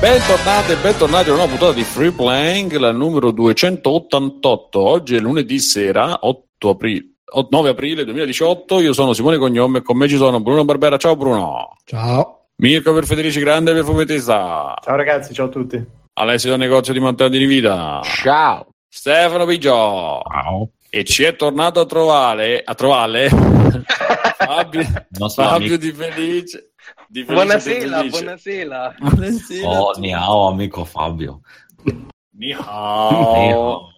Bentornati e bentornati a una nuova puntata di Free Playing, la numero 288. Oggi è lunedì sera, 8 aprile. 9 aprile 2018, io sono Simone Cognome e con me ci sono Bruno Barbera. Ciao Bruno. Ciao. Mirko per Federici Grande per Fumettista. Ciao ragazzi, ciao a tutti. Alessio da negozio di Montana di Vita. Ciao. Stefano Piggio. Ciao. E ci è tornato a trovare, a trovare Fabio, Fabio di Felice. Buonasera, buonasera. Buonasera. Oh, hao, amico Fabio. Ni hao.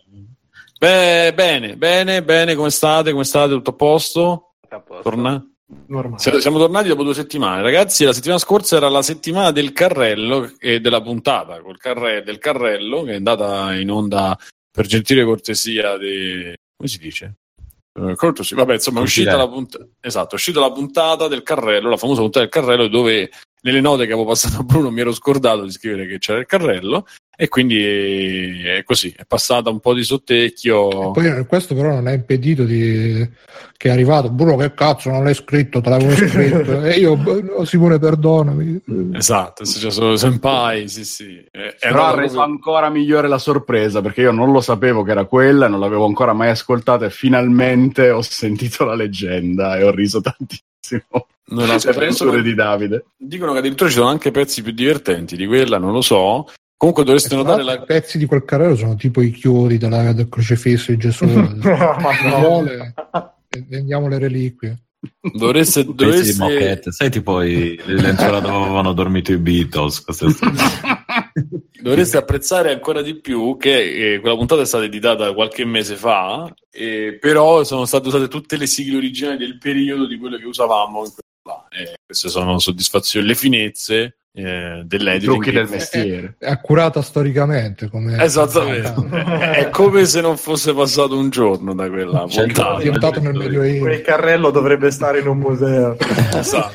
Beh, bene, bene, bene, come state? Come state? Tutto a posto? A posto. Torna- Normale. Siamo siamo tornati dopo due settimane. Ragazzi, la settimana scorsa era la settimana del carrello e della puntata col carre- del carrello che è andata in onda per gentile cortesia di... come si dice? Eh, cortesia. Vabbè, insomma, è uscita la puntata. Esatto, è uscita la puntata del carrello, la famosa puntata del carrello, dove nelle note che avevo passato a Bruno mi ero scordato di scrivere che c'era il carrello. E quindi eh, è così, è passata un po' di sottecchio. Poi questo però non ha impedito di... che è arrivato. Bruno, che cazzo, non l'hai scritto, te l'avevo scritto. e io, no, Simone, perdonami. Esatto, è successo senpai, sì, sì. È, è Però ha reso ancora migliore la sorpresa perché io non lo sapevo che era quella, non l'avevo ancora mai ascoltata e finalmente ho sentito la leggenda e ho riso tantissimo. Non ho avventure che- di Davide. Dicono che addirittura ci sono anche pezzi più divertenti di quella, non lo so. Comunque dovreste notare la... I pezzi di quel carrello sono tipo i chiodi della- del crocifisso di Gesù. Se vuole, vendiamo le reliquie. Dovreste, dovreste... moquette. Sai tipo i, le lenzuola dove avevano dormito i Beatles. dovreste apprezzare ancora di più che eh, quella puntata è stata editata qualche mese fa, eh, però sono state usate tutte le sigle originali del periodo di quello che usavamo in quella. Eh, queste sono soddisfazioni, le finezze eh, I dell'editing. trucchi del mestiere. È accurata storicamente. Come... Esattamente. È come se non fosse passato un giorno da quella C'è il È puntata. diventato nel Medioevo. Quel carrello dovrebbe stare in un museo. Esatto.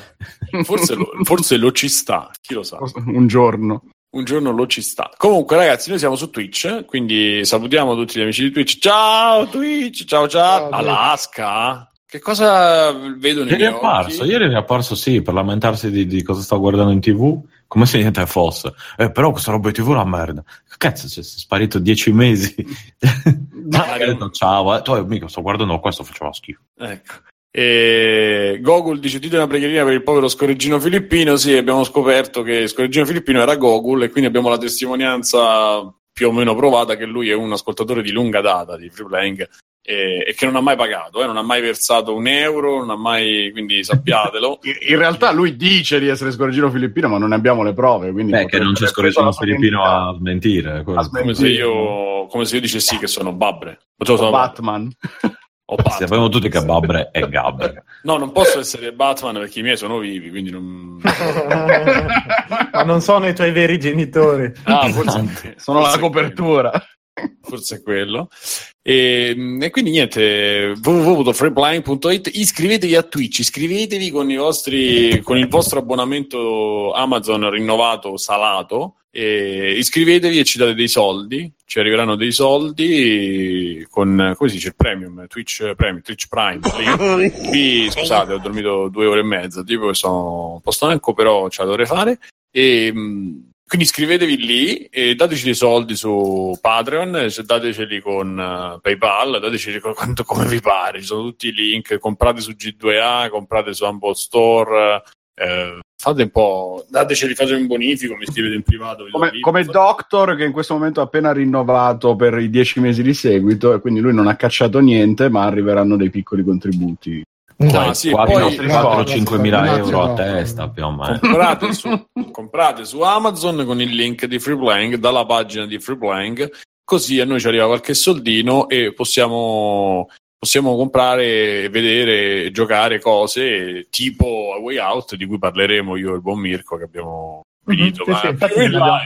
Forse, lo, forse lo ci sta, chi lo sa. Un giorno. Un giorno lo ci sta. Comunque, ragazzi, noi siamo su Twitch, quindi salutiamo tutti gli amici di Twitch. Ciao Twitch, ciao ciao. Ciao, Alaska. Che cosa vedo nei Ieri è miei apparso, occhi? ieri è apparso sì, per lamentarsi di, di cosa sto guardando in tv, come se niente fosse. Eh, però questa roba in tv è una merda. Cazzo, c'è sei sparito dieci mesi. Ma ha detto ciao, eh. Tu, mica, sto guardando questo, faceva schifo. Ecco. E Gogol dice dite una preghierina per il povero scorreggino filippino. Sì, abbiamo scoperto che scorreggino filippino era Gogol e quindi abbiamo la testimonianza più o meno provata che lui è un ascoltatore di lunga data di Free Playing e, e che non ha mai pagato, eh, non ha mai versato un euro, non ha mai, quindi sappiatelo. In realtà lui dice di essere scorreggino filippino, ma non ne abbiamo le prove. Quindi Beh, che non c'è scorreggino filippino a smentire. quello. A smentire. come, se io, come se io dicessi che sono Babbre. O cioè, sono Batman. o Batman. Sappiamo tutti che Babbre è Gabbre. No, non posso essere Batman perché i miei sono vivi, quindi non... Ma non sono i tuoi veri genitori. Ah, forse, Sono forse la copertura. forse è quello. E, e quindi niente, www.freeblind.it iscrivetevi a Twitch, iscrivetevi con, i vostri, con il vostro abbonamento Amazon rinnovato salato. E iscrivetevi e ci date dei soldi, ci arriveranno dei soldi con come si dice il premium, Twitch Premium, Twitch Prime. lì. Qui scusate, ho dormito due ore e mezza, tipo che sono un po' stanco, però ce la dovrei fare. E, mh, quindi iscrivetevi lì e dateci dei soldi su Patreon, dateceli con eh, PayPal, dateceli con quanto come vi pare. Ci sono tutti i link, comprate su G2A, comprate su Humble Store. eh, fate un po', dateceli, fate un bonifico, mi scrivete in privato. Come, come Doctor che in questo momento ha appena rinnovato per i dieci mesi di seguito e quindi lui non ha cacciato niente ma arriveranno dei piccoli contributi. Ah, sì, 4 poi- 5 mila euro a no. testa più o meno. comprate su, comprate su Amazon con il link di Freeplaying dalla pagina di Freeplaying così a noi ci arriva qualche soldino e possiamo, possiamo comprare, vedere giocare cose tipo A Way Out di cui parleremo io e il buon Mirko che abbiamo finito Sì, sì, là.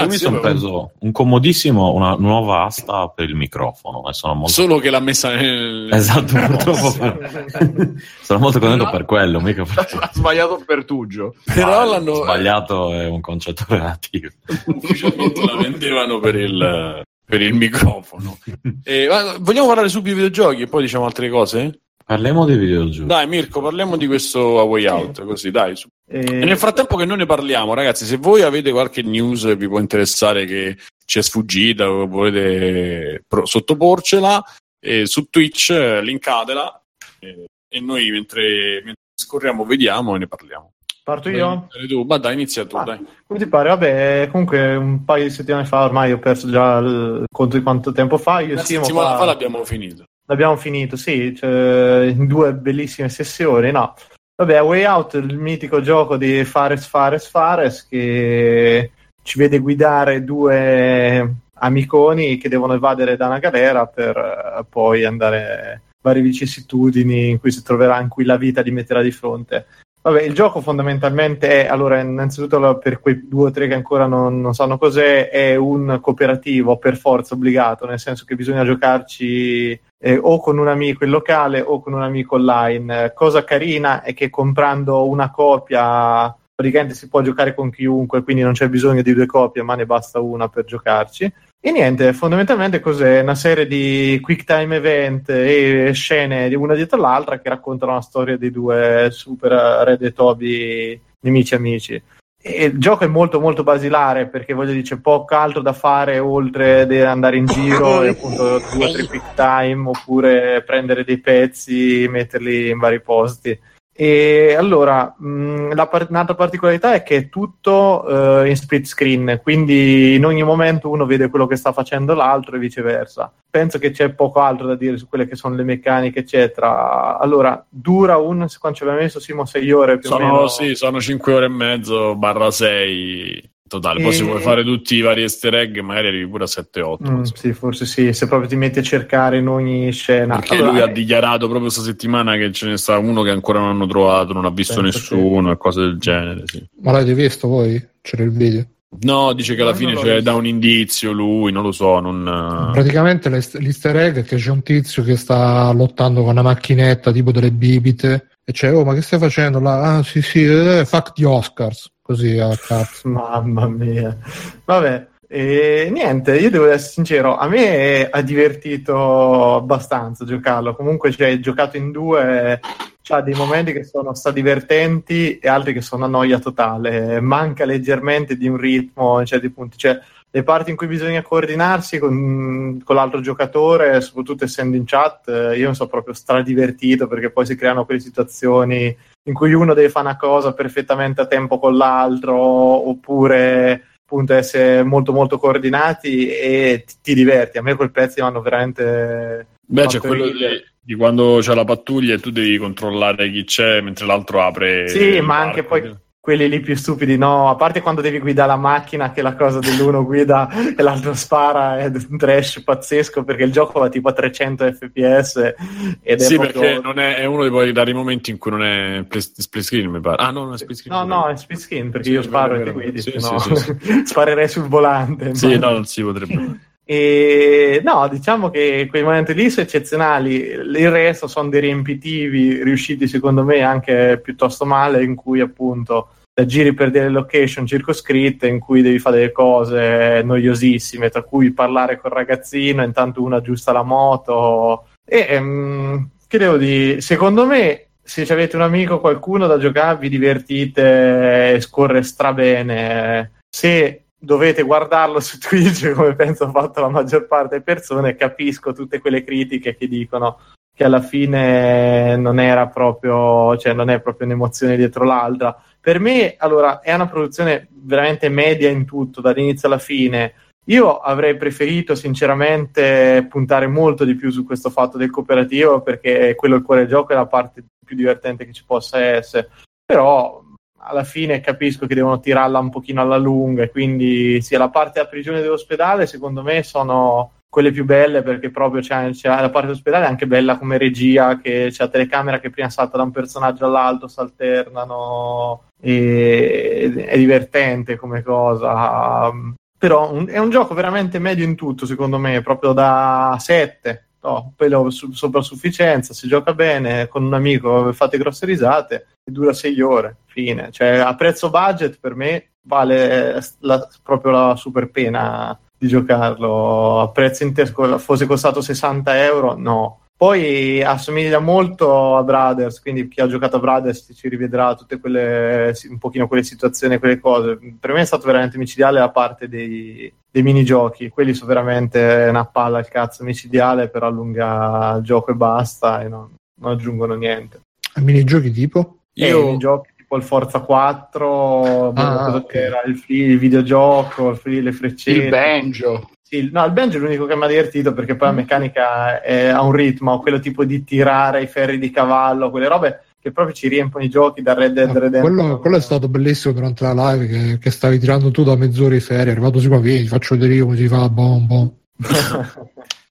Io mi sono preso un comodissimo, una nuova asta per il microfono e sono molto solo che l'ha messa nel Esatto, purtroppo per- sono molto contento per quello, mica perché Ha sbagliato Pertugio. però Ah, l'hanno sbagliato è un concetto relativo. ufficialmente la vendevano per il, per il microfono Eh, ma vogliamo parlare subito di videogiochi e poi diciamo altre cose? Parliamo dei videogiochi. Dai Mirko, parliamo di questo A Way Out, così dai. su. E... e nel frattempo che noi ne parliamo, ragazzi, se voi avete qualche news che vi può interessare che ci è sfuggita o volete sottoporcela, eh, su Twitch linkatela eh, e noi mentre, mentre scorriamo vediamo e ne parliamo. Parto io? Dai, tu, ma dai, inizia tu, ah, dai. Come ti pare? Vabbè, comunque un paio di settimane fa ormai ho perso già il conto di quanto tempo fa. Io Una settimana fa... fa l'abbiamo finito. L'abbiamo finito, sì, cioè, in due bellissime sessioni, no. Vabbè, Way Out, il mitico gioco di Fares Fares Fares che ci vede guidare due amiconi che devono evadere da una galera per uh, poi andare varie vicissitudini in cui si troverà, in cui la vita li metterà di fronte. Vabbè, il gioco fondamentalmente è, allora, innanzitutto per quei due o tre che ancora non, non, sanno cos'è, è un cooperativo per forza obbligato, nel senso che bisogna giocarci eh, o con un amico in locale o con un amico online. Cosa carina è che comprando una copia praticamente si può giocare con chiunque, quindi non c'è bisogno di due copie, ma ne basta una per giocarci. E niente, fondamentalmente cos'è? Una serie di quick time event e scene di una dietro l'altra che raccontano la storia di due super Red e Toby nemici amici. E il gioco è molto molto basilare perché voglio dire c'è poco altro da fare oltre ad andare in giro e appunto due o tre quick time oppure prendere dei pezzi e metterli in vari posti e allora, mh, la par- un'altra particolarità è che è tutto uh, in split screen, quindi in ogni momento uno vede quello che sta facendo l'altro e viceversa. Penso che c'è poco altro da dire su quelle che sono le meccaniche, eccetera. Allora, dura un, quanto ci aveva messo Simo, 6 ore più sono, o meno? Sì, sono 5 ore e mezzo, barra 6 totale. Poi e... se vuoi fare tutti i vari easter egg, magari arrivi pure a 7-8. Mm, sì, forse sì, se proprio ti metti a cercare in ogni scena. Perché allora, lui ha dichiarato proprio questa settimana che ce ne sta uno che ancora non hanno trovato, non ha visto nessuno e cose del genere. Sì. Ma l'avete visto voi? C'era il video? No, dice che alla fine c'è da un indizio lui, non lo so. Non... Praticamente l'easter egg è che c'è un tizio che sta lottando con una macchinetta tipo delle bibite e c'è, oh ma che stai facendo là? Ah sì sì, eh, fuck the Oscars così a cazzo. Mamma mia. Vabbè, e niente, io devo essere sincero, a me ha divertito abbastanza giocarlo. Comunque, cioè, giocato in due, ha dei momenti che sono sta divertenti e altri che sono a noia totale. Manca leggermente di un ritmo in certi punti. Cioè, le parti in cui bisogna coordinarsi con, con l'altro giocatore, soprattutto essendo in chat, io mi sono proprio stradivertito perché poi si creano quelle situazioni in cui uno deve fare una cosa perfettamente a tempo con l'altro oppure appunto essere molto molto coordinati e ti, ti diverti. A me quel pezzo mi hanno veramente... Beh, c'è quello di, di, quando c'è la pattuglia e tu devi controllare chi c'è mentre l'altro apre... Sì, ma anche poi quelli lì più stupidi, no, a parte quando devi guidare la macchina, che la cosa dell'uno guida e l'altro spara, è un trash pazzesco perché il gioco va tipo a 300 fps. Ed sì, proprio... perché non è, è, uno dei rari momenti in cui non è split screen, mi pare. Ah, no, non è split screen. No, no, è split screen perché sì, io sparo e ti guidi, sì, no, sì, sparerei sul volante. Sì, ma... no, non si potrebbe. E no, diciamo che quei momenti lì sono eccezionali. Il resto sono dei riempitivi riusciti, secondo me, anche piuttosto male, in cui appunto giri per delle location circoscritte in cui devi fare delle cose noiosissime, tra cui parlare col ragazzino, intanto uno aggiusta la moto. E um, che devo dire, secondo me, se avete un amico, qualcuno da giocare, vi divertite e scorre strabene. Se dovete guardarlo su Twitch, come penso ha fatto la maggior parte delle persone, capisco tutte quelle critiche che dicono che alla fine non era proprio, cioè non è proprio un'emozione dietro l'altra. Per me, allora, è una produzione veramente media in tutto, dall'inizio alla fine. Io avrei preferito sinceramente puntare molto di più su questo fatto del cooperativo perché quello il cuore del gioco è la parte più divertente che ci possa essere. Però alla fine capisco che devono tirarla un pochino alla lunga quindi sia la parte della prigione dell'ospedale secondo me sono quelle più belle perché proprio c'è, c'è la parte dell'ospedale è anche bella come regia che c'è la telecamera che prima salta da un personaggio all'altro si alternano e è divertente come cosa. Però un, è un gioco veramente medio in tutto secondo me proprio da 7 no, quello su, sopra sufficienza si gioca bene con un amico fate grosse risate e dura 6 ore fine. Cioè a prezzo budget per me vale la, proprio la super pena di giocarlo a prezzo intero fosse costato 60 euro no Poi assomiglia molto a Brothers, quindi chi ha giocato a Brothers ci rivedrà tutte quelle, un pochino quelle situazioni, quelle cose. Per me è stato veramente micidiale la parte dei, dei minigiochi, quelli sono veramente una palla al cazzo micidiale per allungare il gioco e basta e non, non aggiungono niente. Minigiochi tipo? Io... Eh, minigiochi tipo il Forza 4, ah, okay. era il, free, il videogioco, il free, le freccette. Il banjo. Sì, no, il banjo è l'unico che mi ha divertito perché poi la meccanica è, ha un ritmo, quello tipo di tirare i ferri di cavallo, quelle robe che proprio ci riempiono i giochi da Red Dead Redemption. Quello, quello, è stato bellissimo durante la live che, che stavi tirando tu da mezz'ora i ferri, è arrivato su qua, vieni, ti faccio vedere come si fa, bom bom.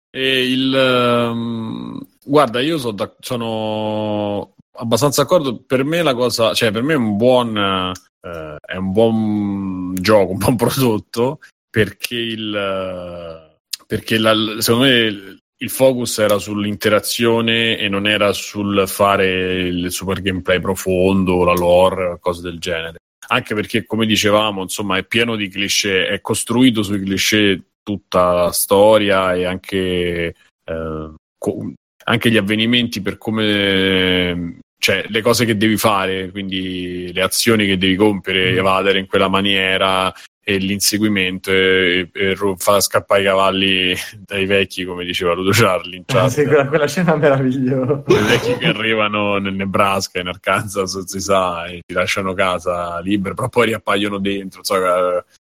e il... Um, guarda, io so da, sono abbastanza d'accordo. Per me la cosa, cioè per me è un buon, eh, è un buon gioco, un buon prodotto perché il, perché la, secondo me il focus era sull'interazione e non era sul fare il super gameplay profondo, la lore, cose del genere. Anche perché, come dicevamo, insomma, è pieno di cliché, è costruito sui cliché tutta la storia e anche, eh, co- anche gli avvenimenti per come cioè le cose che devi fare, quindi le azioni che devi compiere, mm. evadere in quella maniera e l'inseguimento e, e far scappare i cavalli dai vecchi, come diceva Ludo Charlie. Ah, sì, quella, quella scena meravigliosa. I vecchi che arrivano nel Nebraska, in Arkansas, si sa, e ti lasciano casa libera, però poi riappaiono dentro, so,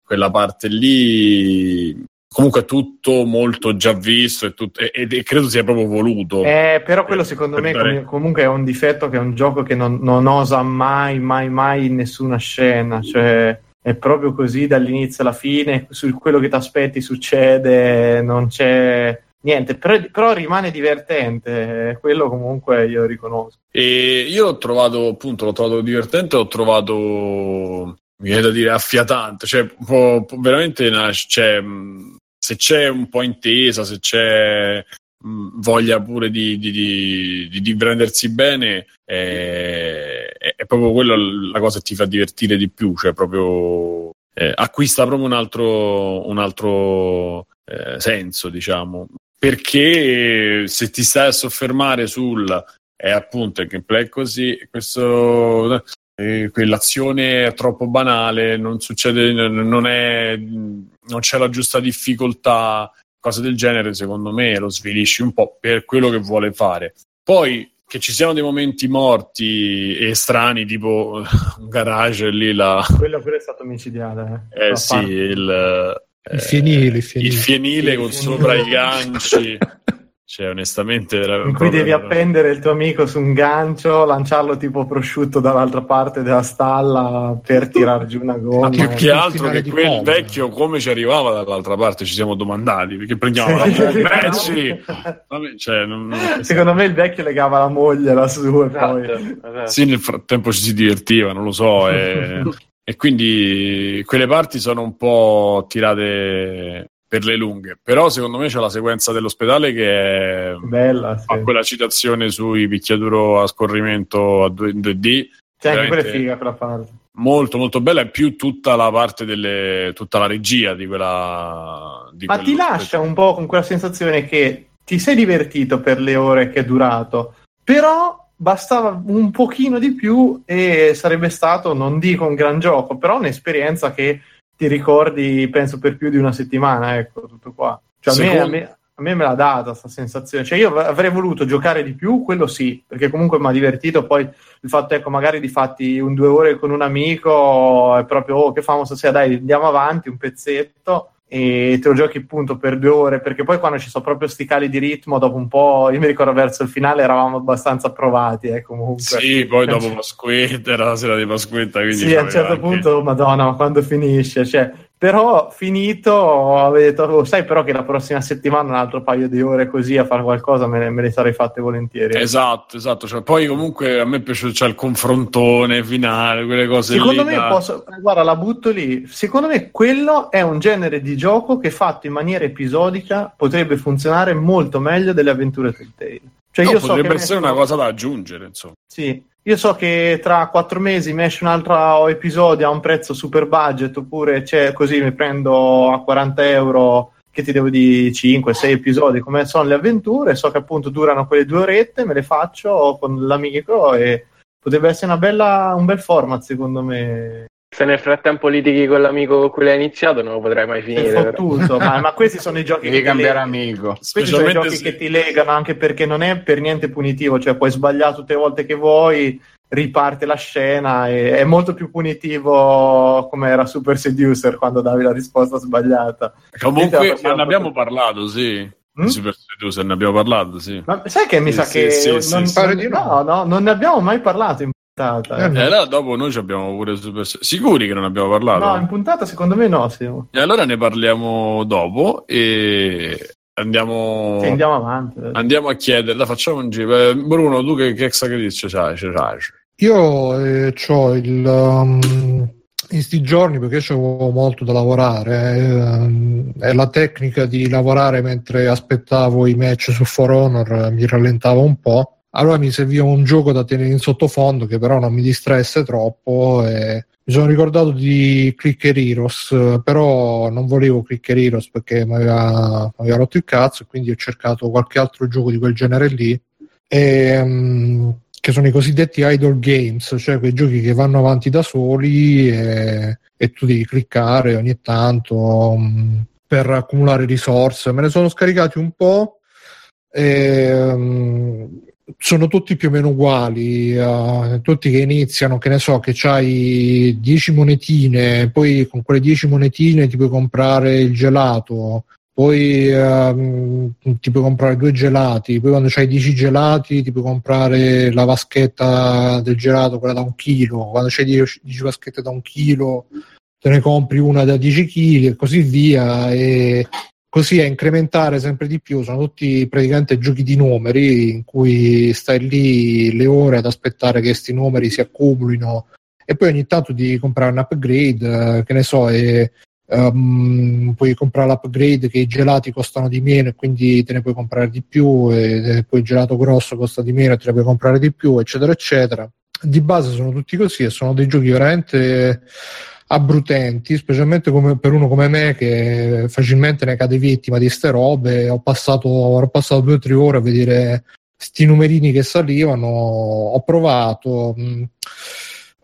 quella parte lì comunque tutto molto già visto e, tutto, e, e credo sia proprio voluto. Eh, però quello secondo me dare... comunque è un difetto che è un gioco che non, non, osa mai, mai, mai in nessuna scena, cioè è proprio così dall'inizio alla fine, su quello che ti aspetti succede, non c'è niente, però, però, rimane divertente, quello comunque io riconosco. E io ho trovato, appunto, l'ho trovato divertente, ho trovato, mi viene da dire, affiatante, cioè può, può veramente, cioè, se c'è un po' intesa, se c'è mh, voglia pure di, di, di, di, prendersi bene, è, è, proprio quello la cosa che ti fa divertire di più, cioè proprio eh, acquista proprio un altro, un altro eh, senso, diciamo. Perché se ti stai a soffermare sul è appunto il gameplay così, questo eh, quell'azione è troppo banale, non succede, non, è, non c'è la giusta difficoltà, cose del genere, secondo me lo svilisci un po' per quello che vuole fare. Poi che ci siano dei momenti morti e strani, tipo un garage lì la... Quello pure è stato micidiale. Eh, eh sì, il, il fienile, il fienile, il fienile con sopra i ganci. Cioè, onestamente. Era in cui devi appendere il tuo amico su un gancio, lanciarlo tipo prosciutto dall'altra parte della stalla per tirare giù una gomma. Ma più che altro che quel pompa. vecchio come ci arrivava dall'altra parte, ci siamo domandati perché prendiamo sì. la moglie. Eh, sì. cioè, non, non... Secondo me il vecchio legava la moglie lassù e poi. Esatto, esatto. Sì, nel frattempo ci si divertiva, non lo so. E... e quindi quelle parti sono un po' tirate per le lunghe. Però secondo me c'è la sequenza dell'ospedale che è bella, sì. fa quella citazione sui picchiaduro a scorrimento a 2D. C'è anche quella figa quella parte. Molto molto bella e più tutta la parte delle tutta la regia di quella di Ma ti lascia un po' con quella sensazione che ti sei divertito per le ore che è durato, però bastava un pochino di più e sarebbe stato, non dico un gran gioco, però un'esperienza che ti ricordi, penso, per più di una settimana, ecco, tutto qua. Cioè, Secondo... a, me, a, me, a me me l'ha data questa sensazione. Cioè, io avrei voluto giocare di più, quello sì, perché comunque mi ha divertito. Poi il fatto, ecco, magari di fatti un due ore con un amico, è proprio, oh, che famo stasera, dai, andiamo avanti, un pezzetto e te lo giochi appunto per due ore perché poi quando ci sono proprio sti cali di ritmo dopo un po' io mi ricordo verso il finale eravamo abbastanza provati eh, comunque. Sì poi dopo Pasquetta era la sera di Pasquetta quindi sì a un certo anche... punto madonna ma quando finisce? Cioè però finito avevo detto oh, sai però che la prossima settimana un altro paio di ore così a fare qualcosa me, me le sarei fatte volentieri esatto esatto. Cioè, poi comunque a me è piaciuto cioè, il confrontone finale quelle cose secondo lì, me da... posso guarda la butto lì. Secondo me quello è un genere di gioco che fatto in maniera episodica potrebbe funzionare molto meglio delle avventure Telltale. Cioè, no, io potrebbe so essere una cosa da aggiungere insomma. Sì io so che tra quattro mesi mi esce un altro episodio a un prezzo super budget, oppure c'è così mi prendo a 40 euro che ti devo di 5-6 episodi come sono le avventure, so che appunto durano quelle due orette, me le faccio con l'amico e potrebbe essere una bella, un bel format secondo me. Se nel frattempo litighi con l'amico con cui l'hai iniziato, non lo potrai mai finire. Fottuto, ma, ma, questi sono i giochi Devi che cambiare amico. Questi sono i giochi se... che ti legano anche perché non è per niente punitivo, cioè puoi sbagliare tutte le volte che vuoi, riparte la scena e è molto più punitivo come era Super Seducer quando davi la risposta sbagliata. Comunque ne abbiamo parlato, sì. Mm? Super Seducer ne abbiamo parlato, sì. Ma sai che mi sì, sa sì, che sì, non, non, no, no, non ne abbiamo mai parlato in puntata. Eh, eh, allora dopo noi abbiamo pure Super Sicuri che non abbiamo parlato? No, in puntata secondo me no, sì. E allora ne parliamo dopo e andiamo, sì, andiamo avanti. Andiamo a chiedere, la facciamo un giro. Eh, Bruno, tu che, che extra c'hai? c'hai? Io eh, ho il... Um, in questi giorni, perché avevo molto da lavorare, eh, e la tecnica di lavorare mentre aspettavo i match su For Honor mi rallentava un po', allora mi serviva un gioco da tenere in sottofondo che però non mi distraesse troppo e mi sono ricordato di Clicker Heroes, però non volevo Clicker Heroes perché mi aveva, aveva, rotto il cazzo, quindi ho cercato qualche altro gioco di quel genere lì. E, um, che sono i cosiddetti idle games, cioè quei giochi che vanno avanti da soli e, e tu devi cliccare ogni tanto um, per accumulare risorse. Me ne sono scaricati un po'. E, um, sono tutti più o meno uguali, uh, tutti che iniziano, che ne so, che hai 10 monetine, poi con quelle 10 monetine ti puoi comprare il gelato, poi uh, ti puoi comprare due gelati, poi quando hai 10 gelati ti puoi comprare la vaschetta del gelato, quella da un chilo, quando c'hai 10, 10 vaschette da un chilo te ne compri una da 10 kg e così via e così a incrementare sempre di più. Sono tutti praticamente giochi di numeri in cui stai lì le ore ad aspettare che questi numeri si accumulino e poi ogni tanto di comprare un upgrade, eh, che ne so, e um, puoi comprare l'upgrade che i gelati costano di meno e quindi te ne puoi comprare di più e poi il gelato grosso costa di meno e te ne puoi comprare di più, eccetera, eccetera. Di base sono tutti così e sono dei giochi veramente abbrutenti, specialmente come, per uno come me che facilmente ne cade vittima di ste robe. Ho passato, ho passato due o tre ore a vedere sti numerini che salivano, ho provato.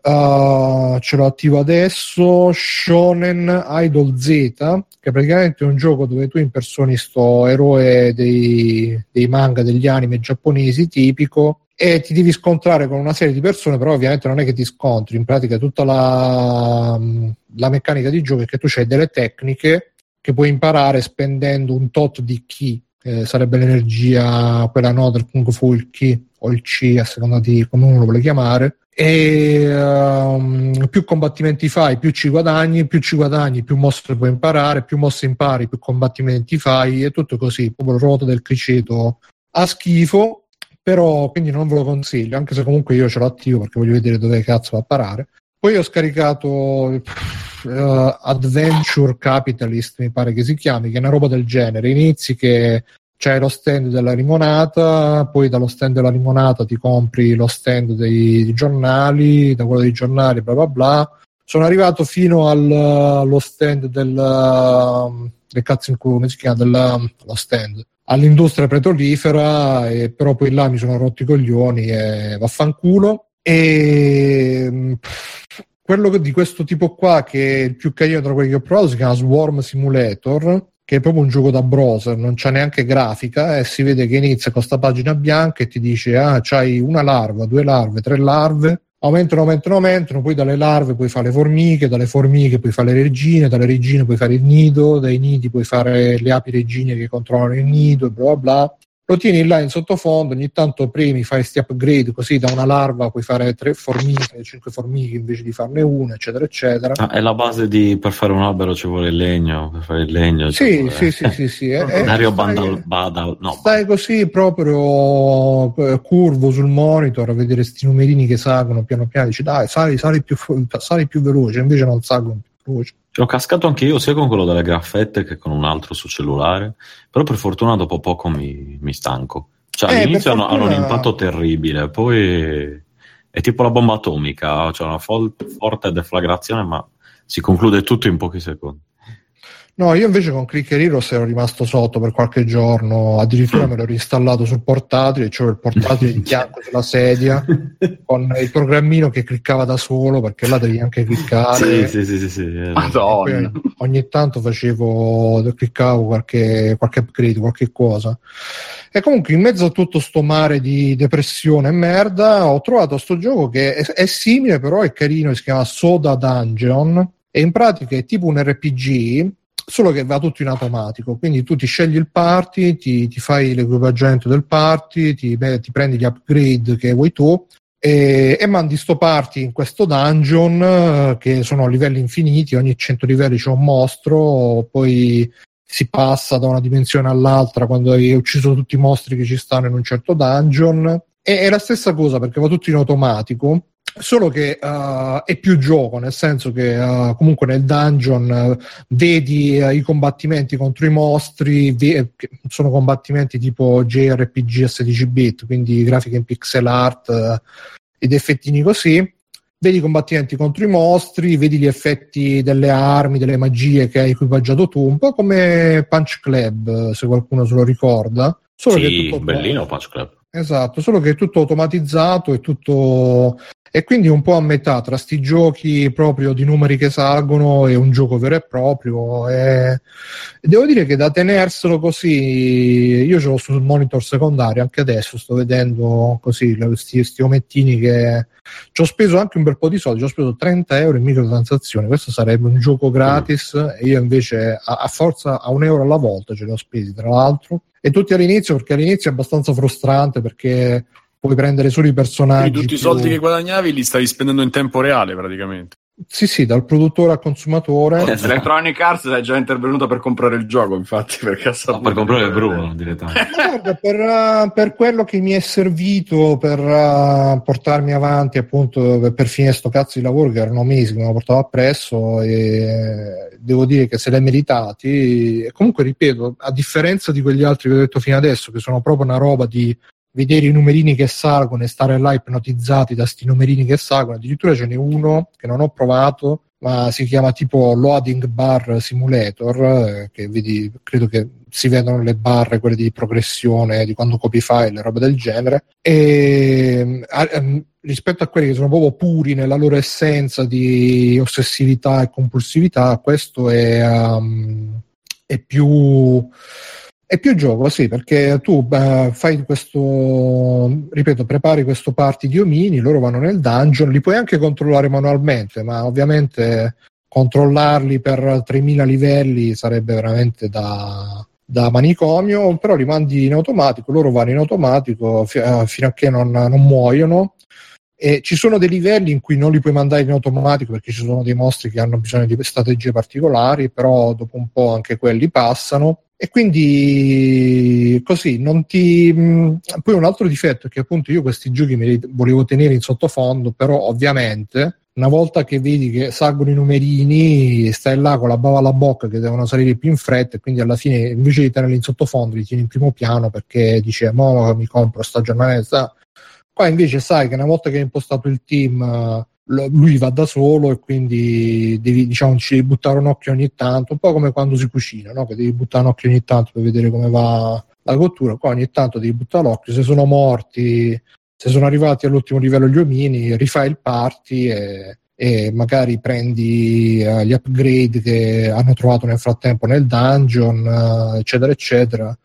Uh, ce l'ho attivo adesso Shonen Idol Z che praticamente è un gioco dove tu impersoni sto eroe dei, dei manga degli anime giapponesi tipico e ti devi scontrare con una serie di persone, però ovviamente non è che ti scontri, in pratica tutta la, la meccanica di gioco è che tu hai delle tecniche che puoi imparare spendendo un tot di chi, eh, sarebbe l'energia, quella no del Kung Fu, il chi o il chi, a seconda di come uno lo vuole chiamare, e um, più combattimenti fai, più ci guadagni, più ci guadagni, più mosse puoi imparare, più mosse impari, più combattimenti fai, e tutto così, proprio il ruoto del criceto a schifo, però quindi non ve lo consiglio, anche se comunque io ce l'ho attivo perché voglio vedere dove cazzo va a parare. Poi ho scaricato uh, Adventure Capitalist, mi pare che si chiami, che è una roba del genere. Inizi che c'è lo stand della limonata, poi dallo stand della limonata ti compri lo stand dei, giornali, da quello dei giornali, bla bla bla. Sono arrivato fino al, allo stand del, del cazzo in culo, come si chiama? Dello stand all'industria petrolifera, e però poi là mi sono rotti i coglioni e vaffanculo. E quello di questo tipo qua, che è il più carino tra quelli che ho provato, si chiama Swarm Simulator, che è proprio un gioco da browser, non c'è neanche grafica e si vede che inizia con questa pagina bianca e ti dice ah, c'hai una larva, due larve, tre larve. Aumentano, aumentano, aumentano, poi dalle larve puoi fare le formiche, dalle formiche puoi fare le regine, dalle regine puoi fare il nido, dai nidi puoi fare le api regine che controllano il nido e bla bla bla lo tieni là in sottofondo, ogni tanto premi, fai questi upgrade, così da una larva puoi fare tre formiche, cinque formiche invece di farne una, eccetera, eccetera. Ah, è la base di per fare un albero ci vuole il legno, per fare il legno. Sì, vuole... sì, sì, sì, sì. è, Dario Bandal, Badal, no. Stai così proprio eh, curvo sul monitor a vedere questi numerini che salgono piano piano, dici dai, sali, sali, più, sali più veloce, invece non salgono più veloce. Ho cascato anche io, sia con quello delle graffette che con un altro su cellulare, però per fortuna dopo poco mi, mi stanco. Cioè, eh, all'inizio hanno, fortuna... hanno, un impatto terribile, poi è tipo la bomba atomica, c'è cioè una fol- forte deflagrazione, ma si conclude tutto in pochi secondi. No, io invece con Clicker Heroes ero rimasto sotto per qualche giorno, addirittura me l'ho reinstallato sul portatile, cioè il portatile di fianco sulla sedia, con il programmino che cliccava da solo, perché là devi anche cliccare. Sì, sì, sì, sì, sì. Madonna. Ogni tanto facevo, cliccavo qualche, qualche upgrade, qualche cosa. E comunque in mezzo a tutto sto mare di depressione e merda ho trovato sto gioco che è, è simile però è carino, si chiama Soda Dungeon e in pratica è tipo un RPG solo che va tutto in automatico, quindi tu ti scegli il party, ti, ti fai l'equipaggiamento del party, ti, beh, ti, prendi gli upgrade che vuoi tu e, e, mandi sto party in questo dungeon eh, che sono livelli infiniti, ogni 100 livelli c'è un mostro, poi si passa da una dimensione all'altra quando hai ucciso tutti i mostri che ci stanno in un certo dungeon. È la stessa cosa perché va tutto in automatico solo che uh, è più gioco, nel senso che uh, comunque nel dungeon uh, vedi i combattimenti contro i mostri, ve- sono combattimenti tipo JRPG a 16 bit, quindi grafiche in pixel art ed effettini così. Vedi i combattimenti contro i mostri, vedi gli effetti delle armi, delle magie che hai equipaggiato tu, un po' come Punch Club, se qualcuno se lo ricorda. Solo sì, che è tutto bellino Punch Club. Esatto, solo che è tutto automatizzato, è tutto e quindi un po' a metà tra sti giochi proprio di numeri che salgono e un gioco vero e proprio. E devo dire che da tenerselo così, io ce l'ho sul monitor secondario, anche adesso sto vedendo così questi omettini che ci ho speso anche un bel po' di soldi, ci ho speso 30 euro in microtransazioni, questo sarebbe un gioco gratis mm. e io invece a, a forza a un euro alla volta ce li ho spesi tra l'altro. E tutti all'inizio, perché all'inizio è abbastanza frustrante perché puoi prendere solo i personaggi. Quindi tutti più... i soldi che guadagnavi li stavi spendendo in tempo reale praticamente. Sì, sì, dal produttore al consumatore. Eh, Electronic Arts è già intervenuta per comprare il gioco, infatti, perché no, per comprare Bruno direttamente. Guarda, per, uh, per, quello che mi è servito per uh, portarmi avanti, appunto, per, per finire sto cazzo di lavoro che erano mesi che me lo portavo appresso, e devo dire che se l'hai meritati. E comunque, ripeto, a differenza di quegli altri che ho detto fino adesso, che sono proprio una roba di vedere i numerini che salgono e stare là ipnotizzati da sti numerini che salgono. Addirittura ce n'è uno che non ho provato, ma si chiama tipo Loading Bar Simulator, eh, che vedi, credo che si vedono le barre, quelle di progressione, di quando copi file, roba del genere. E eh, rispetto a quelli che sono proprio puri nella loro essenza di ossessività e compulsività, questo è, um, è più è più gioco, sì, perché tu uh, fai questo, ripeto, prepari questo party di omini, loro vanno nel dungeon, li puoi anche controllare manualmente, ma ovviamente controllarli per 3000 livelli sarebbe veramente da, da manicomio, però li mandi in automatico, loro vanno in automatico fi- uh, fino a che non, non muoiono. E ci sono dei livelli in cui non li puoi mandare in automatico perché ci sono dei mostri che hanno bisogno di strategie particolari, però dopo un po' anche quelli passano e quindi così non ti. Poi un altro difetto è che appunto io questi giochi me li volevo tenere in sottofondo, però ovviamente una volta che vedi che salgono i numerini, stai là con la bava alla bocca che devono salire più in fretta e quindi alla fine invece di tenerli in sottofondo li tieni in primo piano perché dice mo mi compro sta giornata. Qua invece sai che una volta che hai impostato il team lui va da solo e quindi devi, diciamo, ci devi buttare un occhio ogni tanto, un po' come quando si cucina, no? che devi buttare un occhio ogni tanto per vedere come va la cottura, qua ogni tanto devi buttare l'occhio, se sono morti, se sono arrivati all'ultimo livello gli omini, rifai il party e, e magari prendi uh, gli upgrade che hanno trovato nel frattempo nel dungeon, uh, eccetera, eccetera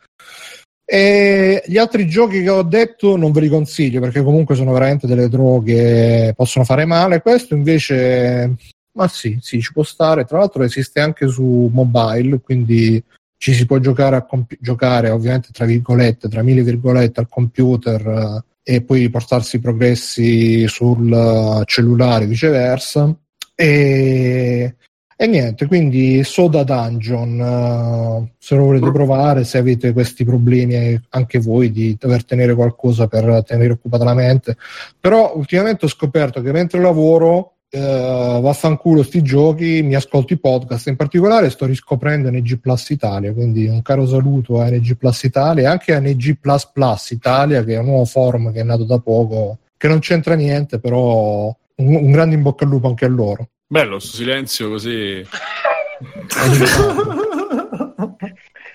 e gli altri giochi che ho detto non ve li consiglio perché comunque sono veramente delle droghe, possono fare male. Questo invece, ma sì, sì, ci può stare. Tra l'altro esiste anche su mobile, quindi ci si può giocare, a compi- giocare ovviamente tra virgolette, tra mille virgolette al computer eh, e poi portarsi i progressi sul cellulare viceversa. E e niente, quindi Soda Dungeon, uh, se lo volete provare, se avete questi problemi anche voi di dover tenere qualcosa per tenere occupata la mente. Però ultimamente ho scoperto che mentre lavoro, uh, vaffanculo sti giochi, mi ascolto i podcast, in particolare sto riscoprendo NG Plus Italia, quindi un caro saluto a NG Plus Italia e anche a NG Plus Plus Italia, che è un nuovo forum che è nato da poco, che non c'entra niente, però un, un grande in bocca al lupo anche a loro. Bello, sto silenzio così.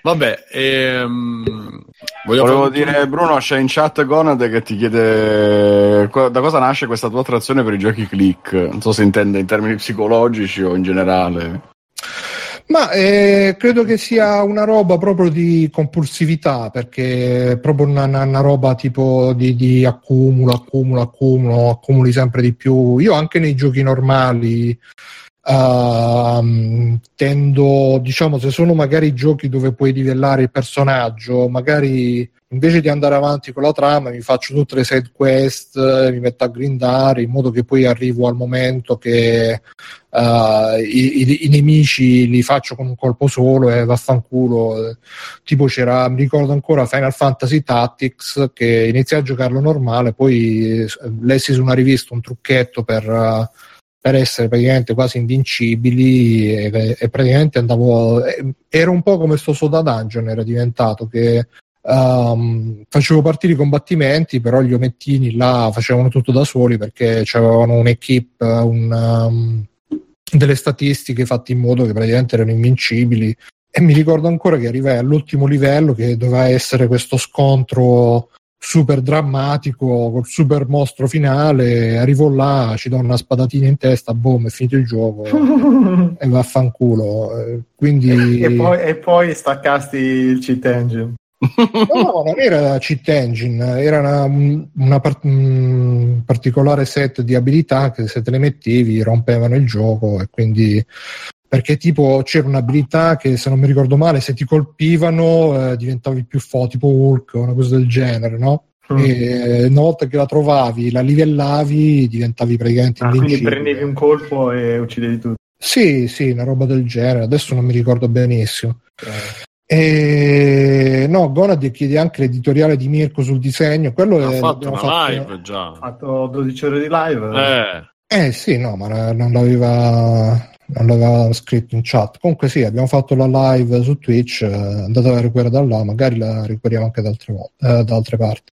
Vabbè, ehm, volevo dire, Bruno, c'è in chat Gonad che ti chiede da cosa nasce questa tua attrazione per i giochi click. Non so se intende in termini psicologici o in generale. Ma eh, credo che sia una roba proprio di compulsività, perché è proprio una, una roba tipo di, di, accumulo, accumulo, accumulo, accumuli sempre di più. Io anche nei giochi normali uh, tendo, diciamo, se sono magari giochi dove puoi livellare il personaggio, magari invece di andare avanti con la trama mi faccio tutte le side quest, mi metto a grindare in modo che poi arrivo al momento che uh, i, i, i, nemici li faccio con un colpo solo e vaffanculo. Tipo c'era, mi ricordo ancora Final Fantasy Tactics che iniziai a giocarlo normale, poi lessi su una rivista un trucchetto per... Uh, per essere praticamente quasi invincibili e, e praticamente andavo era un po' come sto Soda Dungeon era diventato che um, facevo partire i combattimenti però gli omettini là facevano tutto da soli perché avevano un'equipe un, um, delle statistiche fatte in modo che praticamente erano invincibili. E mi ricordo ancora che arrivai all'ultimo livello che doveva essere questo scontro super drammatico col super mostro finale arrivo là ci do una spadatina in testa boom è finito il gioco e vaffanculo. Eh, quindi e, poi, e poi staccasti il cheat engine. No, non era cheat engine, era una, una part- un particolare set di abilità che se te le mettevi rompevano il gioco e quindi perché tipo c'era un'abilità che se non mi ricordo male se ti colpivano eh, diventavi più forte tipo Hulk o una cosa del genere no? Mm. E una volta che la trovavi la livellavi diventavi praticamente ah, quindi prendevi un colpo e uccidevi tutto sì sì una roba del genere adesso non mi ricordo benissimo eh. E... No, Gonad chiede anche l'editoriale di Mirko sul disegno. Quello ha è, fatto una fatto... live già. Ha fatto 12 ore di live. Eh, eh sì, no, ma non l'aveva non l'aveva scritto in chat. Comunque sì, abbiamo fatto la live su Twitch, eh, andate a recuperare da là, magari la recuperiamo anche da altre, eh, da altre parti.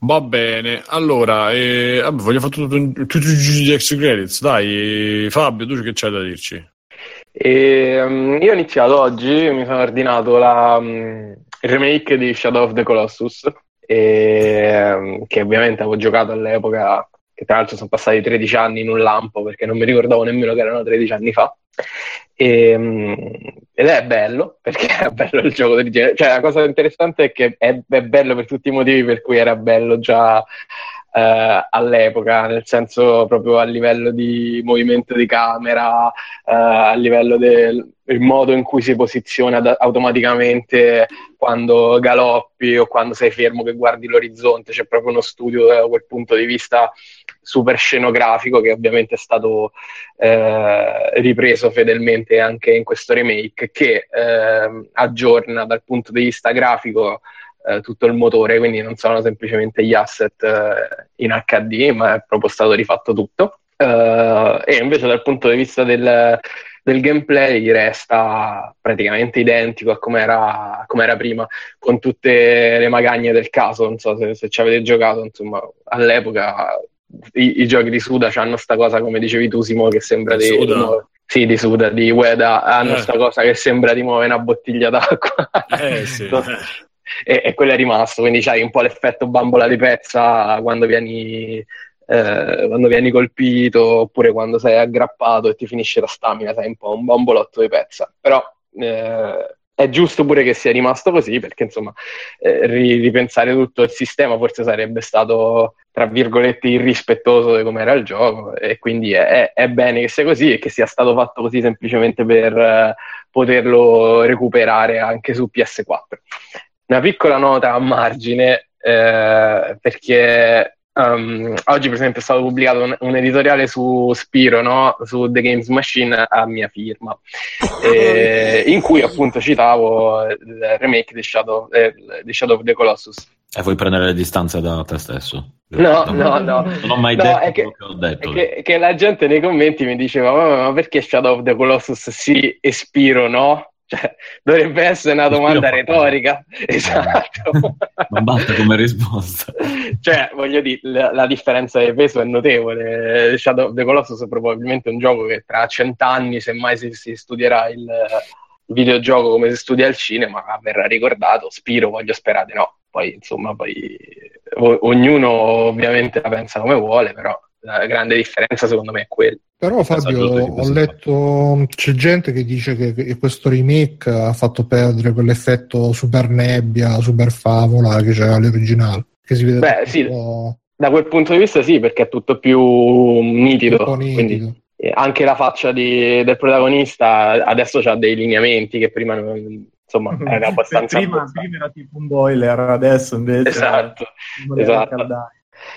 Va bene, allora, eh, vabbè, voglio fare tutti gli extra credits, dai Fabio, tu che c'hai da dirci? E, um, io ho iniziato oggi, mi sono ordinato la, um, il remake di Shadow of the Colossus, e, um, che ovviamente avevo giocato all'epoca che tra l'altro sono passati 13 anni in un lampo perché non mi ricordavo nemmeno che erano 13 anni fa. E, ehm, ed è bello perché è bello il gioco del genere. Cioè, la cosa interessante è che è, è bello per tutti i motivi per cui era bello già eh, all'epoca, nel senso proprio a livello di movimento di camera, eh, a livello del modo in cui si posiziona da- automaticamente quando galoppi o quando sei fermo che guardi l'orizzonte, c'è proprio uno studio da quel punto di vista super scenografico che ovviamente è stato eh, ripreso fedelmente anche in questo remake che eh, aggiorna dal punto di vista grafico eh, tutto il motore, quindi non sono semplicemente gli asset eh, in HD, ma è proprio stato rifatto tutto. Uh, e invece dal punto di vista del, del gameplay resta praticamente identico a come era, prima, con tutte le magagne del caso. Non so se, se ci avete giocato, insomma, all'epoca i, i giochi di Suda hanno sta cosa, come dicevi tu, Simo, che sembra di, di nuove, sì, di Suda, di Ueda, hanno eh. sta cosa che sembra di muovere una bottiglia d'acqua. Eh, sì. e, e, quello è rimasto, quindi c'hai un po' l'effetto bambola di pezza quando vieni, eh, quando vieni colpito oppure quando sei aggrappato e ti finisce la stamina, sei un po' un bambolotto di pezza. Però eh, è giusto pure che sia rimasto così perché insomma eh, ripensare tutto il sistema forse sarebbe stato tra virgolette irrispettoso di come era il gioco e quindi è, è, bene che sia così e che sia stato fatto così semplicemente per eh, poterlo recuperare anche su PS4 una piccola nota a margine eh, perché Um, oggi, per esempio, è stato pubblicato un, un editoriale su Spiro, no? su The Games Machine, a mia firma, eh, in cui appunto citavo il remake di Shadow, eh, di Shadow of the Colossus. E vuoi prendere le distanze da te stesso? No, no, no. Non ho mai no, detto è che, che ho detto. È che, che, la gente nei commenti mi diceva: Ma, ma perché Shadow of the Colossus sì e Spiro no? Cioè, dovrebbe essere una domanda retorica. Esatto. Non basta come risposta. cioè, voglio dire, la, la, differenza di peso è notevole. Shadow of the Colossus è probabilmente un gioco che tra cent'anni, semmai si, si studierà il, videogioco come si studia al cinema verrà ricordato, Spiro voglio sperare no, poi insomma poi o- ognuno ovviamente la pensa come vuole, però la grande differenza secondo me è quella. Però Fabio, ho letto, c'è gente che dice che, che questo remake ha fatto perdere quell'effetto super nebbia, super favola che c'era l'originale. Che si vede Beh, sì, da quel punto di vista sì, perché è tutto più nitido. Un po' nitido. Quindi, eh, anche la faccia di- del protagonista adesso ha dei lineamenti che prima non, insomma era abbastanza... prima, prima era tipo un boiler, adesso invece Esatto, esatto.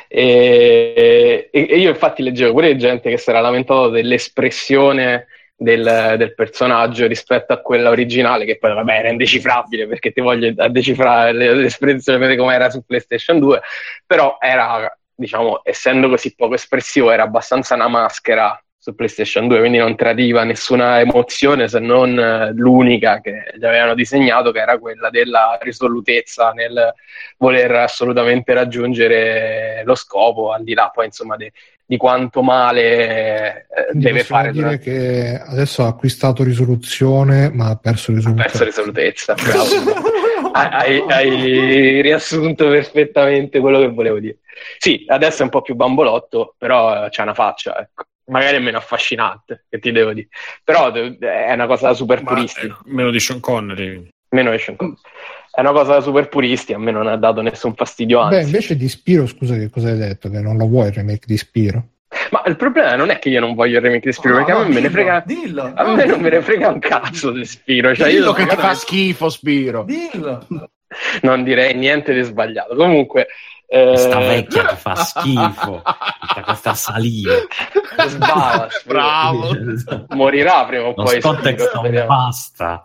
E, e- io infatti leggevo pure gente che si era lamentato dell'espressione del, del personaggio rispetto a quella originale, che poi vabbè era indecifrabile perché ti voglio decifrare le- l'espressione come era su PlayStation 2, però era, diciamo, essendo così poco espressivo, era abbastanza una maschera su PlayStation 2, quindi non tradiva nessuna emozione se non eh, l'unica che gli avevano disegnato, che era quella della risolutezza nel voler assolutamente raggiungere lo scopo, al di là poi insomma de- di quanto male eh, deve fare. dire durante- che adesso ha acquistato risoluzione, ma ha perso Ha risoluzione. perso risolutezza, bravo. hai, hai riassunto perfettamente quello che volevo dire. Sì, adesso è un po' più bambolotto, però eh, c'ha una faccia, ecco. Magari è meno affascinante, che ti devo dire. Però è una cosa super Ma, puristi. eh, meno di Sean Connery. Meno Asian Kong. È una cosa da super puristi, a me non ha dato nessun fastidio, Beh, anzi. invece di Spiro, scusa, che cosa hai detto? Che non lo vuoi il remake di Spiro? Ma il problema non è che io non voglio il remake di Spiro, No, perché no, a me me ne dillo, frega... Dillo, A me non me ne dillo. frega un cazzo di Spiro. Cioè Dillo io che ti fa schifo, Spiro. Dillo. non direi niente di sbagliato. Comunque, eh, Sta vecchia che fa schifo. Tutta questa saliva. sbava. Bravo. morirà prima o Lo poi. Spiro, non basta.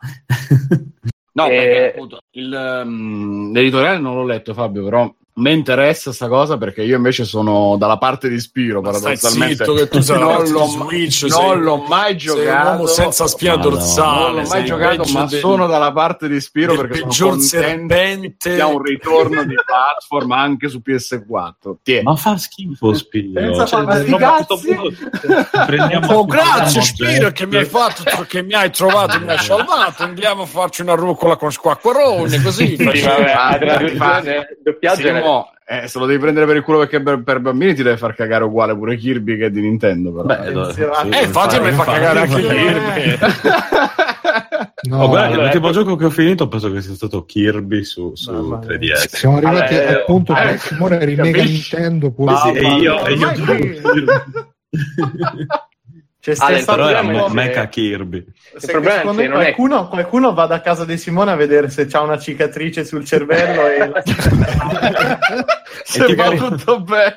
No, Eh, perché appunto il, um, l'editoriale non l'ho letto, Fabio, però mi interessa sta cosa perché io invece sono dalla parte di Spiro, Ma stai paradossalmente. zitto che tu sei non, l'ho, Switch, non sei- l'ho mai giocato. uomo senza spina Madonna. dorsale. non l'ho mai giocato, ma del- sono dalla parte di Spiro perché sono contento che un ritorno di platform anche su PS4. Tieni. Ma fa schifo Spiro. Senza Cioè, questo cazzi. Oh, grazie Spiro che mi hai fatto, che mi hai trovato, mi hai salvato. Andiamo a farci una rucola con squacquarone, così. Sì, vabbè, la doppiaggio Simo, eh, se lo devi prendere per il culo perché per, per bambini ti deve far cagare uguale pure Kirby che è di Nintendo. Però. Beh, dai, sì, Eh, infatti mi fa cagare anche Kirby. No, Oh, guarda, l'ultimo gioco che ho finito penso che sia stato Kirby su, su mia. 3DS. siamo arrivati Vabbè, al punto eh, che Simone rimega? Nintendo pure se- e io, e io gioco Kirby. C'è Ale, Però era è- Mecha Kirby. se- secondo me non è- qualcuno, qualcuno va da casa di Simone a vedere se c'ha una cicatrice sul cervello e la Se va tipo- tutto bene.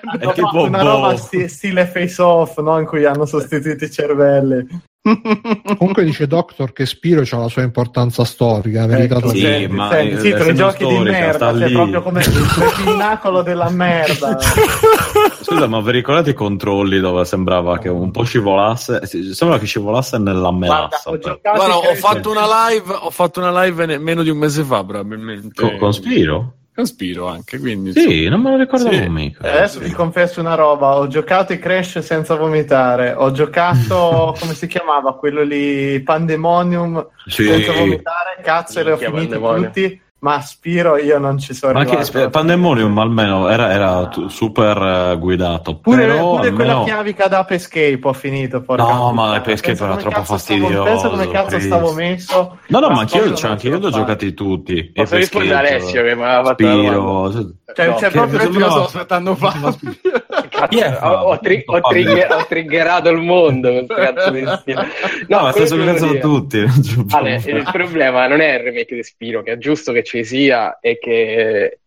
Una boh. roba sti- stile face off no? in cui hanno sostituito i cervelli Comunque dice Doctor che Spiro ha la sua importanza storica, verità Ecco, Sì, ma, senti, sì, tre essendo giochi di storica, merda sta cioè lì. proprio come il pinnacolo della merda Scusa, ma vi ricordate i controlli dove sembrava che un po' scivolasse? Sembra che scivolasse nella Guarda, melassa. ho però. giocato Guarda, i ho fatto una live, ho fatto una live ne- meno di un mese fa, probabilmente. Con, con Spiro? Con Spiro anche, quindi. Sì, non me lo ricordavo Sì. mica. Eh, Adesso vi confesso una roba, ho giocato i Crash senza vomitare, ho giocato, come si chiamava, quello lì, Pandemonium Sì. senza vomitare, cazzo, li ho finiti tutti, ma Spiro io non ci sono Ma che arrivato. sp- Pandemonium almeno era, era super eh, guidato. Pure, però pure quella almeno- chiavica da Ape Escape ho finito. porca No, puttana. ma Ape Escape era troppo fastidioso, Pensa come cazzo triste. stavo messo. No, no, ma Ma anch'io, cioè, anche io li ho giocati tutti. Posso rispondere Alessio che mi aveva fatto la? Spiro. cioè- Cioè, No, cioè, che- proprio che Io io stavo aspettando Chi è ho, ho, tri- ho, trigger- ho triggerato il mondo con questo cazzo di stile. No, ma stai che dire- tutti. Ale, il problema non è il remake di Spiro, che è giusto che ci e che,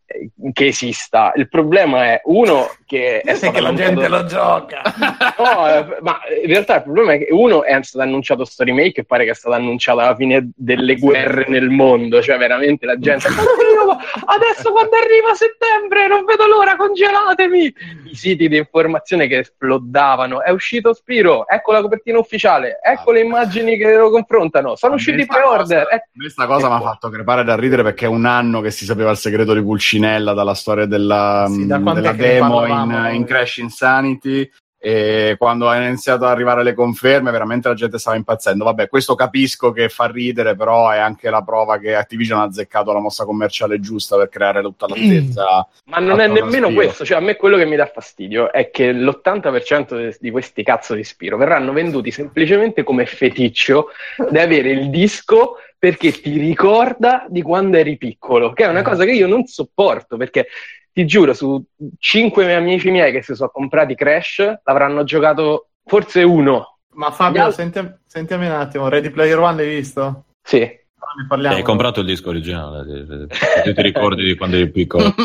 che esista. Il problema è uno che è stato che la annunciato- gente lo gioca. No, eh, ma in realtà il problema è che uno è stato annunciato sto remake e pare che è stato annunciato alla fine delle guerre nel mondo, cioè veramente la gente "Oddio, adesso quando arriva settembre non vedo l'ora, congelatemi! I siti di informazione che esplodavano, è uscito Spiro, ecco la copertina ufficiale, ecco le immagini che lo confrontano, sono usciti i pre-order. eh. Questa cosa mi ha fatto crepare da ridere perché è un anno che si sapeva il segreto di Pulcinella dalla storia della, Sì, da mh, quant'è della demo in, in Crash Insanity e quando hanno iniziato ad arrivare le conferme veramente la gente stava impazzendo. Vabbè questo capisco che fa ridere però è anche la prova che Activision ha azzeccato la mossa commerciale giusta per creare tutta l'attesa Ma non è nemmeno Spiro. questo, cioè a me quello che mi dà fastidio è che l'80% de- di questi cazzo di Spiro verranno venduti semplicemente come feticcio di avere il disco perché ti ricorda di quando eri piccolo, che è una cosa che io non sopporto perché ti giuro, su cinque amici miei che si sono comprati Crash, l'avranno giocato forse uno. Ma Fabio, altri- sentiam- sentiami un attimo, Ready Player One l'hai visto? Sì. Ne parliamo. Hai comprato il disco originale, ti ti ricordi di quando eri piccolo?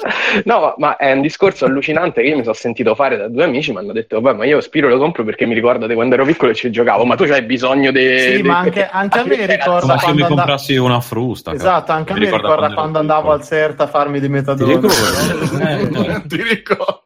No, ma- è un discorso allucinante che io mi sono sentito fare da due amici, mi hanno detto, vabbè, ma io Spiro lo compro perché mi ricordo di quando ero piccolo e ci giocavo, ma tu c'hai bisogno di... Sì, di- ma anche, anche a me ricorda Come se mi quando andavo... comprassi una frusta. Esatto, anche a me ricorda quando quando andavo al. CERT a farmi di Ti metadone. ricordi? Eh, ti ricordo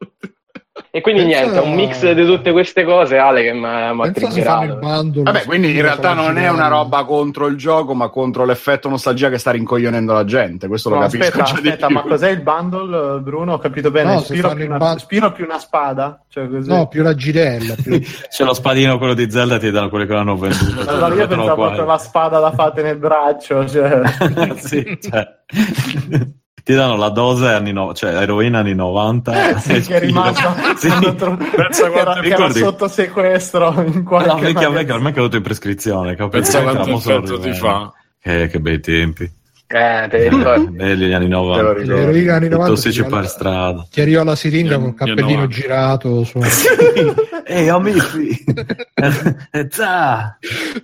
E quindi Pensa- niente, un mix di tutte queste cose, Ale, che mi ha triggerato. Vabbè, quindi in realtà non è una roba contro il gioco, ma contro l'effetto nostalgia che sta rincoglionendo la gente. Questo lo No, capisco aspetta, già di aspetta, più. ma cos'è il bundle, Bruno? Ho capito bene. No, Spiro, più il una, bun- Spiro più una spada? Cioè così. No, più la girella. Più... C'è lo spadino, quello di Zelda, ti danno quelli che l'hanno venduto. allora io Sono pensavo proprio alla spada da fate nel braccio. Cioè. sì, cioè, ti danno la dose anni no- cioè eroina anni 90 Sì, che è rimasto Sì. tro- Pensa che era, quanto- che era ricordi? sotto sequestro in qualche No, a me, che a me è caduto in prescrizione? Pensa Era quanto molto effetto ti fa. che, che bei tempi Eh, te li ricordi. belli gli anni Te lo 90. L'eroina anni i 90 tossici ti per arriva- strada ti arriva la siringa col io cappellino no. girato su... ehi amici Eh,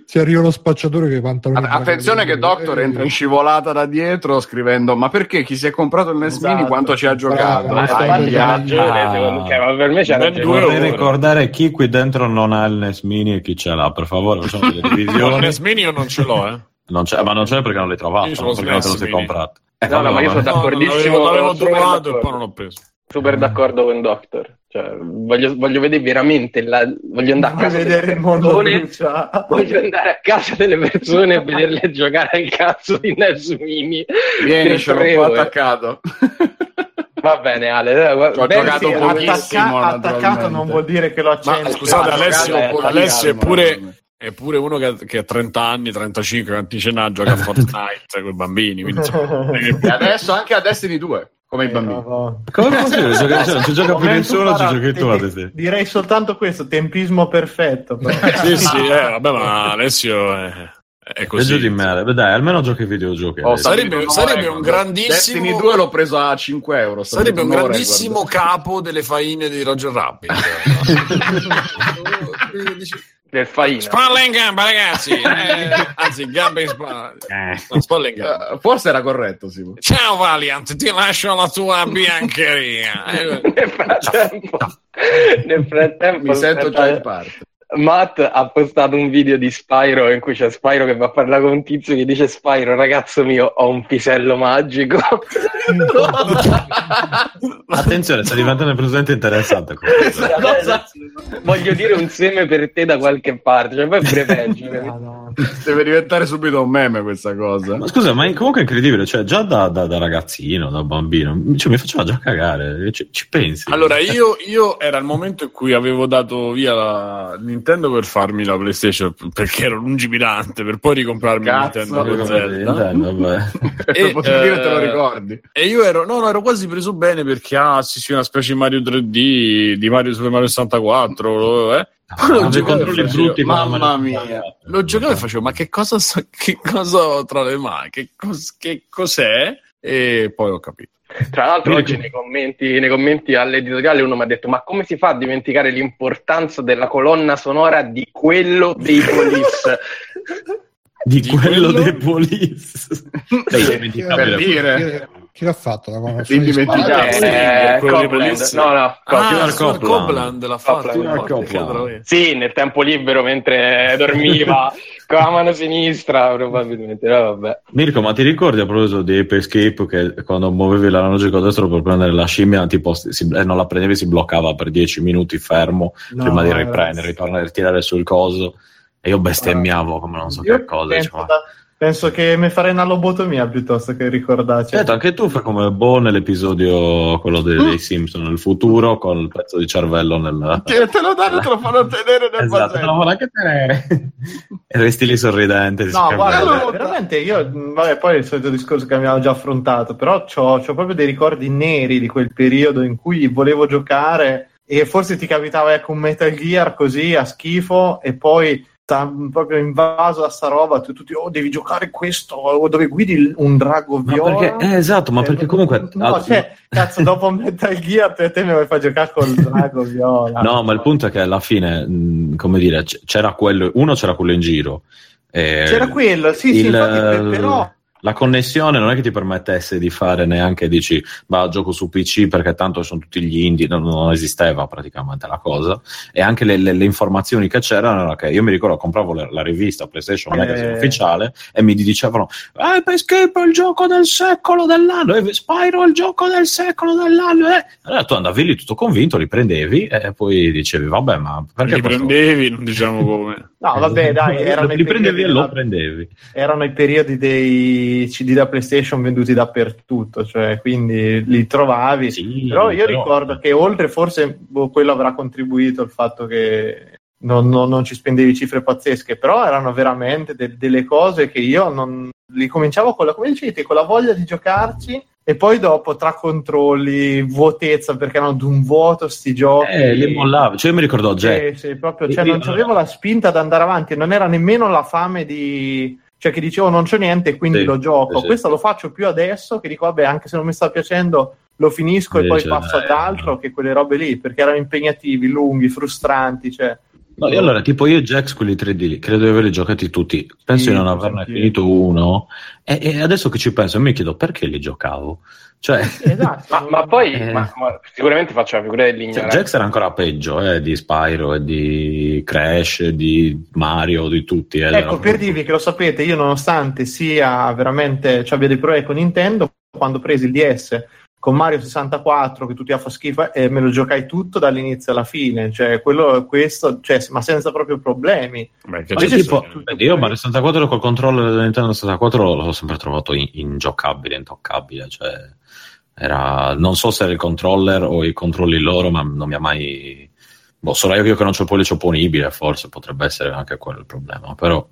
ti arriva lo spacciatore che pantaloni Att- Attenzione che Doctor Eh, entra in scivolata da dietro scrivendo ma perché chi si è comprato il NES Esatto. Mini quanto ci ha giocato? Ma vedendo- ha ragione, Ah. secondo- cioè, ma per me gente- due vorrei ricordare chi qui dentro non ha il NES Mini e chi ce l'ha per favore facciamo delle divisioni NES Mini io non ce l'ho, eh. Non c'è, ma non c'è perché non l'hai trovato Io non perché non te lo sei comprato No, no, ma io sono No, d'accordissimo. l'avevo, l'avevo super trovato e d'accordo. poi non l'ho preso. super d'accordo con Doctor. Cioè, voglio, voglio vedere veramente la, voglio andare a Vuoi casa vedere delle il mondo persone, voglio andare a casa delle persone e vederle giocare al cazzo di NES Mini Vieni, ce l'ho qua attaccato. va bene Ale ho beh, giocato sì, pochissimo. attacca- attaccato non vuol dire che lo accendi. Ma scusate, Alessio, con Alessio è pure, naturalmente. è pure uno che, che ha 30 anni, 35, quanti ce n'ha, gioca a Fortnite con i bambini. Quindi, insomma, E adesso anche a Destiny 2, come i bambini. come è possibile Gioca- cioè, non ci gioca più nessuno ci giochi tu te- esempio Direi soltanto questo, tempismo perfetto. sì, sì, eh, vabbè, ma Alessio è, è così. peggio di me Beh, dai almeno giochi ai videogiochi Oh, sarebbe- sarebbe un grandissimo- Destiny 2 l'ho preso a 5 euro. sto Sarebbe un grandissimo guarda. capo delle faine di Roger Rabbit. del faina. Spalla in gamba, ragazzi! Eh, anzi, gambe in spalla. No, spalla in gamba. Eh, Forse era corretto, Simo. Ciao Valiant, ti lascio la tua biancheria. Eh, Nel frattempo, nel frattempo Mi sento già in parte. Matt ha postato un video di Spyro in cui c'è Spyro che va a parlare con un tizio che dice Spyro ragazzo mio ho un pisello magico attenzione sta diventando presente interessante questa cosa. Voglio dire un seme per te da qualche parte cioè poi è breveggio capito? Madonna. Deve diventare subito un meme questa cosa. Ma scusa, ma è comunque incredibile, cioè già da, da- da ragazzino, da bambino, cioè, mi faceva già cagare, ci, ci pensi? Allora, io, io era il momento in cui avevo dato via la Nintendo per farmi la PlayStation perché ero lungimirante per poi ricomprarmi la Cazzo, Zelda. Nintendo. E, dire te lo eh, ricordi. E io ero, no, no, ero quasi preso bene perché ah, sì, sì, una specie di Mario 3D, di Mario Super Mario 64. Eh. Lo giocavo e controlli facevo- brutti, mamma mamma mia. Lo giocavo e facevo, ma che cosa, so- che cosa ho tra le mani? Che, cos- che cos'è? E poi ho capito. tra l'altro oggi nei commenti, nei commenti all'editoriale uno mi ha detto ma come si fa a dimenticare l'importanza della colonna sonora di quello dei Police Di, Di quello, quello- dei police. È indimenticabile. Per dire. Chi l'ha fatto la. Eh, dei Copland. No no Ah, Stuart Copeland. Copeland l'ha fatto. Sì, nel tempo libero mentre dormiva con la mano sinistra, probabilmente. No, vabbè. Mirko, ma ti ricordi a proposito di Ape Escape che quando muovevi l'analogico destro per prendere la scimmia, tipo, si- eh, non la prendevi, si bloccava per 10 minuti fermo No, prima di riprendere, ritornare a tirare sul coso. E io bestemmiavo come non so Io che cosa. dicevo, da- Penso che mi farei una lobotomia piuttosto che ricordarci. Certo, anche tu fai come Bo nell'episodio quello dei, dei Simpson nel futuro con il pezzo di cervello nel... Te, te lo danno e te lo fanno tenere nel Esatto, te vasetto. lo vuole anche tenere. e resti lì sorridente. No, che guarda, bello. bello. veramente io, vabbè, poi è il solito discorso che abbiamo già affrontato, però ho proprio dei ricordi neri di quel periodo in cui volevo giocare e forse ti capitava ecco un Metal Gear così a schifo e poi sta proprio invaso da sta roba, tu tutti, oh devi giocare questo, o dove guidi un drago Ma viola. perché, eh, esatto, ma Eh, perché comunque... No, ah, cioè, cazzo, dopo Metal Gear te, te mi vuoi far giocare col drago viola. No, ma il punto è che alla fine, come dire, c'era quello, uno c'era quello in giro. e C'era quello, sì, sì, il- infatti, per- però... La connessione non è che ti permettesse di fare neanche, dici, va, gioco su PC perché tanto sono tutti gli indie, non, non esisteva praticamente la cosa. E anche le, le- le informazioni che c'erano era che io mi ricordo, compravo la, la rivista PlayStation Magazine Eh. ufficiale e mi dicevano, eh, Escape è il gioco del secolo dell'anno, e Spyro è il gioco del secolo dell'anno. Eh. Allora tu andavi lì tutto convinto, li prendevi e poi dicevi, vabbè, ma perché Li prendevi, non diciamo come. No, vabbè, dai, erano i li prendevi e lo prendevi. erano i periodi dei CD da PlayStation venduti dappertutto, cioè quindi li trovavi. Sì, però io però- ricordo che oltre, forse boh, quello avrà contribuito il fatto che non, non- non ci spendevi cifre pazzesche, però erano veramente de- delle cose che io non li cominciavo con la, come dicete, con la voglia di giocarci. E poi dopo tra controlli, vuotezza perché erano d'un vuoto sti giochi. Eh, li mollavi. Cioè, io mi ricordo Jack. Sì, sì, proprio, cioè, Io- non avevo la spinta ad andare avanti, non era nemmeno la fame di. Cioè, che dicevo non c'è niente, quindi Sì, lo gioco. sì. Questo lo faccio più adesso che dico, vabbè, anche se non mi sta piacendo, lo finisco e poi passo dai, ad altro che quelle robe lì, perché erano impegnativi, lunghi, frustranti. Cioè. No, io allora, tipo io e Jax, quelli 3D, lì, credo di averli giocati tutti. Penso Sì, di non averne sì. finito uno. E, e adesso che ci penso, mi chiedo perché li giocavo. Cioè, Esatto. Ma, ma poi Eh. ma- ma sicuramente faccio la figura cioè, dell'ignoranza. Jax era ancora peggio eh, di Spyro e di Crash, di Mario, di tutti. eh, Ecco, per dirvi che lo sapete, io nonostante sia veramente, cioè abbia dei problemi con Nintendo, quando ho preso il DS con Mario 64, che tutti a fa schifo, e me lo giocai tutto dall'inizio alla fine, cioè quello, questo, cioè, ma senza proprio problemi. Beh, Ma tipo, vedi, io Mario 64 col controller della Nintendo 64 l'ho sempre trovato in- ingiocabile, intoccabile. Cioè, era, non so se era il controller o i controlli loro, ma non mi ha mai. Boh, sarà io che non c'ho il pollice opponibile, forse potrebbe essere anche quello il problema. Però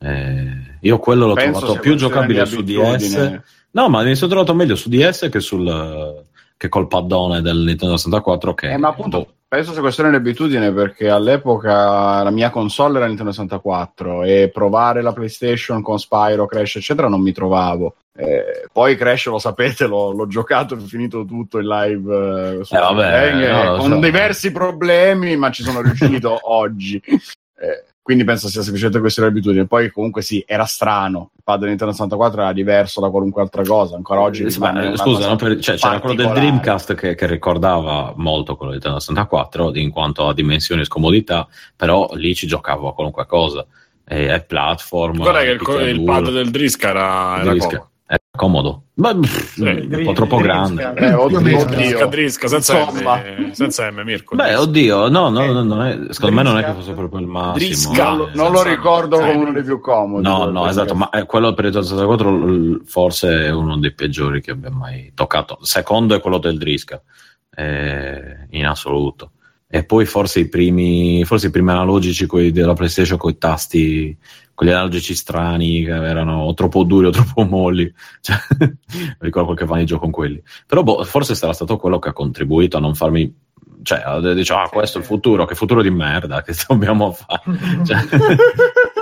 eh, io quello l'ho Penso trovato più giocabile su. DS. No, ma mi sono trovato meglio su DS che, sul, che col paddone del Nintendo 64. Che, Eh, ma appunto, boh, penso sia questione di abitudine perché all'epoca la mia console era Nintendo 64 e provare la PlayStation con Spyro, Crash, eccetera, non mi trovavo. Eh, poi Crash, lo sapete, l'ho, l'ho giocato e finito tutto in live eh, su Eh, vabbè, Steam, no, con so. diversi problemi, ma ci sono riuscito oggi. Eh, quindi penso sia semplicemente questione di abitudine. Poi comunque sì, era strano. Il pad del Nintendo 64 era diverso da qualunque altra cosa. Ancora oggi Eh, rimane ma, una scusa, per- cioè, c'era quello del. Dreamcast che, che ricordava molto quello del Nintendo 64 in quanto a dimensioni e scomodità, però lì ci giocavo a qualunque cosa. E è platform. Guarda che il, il pad del Drisca era, era Drisca. Comodo. È. Ma pff, Sì. è un po' troppo grande. Drisca. Eh, oddio, Più o meno. Drisca, oddio. Drisca, senza Insomma. M, senza M, Mirko. Beh, Drisca. oddio, no, no, Eh, no, non è- secondo me non è che Drisca. fosse proprio il massimo. Drisca, Non eh, lo- non lo ricordo come uno dei più comodi. No, no, del esatto, ma eh, quello per il 64 l- forse è uno dei peggiori che abbia mai toccato. Secondo è quello del Drisca, eh, in assoluto. E poi forse i primi, forse i primi analogici quelli della PlayStation con i tasti, quegli analogici strani che erano o troppo duri o troppo molli. Cioè, ricordo qualche vanigio con quelli. Però boh, forse sarà stato quello che ha contribuito a non farmi. Cioè, dice, ah, questo è il futuro, che futuro di merda che dobbiamo fare. Cioè,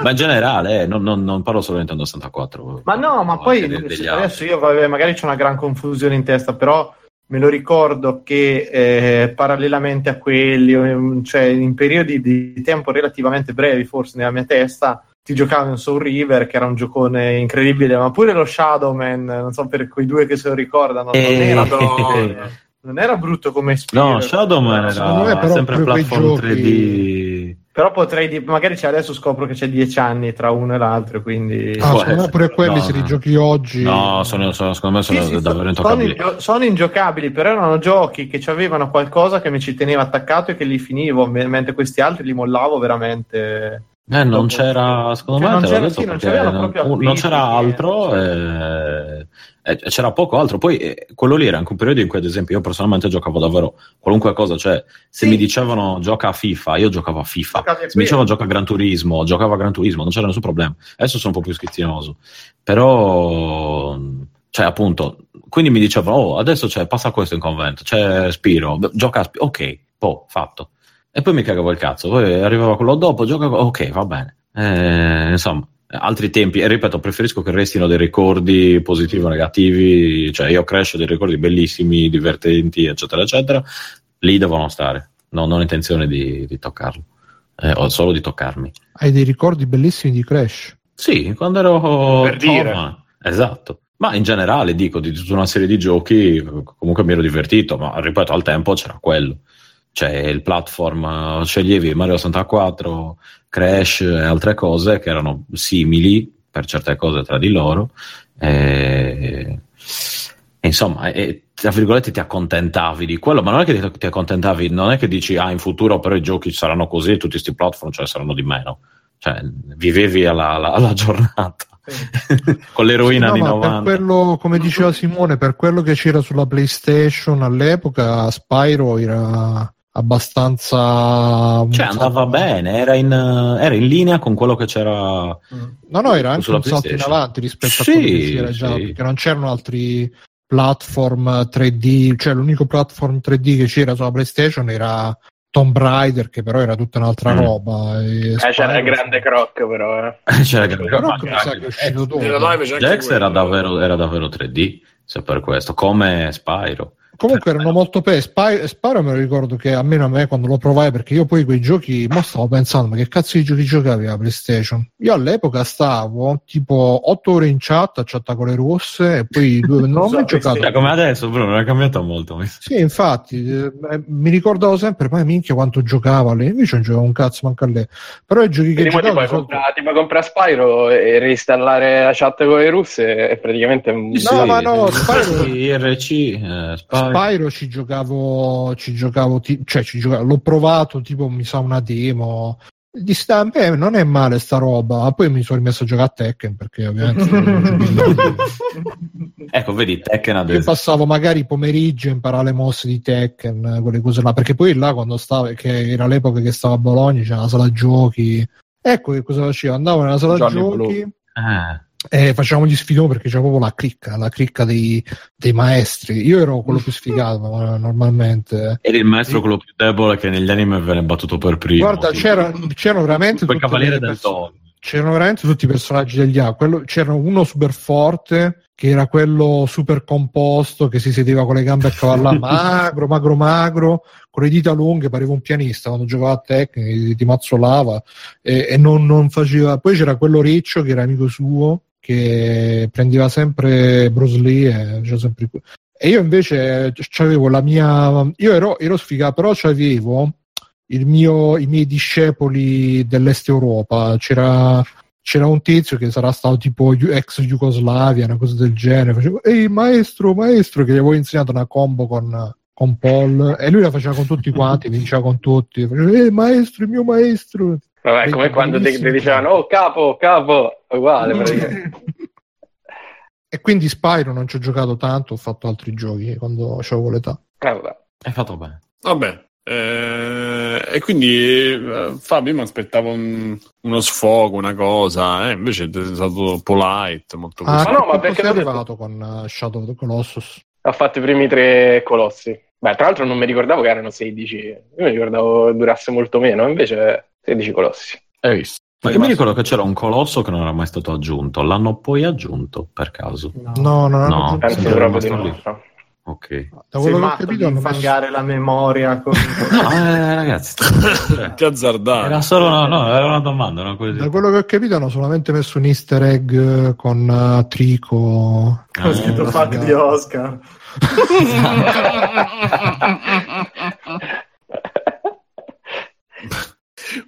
ma in generale, eh, non, non- non parlo solo di Nintendo 64. Ma no, ma poi adesso io vabbè, magari c'è una gran confusione in testa, però me lo ricordo che eh, parallelamente a quelli, cioè in periodi di tempo relativamente brevi, forse nella mia testa, ti giocavi in Soul River, che era un giocone incredibile, ma pure lo Shadowman, non so per quei due che se lo ricordano, non, Eh, era, Madonna. non era brutto come ispiro. No, Shadowman me era però sempre platform giochi- 3D. Però potrei dire, magari c'è- adesso scopro che c'è dieci anni tra uno e l'altro, quindi... Ah, Può secondo me essere. pure quelli No, se li no. giochi oggi. No, sono, sono- secondo me sono Sì, sì, davvero sono, intoccabili. ingio- sono ingiocabili, però erano giochi che avevano qualcosa che mi ci teneva attaccato e che li finivo, me- mentre questi altri li mollavo veramente. Eh, non c'era, secondo Cioè, me, non c'era- detto, sì, non non, non acquisti c'era altro, eh, e c'era poco altro. Poi eh, quello lì era anche un periodo in cui, ad esempio, io personalmente giocavo davvero qualunque cosa. Cioè, se Sì. mi dicevano gioca a FIFA, io giocavo a FIFA. Giocavi Se mi dicevano gioca a Gran Turismo, giocavo a Gran Turismo, non c'era nessun problema. Adesso sono un po' più schizzinoso. Però, cioè, appunto, quindi mi dicevano, oh, adesso c'è, passa questo in convento, c'è Spiro, gioca a Spiro, ok, boh, fatto. E poi mi cagavo il cazzo, poi arrivava quello dopo, giocavo, ok, va bene. Eh, insomma, altri tempi, e ripeto, preferisco che restino dei ricordi positivi o negativi, cioè io cresco dei ricordi bellissimi, divertenti, eccetera, eccetera, lì devono stare, no, non ho intenzione di, di toccarlo, eh, ho solo di toccarmi. Hai dei ricordi bellissimi di Crash. Sì, quando ero Per dire. giovane, esatto. Ma in generale dico di tutta una serie di giochi, comunque mi ero divertito, ma ripeto, al tempo c'era quello. Cioè il platform, eh, sceglievi Mario 64, Crash e altre cose che erano simili per certe cose tra di loro. E, e insomma, e, tra virgolette ti accontentavi di quello, ma non è che ti, ti accontentavi, non è che dici ah in futuro però i giochi saranno così, tutti questi platform cioè saranno di meno. Cioè, vivevi alla, alla- alla giornata con l'eroina No, anni ma 90. per quello, come diceva Simone, per quello che c'era sulla PlayStation all'epoca, Spyro era abbastanza. Cioè, andava bene, era in, eh, era in linea con quello che c'era. No, no, era anche un salto in avanti rispetto Sì, a quello che c'era già, sì. perché non c'erano altri platform 3D, cioè l'unico platform 3D che c'era sulla PlayStation era Tomb Raider, che però era tutta un'altra Mm. roba. e Eh, c'era il grande croc, però. Eh. c'era Però mi sa che è uscito dopo. Nella live c'è anche Jax era davvero, era davvero 3D, se per questo, come Spyro. Comunque erano molto pe Spy- Spyro me lo ricordo che almeno a me quando lo provai, perché io poi quei giochi, mo stavo pensando, ma che cazzo di giochi giocavi alla PlayStation? Io all'epoca stavo tipo 8 ore in chat a chatta con le rosse e poi due, non ho mai Sulla giocato. Cioè, come adesso, Bruno, non è cambiato molto. Sì, infatti, eh, eh, mi ricordavo sempre, ma minchia quanto giocavo lì, invece non giocavo un cazzo manca a lei. Però i giochi che Quindi ti giocavo puoi sono- comprare, ti puoi comprare Spyro e reinstallare la chat con le russe e praticamente... No, ma no, Spyro- IRC, eh, Spyro. Spyro ci giocavo, ci giocavo, ti- cioè ci giocavo, l'ho provato tipo mi sa una demo. Di sta, beh, non è male sta roba. Poi mi sono rimesso a giocare a Tekken perché ovviamente Ecco, vedi, Tekken ad io passavo magari i pomeriggi a imparare le mosse di Tekken, quelle cose là. Perché poi là quando stavo, che era l'epoca che stavo a Bologna, c'era la sala giochi. Ecco che cosa facevo, andavo nella sala Johnny giochi. Eh, facevamo gli sfigoni perché c'era proprio la cricca, la cricca dei, dei maestri. Io ero quello più sfigato ma normalmente. eri il maestro quello più debole che negli anime venne battuto per primo. Guarda, c'era, c'erano veramente quel cavaliere del perso- c'erano veramente tutti i personaggi degli A. Quello, c'era uno super forte che era quello super composto che si sedeva con le gambe a cavallo magro, magro, magro, con le dita lunghe, pareva un pianista quando giocava a ti, ti mazzolava e, e non, non faceva. Poi c'era quello riccio che era amico suo che prendeva sempre Bruce Lee e sempre e io invece avevo la mia io ero, ero sfigato però c'avevo il mio, i miei discepoli dell'est Europa. C'era, c'era un tizio che sarà stato tipo ex Jugoslavia una cosa del genere. Facevo ehi maestro maestro che gli avevo insegnato una combo con, con Paul e lui la faceva con tutti quanti vinceva con tutti. Facevo ehi maestro il mio maestro Vabbè, come quando ti, ti dicevano, oh capo, capo, uguale. e quindi Spyro non ci ho giocato tanto ho fatto altri giochi quando avevo l'età Eh, vabbè. Hai fatto bene. Vabbè. eh, e quindi eh, Fabio mi aspettavo un- uno sfogo, una cosa, eh, invece è stato polite, molto ah. Ma no, ma perché sei detto- arrivato con uh, Shadow of the Colossus Ha fatto i primi tre colossi. Beh, tra l'altro non mi ricordavo che erano 16. Io mi ricordavo durasse molto meno, invece 16 colossi. Hai visto? Perché mi ricordo che c'era un colosso che non era mai stato aggiunto. L'hanno poi aggiunto per caso. no, non No. Penso sì, proprio di no. Ok. da quello che ho capito di hanno messo la memoria con... No, eh, ragazzi. cioè, Che azzardare. era solo una, no, era una domanda. Una cosa Da quello che ho capito hanno solamente messo un easter egg eh, con uh, Trico. Ho scritto Ah, fuck di Oscar.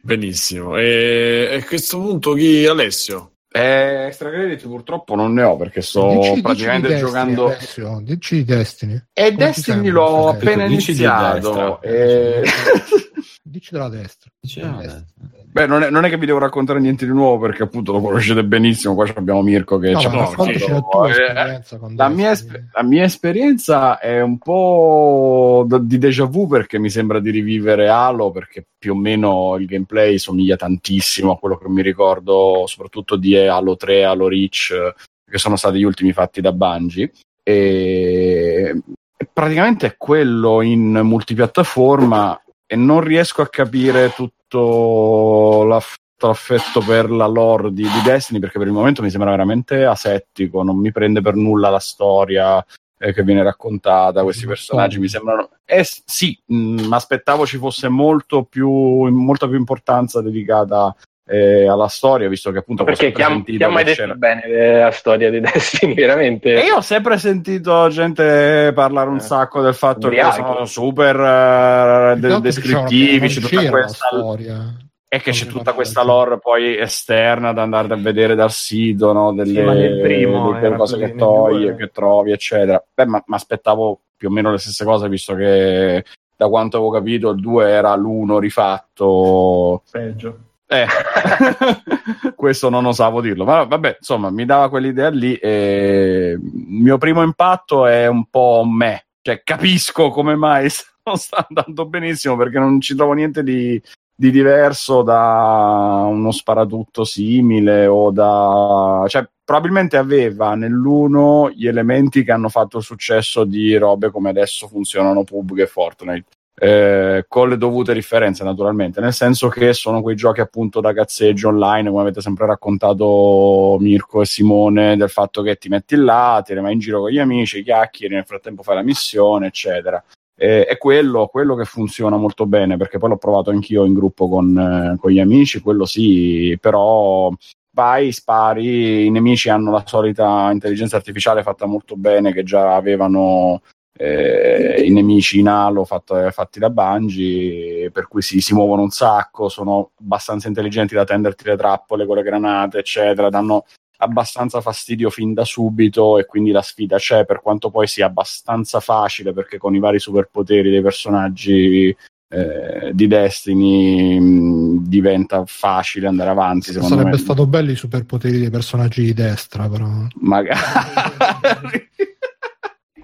Benissimo. E, a questo punto chi Alessio? Eh, extra credit purtroppo non ne ho perché sto Dici- dici praticamente di Destiny, giocando. Alessio, dici di Destiny. E Come ti Destiny l'ho appena? Dici di iniziato. destra. e- Dici della destra. Dice, Della ah, destra. Beh, non è, non è che vi devo raccontare niente di nuovo perché appunto lo conoscete benissimo. Qua abbiamo Mirko che No, c'è no, sì, la tua eh, con La mia, Destiny. espe- la mia esperienza è un po' di déjà vu perché mi sembra di rivivere Halo perché più o meno il gameplay somiglia tantissimo a quello che mi ricordo soprattutto di Halo 3, Halo Reach che sono stati gli ultimi fatti da Bungie e e praticamente è quello in multipiattaforma e non riesco a capire tutto l'aff- l'affetto per la lore di, di Destiny perché per il momento mi sembra veramente asettico, non mi prende per nulla la storia eh, che viene raccontata, questi personaggi mi sembrano... Eh, sì, mh, aspettavo ci fosse molto più, molta più importanza dedicata eh, alla storia, visto che appunto... Perché chi ha, mai detto bene della storia di Destiny, veramente? e io ho sempre sentito gente parlare un Eh. sacco del fatto che sono super eh, de- descrittivi, c'è tutta la questa storia. e che c'è tutta questa lore poi esterna da andare a vedere dal sito, no? delle, nel primo delle cose che togli, che trovi, eccetera. Beh, ma mi aspettavo più o meno le stesse cose, visto che da quanto avevo capito il 2 era l'1 rifatto. Peggio. Eh, questo non osavo dirlo, ma vabbè, insomma, mi dava quell'idea lì e il mio primo impatto è un po' me, cioè capisco come mai non sta andando benissimo perché non ci trovo niente di, di diverso da uno sparatutto simile o da... cioè probabilmente aveva nell'uno gli elementi che hanno fatto il successo di robe come adesso funzionano PUBG e Fortnite eh, con le dovute differenze naturalmente, nel senso che sono quei giochi appunto da cazzeggio online, come avete sempre raccontato Mirko e Simone, del fatto che ti metti là, ti vai in giro con gli amici, chiacchieri, nel frattempo fai la missione, eccetera. Eh, è quello, quello che funziona molto bene, perché poi l'ho provato anch'io in gruppo con, eh, con gli amici, quello sì, però vai, spari, i nemici hanno la solita intelligenza artificiale fatta molto bene, che già avevano eh, i nemici in Halo fatto- fatti da Bungie, per cui si, si muovono un sacco, sono abbastanza intelligenti da tenderti le trappole con le granate, eccetera, danno abbastanza fastidio fin da subito e quindi la sfida c'è, per quanto poi sia abbastanza facile, perché con i vari superpoteri dei personaggi eh, di Destiny mh, diventa facile andare avanti, secondo Sarebbe me. stato bello i superpoteri dei personaggi di destra, però. magari.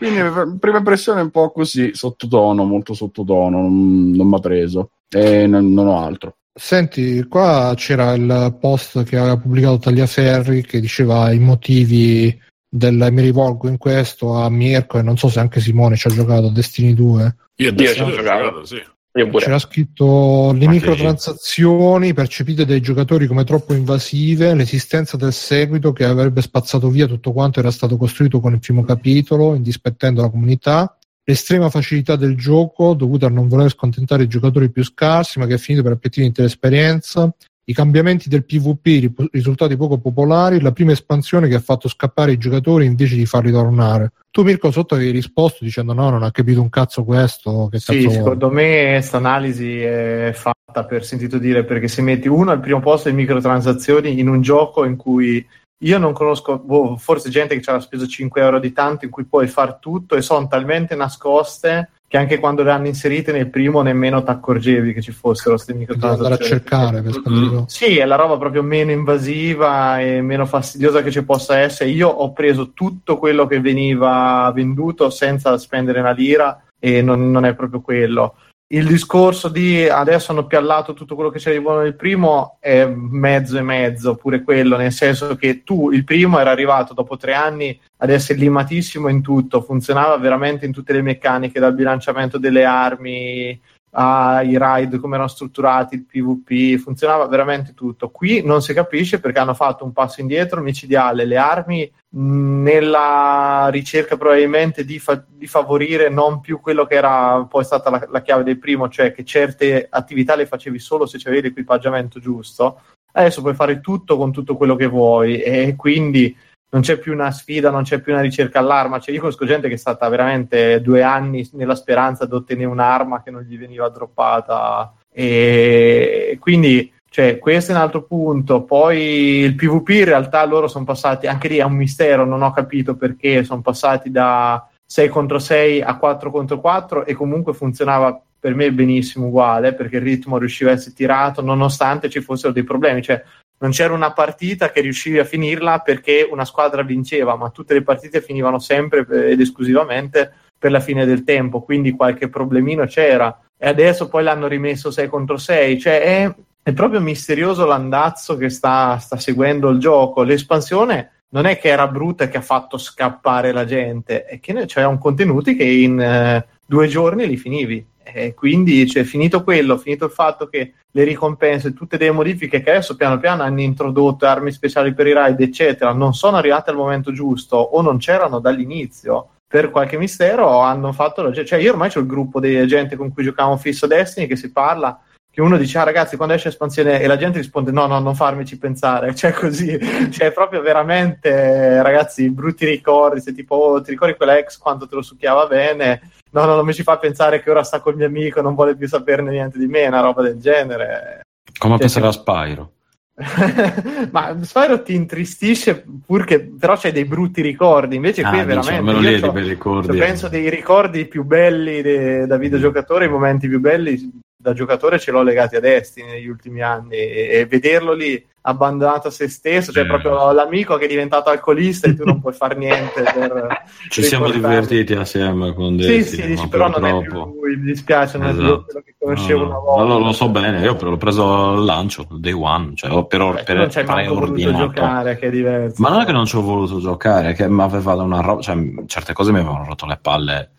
Quindi prima impressione è un po' così, sottotono, molto sottotono, non, non mi ha preso e non, non ho altro. Senti, qua c'era il post che aveva pubblicato Tagliaferri che diceva i motivi del mi rivolgo in questo a Mirko e non so se anche Simone ci ha giocato a Destiny 2. Io Io adesso ci ho ho giocato. giocato, sì. C'era scritto le microtransazioni percepite dai giocatori come troppo invasive, l'esistenza del seguito che avrebbe spazzato via tutto quanto era stato costruito con il primo capitolo, indispettendo la comunità, l'estrema facilità del gioco dovuta a non voler scontentare i giocatori più scarsi, ma che è finito per appetire l'intera esperienza, i cambiamenti del PvP risultati poco popolari, la prima espansione che ha fatto scappare i giocatori invece di farli tornare. Tu Mirko sotto avevi risposto dicendo no, non ha capito un cazzo questo, che Sì, cazzo vuole?" secondo me questa analisi è fatta per sentito dire perché se metti uno al primo posto di microtransazioni in un gioco in cui io non conosco, boh, forse gente che ci ha speso 5 euro di tanto in cui puoi far tutto e sono talmente nascoste che anche quando le hanno inserite nel primo nemmeno ti accorgevi che ci fossero queste microtransazioni. andare a cercare per spendere Sì, è la roba proprio meno invasiva e meno fastidiosa che ci possa essere. Io ho preso tutto quello che veniva venduto senza spendere una lira e non, non è proprio quello. Il discorso di adesso hanno piallato tutto quello che c'era di buono nel primo è mezzo e mezzo, pure quello, nel senso che tu, il primo, era arrivato dopo tre anni ad essere limatissimo in tutto, funzionava veramente in tutte le meccaniche, dal bilanciamento delle armi ai raid, come erano strutturati, il PvP, funzionava veramente tutto. Qui non si capisce perché hanno fatto un passo indietro micidiale, le armi nella ricerca probabilmente di, fa- di favorire non più quello che era poi stata la, la chiave del primo, cioè che certe attività le facevi solo se c'avevi l'equipaggiamento giusto. Adesso puoi fare tutto con tutto quello che vuoi e quindi non c'è più una sfida, non c'è più una ricerca all'arma. Cioè, io conosco gente che è stata veramente due anni nella speranza di ottenere un'arma che non gli veniva droppata. E quindi, cioè, questo è un altro punto. Poi il PvP in realtà loro sono passati, anche lì è un mistero, non ho capito perché sono passati da 6 contro 6 a 4 contro 4 e comunque funzionava per me benissimo uguale, perché il ritmo riusciva a essere tirato nonostante ci fossero dei problemi. Cioè, non c'era una partita che riuscivi a finirla perché una squadra vinceva, ma tutte le partite finivano sempre ed esclusivamente per la fine del tempo, quindi qualche problemino c'era. E adesso poi l'hanno rimesso 6 contro 6, cioè è, è proprio misterioso l'andazzo che sta, sta seguendo il gioco. L'espansione non è che era brutta e che ha fatto scappare la gente, è che c'erano contenuti che in eh, due giorni li finivi. E quindi, cioè, finito quello, finito il fatto che le ricompense, tutte le modifiche che adesso piano piano hanno introdotto, armi speciali per i raid, eccetera, non sono arrivate al momento giusto o non c'erano dall'inizio. Per qualche mistero hanno fatto cioè io ormai ho il gruppo di gente con cui giocavamo fisso Destiny che si parla che uno dice ah ragazzi quando esce espansione e la gente risponde no no non farmici pensare cioè così cioè proprio veramente ragazzi brutti ricordi se tipo oh, ti ricordi quella ex quando te lo succhiava bene? No no non mi ci fa pensare che ora sta col mio amico non vuole più saperne niente di me una roba del genere. Come cioè, pensare a Spyro. Ma Spyro ti intristisce pur che però c'hai dei brutti ricordi invece qui è veramente diciamo, io ricordi, penso dei ricordi più belli de, da videogiocatore i momenti più belli da giocatore ce l'ho legati a Destiny negli ultimi anni e, e vederlo lì abbandonato a se stesso, cioè eh. proprio l'amico che è diventato alcolista e tu non puoi fare niente. Per, Ci siamo divertiti assieme con Destiny. Sì, sì, dici, però non è più lui, mi dispiace, non esatto. è quello che conoscevo no, una volta. No, lo so bene, io l'ho preso al lancio, day one, cioè per, Beh, per non c'hai voluto giocare, che è diverso. Ma non è che non ci ho voluto giocare, che mi aveva una roba, cioè certe cose mi avevano rotto le palle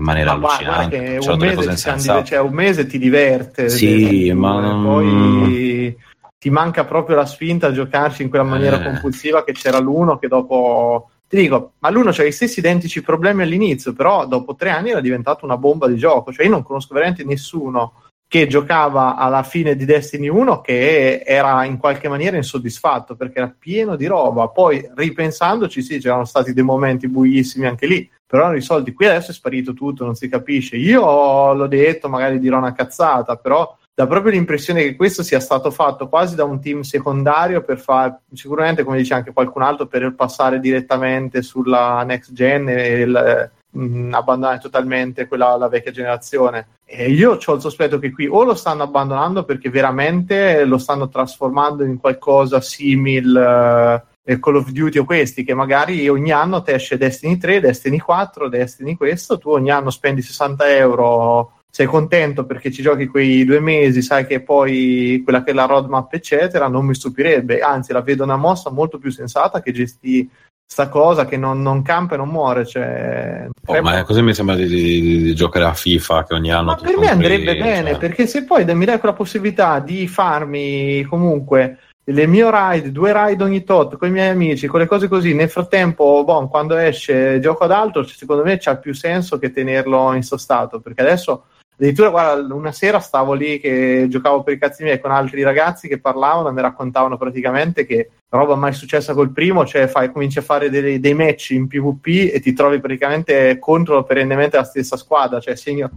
in maniera ma allucinante. un, mese cioè, un mese ti diverte. Sì, ma poi ti manca proprio la spinta a giocarci in quella maniera eh. compulsiva che c'era l'uno che dopo ti dico, ma l'uno c'ha gli stessi identici problemi all'inizio, però dopo tre anni era diventato una bomba di gioco. Cioè, io non conosco veramente nessuno che giocava alla fine di Destiny 1 che era in qualche maniera insoddisfatto perché era pieno di roba. Poi ripensandoci, sì, c'erano stati dei momenti buissimi anche lì, però hanno risolti. Qui adesso è sparito tutto, non si capisce. Io l'ho detto, magari dirò una cazzata, però dà proprio l'impressione che questo sia stato fatto quasi da un team secondario per fare, sicuramente come dice anche qualcun altro, per passare direttamente sulla next gen e il, mh, mm, abbandonare totalmente quella la vecchia generazione. E io ho il sospetto che qui o lo stanno abbandonando perché veramente lo stanno trasformando in qualcosa simile. Uh, Call of Duty o questi che magari ogni anno ti esce Destiny 3, Destiny 4, Destiny questo, tu ogni anno spendi 60 euro, sei contento perché ci giochi quei due mesi, sai che poi quella che è la roadmap eccetera, non mi stupirebbe, anzi la vedo una mossa molto più sensata che gesti sta cosa che non, non campa e non muore. Cioè, oh, ma così mi sembra di, di, di, giocare a FIFA che ogni anno. Ma per me andrebbe bene cioè... perché se poi mi dai quella possibilità di farmi comunque le mie ride, due ride ogni tot con i miei amici, con le cose così. Nel frattempo, bon, quando esce gioco ad altro, secondo me c'ha più senso che tenerlo in sostato perché adesso. Addirittura, guarda, una sera stavo lì che giocavo per i cazzi miei con altri ragazzi che parlavano e mi raccontavano praticamente che roba mai successa col primo, cioè fai, cominci a fare dei, dei, match in PvP e ti trovi praticamente contro perennemente la stessa squadra, cioè segno,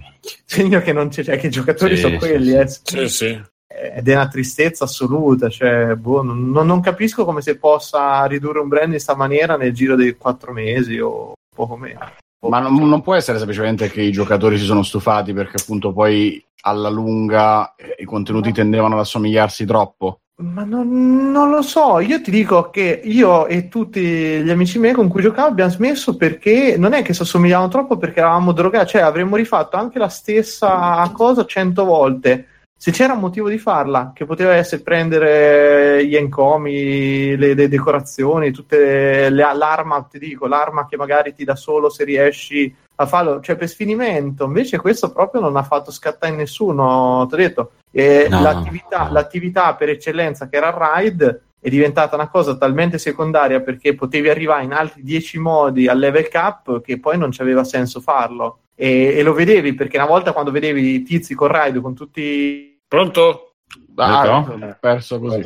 segno che non c'è, cioè che i giocatori sì, sono quelli. Eh. sì, sì ed è una tristezza assoluta. Cioè, boh, non, non, capisco come si possa ridurre un brand in questa maniera nel giro dei quattro mesi o poco meno. Ma non, non, può essere semplicemente che i giocatori si sono stufati perché appunto poi alla lunga eh, i contenuti tendevano ad assomigliarsi troppo. Ma non, non, lo so, io ti dico che io e tutti gli amici miei con cui giocavo abbiamo smesso perché non è che si assomigliavano troppo perché eravamo drogati, cioè avremmo rifatto anche la stessa cosa cento volte se c'era un motivo di farla, che poteva essere prendere gli encomi, le, le decorazioni, tutte le, l'arma, ti dico, l'arma che magari ti dà solo se riesci a farlo, cioè per sfinimento, invece questo proprio non ha fatto scattare nessuno, ti ho detto, no, l'attività, l'attività per eccellenza che era il ride è diventata una cosa talmente secondaria perché potevi arrivare in altri dieci modi al level cap che poi non c'aveva senso farlo. E, e, lo vedevi perché una volta quando vedevi i tizi con ride con tutti Pronto? Ah, ho perso così.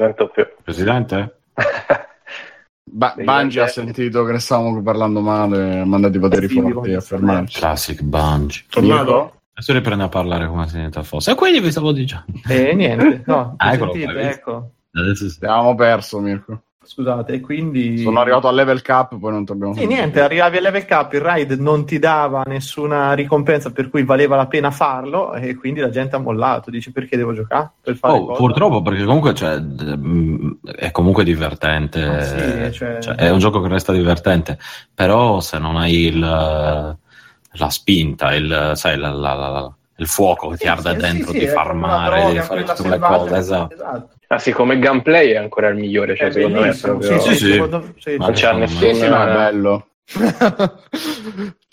Presidente? Ba- Bungie ha sentito che ne stavamo parlando male, ha mandato i poteri forti a fermarci. Classic Bungie. Tornato? Adesso riprende a parlare come se niente fosse. E quelli vi stavo dicendo. E eh, niente, no. ah, sentite, ecco. Adesso sì. Abbiamo perso, Mirko. Scusate, e quindi... Sono arrivato al level cap, poi non ti abbiamo Sì, niente, arrivavi al level cap, il ride non ti dava nessuna ricompensa per cui valeva la pena farlo e quindi la gente ha mollato, dice perché devo giocare? Per fare Oh, purtroppo perché comunque cioè, mm, è comunque divertente, Ah, sì, cioè- Cioè, è un gioco che resta divertente, però se non hai il, la spinta, il, sai, la- la- la- il fuoco che ti Sì, arde sì, dentro sì, di sì, farmare, di fare tutte quelle selvaggia. cose, esatto. Esatto. Ah sì, come gameplay è ancora il migliore, cioè È secondo me è proprio... Sì, sì. secondo- sì. Ma Non c'è secondo me nessun... Sì, ma è bello.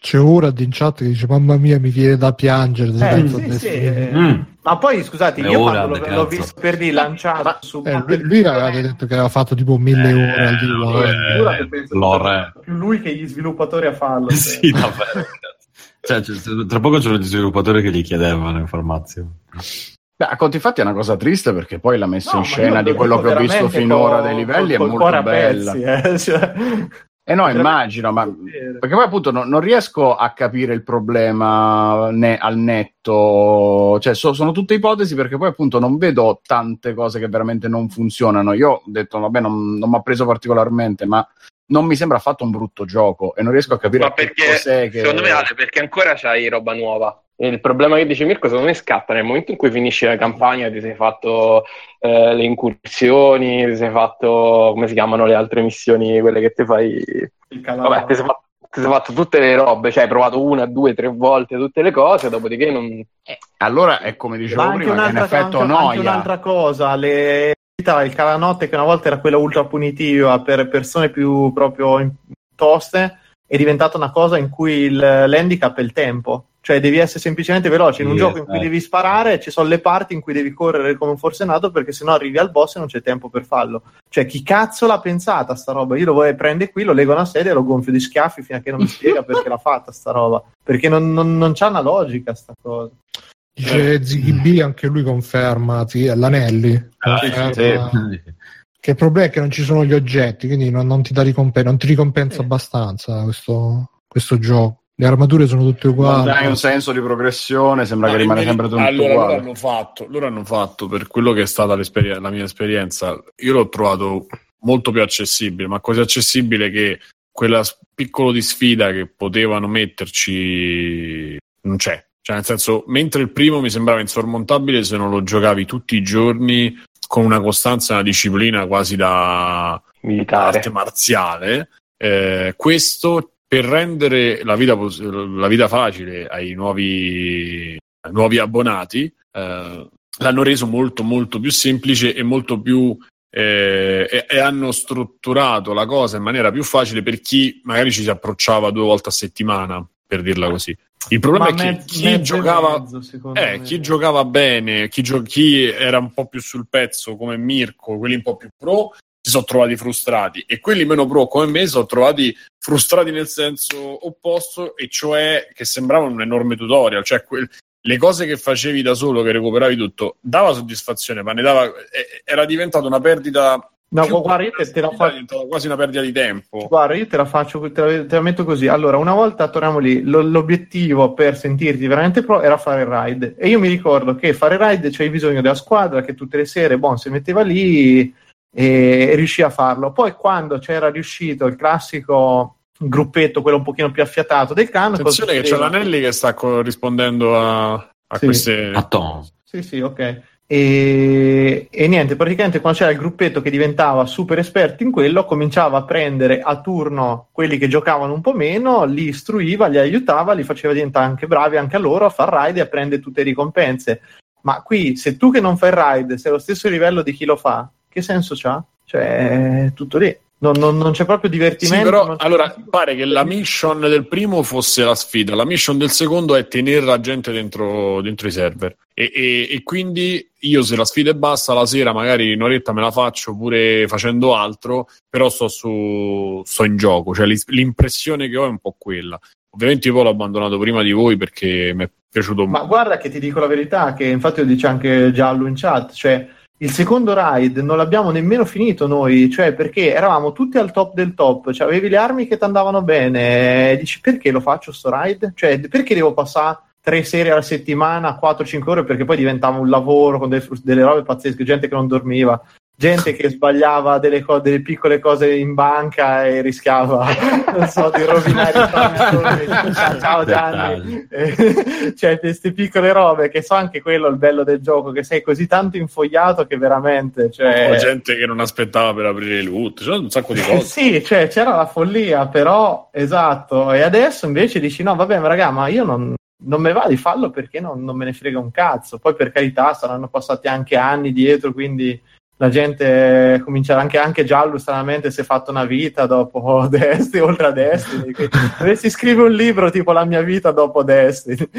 C'è ora in chat che dice mamma mia mi viene da piangere. Eh, sì, sì, eh. Mm. Ma poi scusate, Le io alle l'ho, l'ho visto per lì lanciato su Eh, lui, lui aveva detto che aveva fatto tipo mille Eh, ore al di là. eh, più lui che gli sviluppatori a farlo. cioè. Sì, davvero. Cioè, cioè, tra poco c'erano gli sviluppatori che gli chiedevano informazioni. Beh, a conti fatti è una cosa triste perché poi la messa No, in scena di lo quello che ho visto finora col- dei livelli col è cuore molto bella. pezzi, eh, cioè. Eh no, immagino, ma perché poi appunto non, non riesco a capire il problema ne- al netto, cioè so- sono tutte ipotesi perché poi appunto non vedo tante cose che veramente non funzionano. Io ho detto, vabbè, non, non mi ha preso particolarmente, ma non mi sembra affatto un brutto gioco e non riesco a capire Ma che perché, cos'è che... secondo me, Ale, perché ancora c'hai roba nuova. E il problema che dice Mirko, secondo me, scatta nel momento in cui finisci la campagna, ti sei fatto eh, le incursioni, ti sei fatto, come si chiamano le altre missioni, quelle che ti fai... Vabbè, ti sei fatto, ti sei fatto tutte le robe, cioè hai provato una, due, tre volte tutte le cose, dopodiché non... Allora è come dicevo Ma anche prima, che in un'altra, effetto anche- anche noia. un'altra cosa, le il calanotte che una volta era quella ultra punitiva per persone più proprio toste è diventata una cosa in cui il, l'handicap è il tempo. Cioè devi essere semplicemente veloce. In un Sì, gioco in cui esatto. devi sparare ci sono le parti in cui devi correre come un forsennato perché sennò arrivi al boss e non c'è tempo per farlo. Cioè chi cazzo l'ha pensata sta roba? Io lo voglio prendere qui, lo lego a una sedia e lo gonfio di schiaffi fino a che non mi spiega perché l'ha fatta sta roba. Perché non, non, non c'ha una logica sta cosa. Dice Ziggy B, anche lui conferma, sì, l'Anelli. conferma Che il problema è che non ci sono gli oggetti, quindi non, non ti dà ricompensa, non ti ricompensa Sì. abbastanza questo, questo gioco. Le armature sono tutte Non uguali. dai un senso di progressione, sembra che No, rimane in sempre tutto allora, loro uguale. hanno fatto, loro hanno fatto per quello che è stata la mia esperienza. Io l'ho trovato molto più accessibile, ma così accessibile che quella piccolo di sfida che potevano metterci non c'è. Cioè, nel senso, mentre il primo mi sembrava insormontabile se non lo giocavi tutti i giorni con una costanza e una disciplina quasi da militare. arte marziale, eh, questo per rendere la vita, la vita facile ai nuovi, ai nuovi abbonati, eh, l'hanno reso molto molto più semplice e molto più eh, e, e hanno strutturato la cosa in maniera più facile per chi magari ci si approcciava due volte a settimana, per dirla così. Il problema Ma è che mezzo- chi giocava mezzo, eh, me. chi giocava bene, chi, gio- chi era un po' più sul pezzo come Mirko, quelli un po' più pro, si sono trovati frustrati e quelli meno pro come me si sono trovati frustrati nel senso opposto e cioè che sembravano un enorme tutorial, cioè quel- le cose che facevi da solo, che recuperavi tutto, dava soddisfazione, ma ne dava, eh, era diventata una perdita No, guarda, io te, te la faccio. quasi una perdita di tempo. Guarda, io te la faccio, te la, te la metto così. Allora, una volta torniamo lì, lo- l'obiettivo per sentirti veramente pro era fare il ride. E io mi ricordo che fare il ride c'hai bisogno della squadra che tutte le sere, bon, si metteva lì e, riuscì a farlo. Poi, quando c'era riuscito il classico gruppetto, quello un pochino più affiatato del clan, Attenzione che c'è l'Anelli che sta co- rispondendo a, a Sì. queste... A Tom. Sì, sì, ok. E, e niente, praticamente quando c'era il gruppetto che diventava super esperto in quello, cominciava a prendere a turno quelli che giocavano un po' meno, li istruiva, li aiutava, li faceva diventare anche bravi anche a loro a far ride e a prendere tutte le ricompense. Ma qui, se tu che non fai ride sei allo stesso livello di chi lo fa, che senso c'ha? Cioè, tutto lì. Non, non- non c'è proprio Sì, divertimento. però non c'è- allora pare che la mission del primo fosse la sfida, la mission del secondo è tenere la gente dentro, dentro i server. E, e- e quindi io, se la sfida è bassa, la sera magari un'oretta me la faccio pure facendo altro, però sto, su, sto in gioco. Cioè, l'impressione che ho è un po' quella. Ovviamente io poi l'ho abbandonato prima di voi perché mi è piaciuto Ma molto. guarda che ti dico la verità, che infatti lo dice anche Giallo in chat, cioè il secondo ride non l'abbiamo nemmeno finito noi, cioè perché eravamo tutti al top del top, cioè avevi le armi che ti andavano bene, e dici perché lo faccio sto ride? Cioè perché devo passare tre serie alla settimana, 4-5 ore, perché poi diventava un lavoro con delle, delle robe pazzesche, gente che non dormiva. Gente che sbagliava delle, co- delle piccole cose in banca e rischiava, non so, di rovinare i transfermi. Ciao Gianni. Eh, cioè, queste piccole robe che so anche quello il bello del gioco, che sei così tanto infogliato che veramente... Cioè... O gente che non aspettava per aprire il loot, c'è un sacco di cose. sì, cioè, c'era la follia, però, esatto. E adesso invece dici, no, vabbè, ma raga, ma io non, non me va di farlo perché non, non, me ne frega un cazzo. Poi per carità saranno passati anche anni dietro, quindi la gente comincerà anche, anche giallo stranamente si è fatto una vita dopo Destiny, oltre a Destiny. Dovresti scrivere un libro tipo La mia vita dopo Destiny.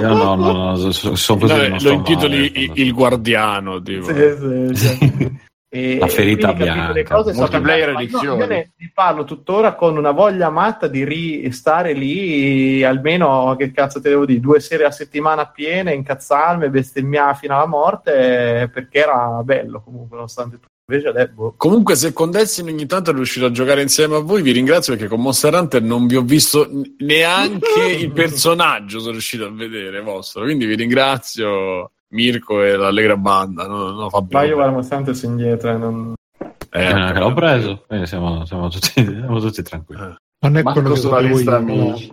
Io no, no, no, so, so così, no, lo intitoli male, il, Guardiano. Tipo. Sì, sì, sì. E, la ferita bianca le cose multiplayer edizione io ne, ne parlo tuttora con una voglia matta di ristare lì almeno che cazzo te devo dire due sere a settimana piene incazzarmi bestemmiare fino alla morte perché era bello comunque nonostante tutto Invece boh. Comunque, se con Destiny ogni tanto è riuscito a giocare insieme a voi, vi ringrazio perché con Monster Hunter non vi ho visto neanche il personaggio. Sono riuscito a vedere vostro. Quindi vi ringrazio. Mirko e l'Allegra Banda. No, no, Fabio. Ma io guardo sempre indietro. Eh, non... Eh, eh, l'ho preso, quindi siamo, siamo, tutti, siamo tutti tranquilli. Eh. Non è Marco quello sulla lista amici.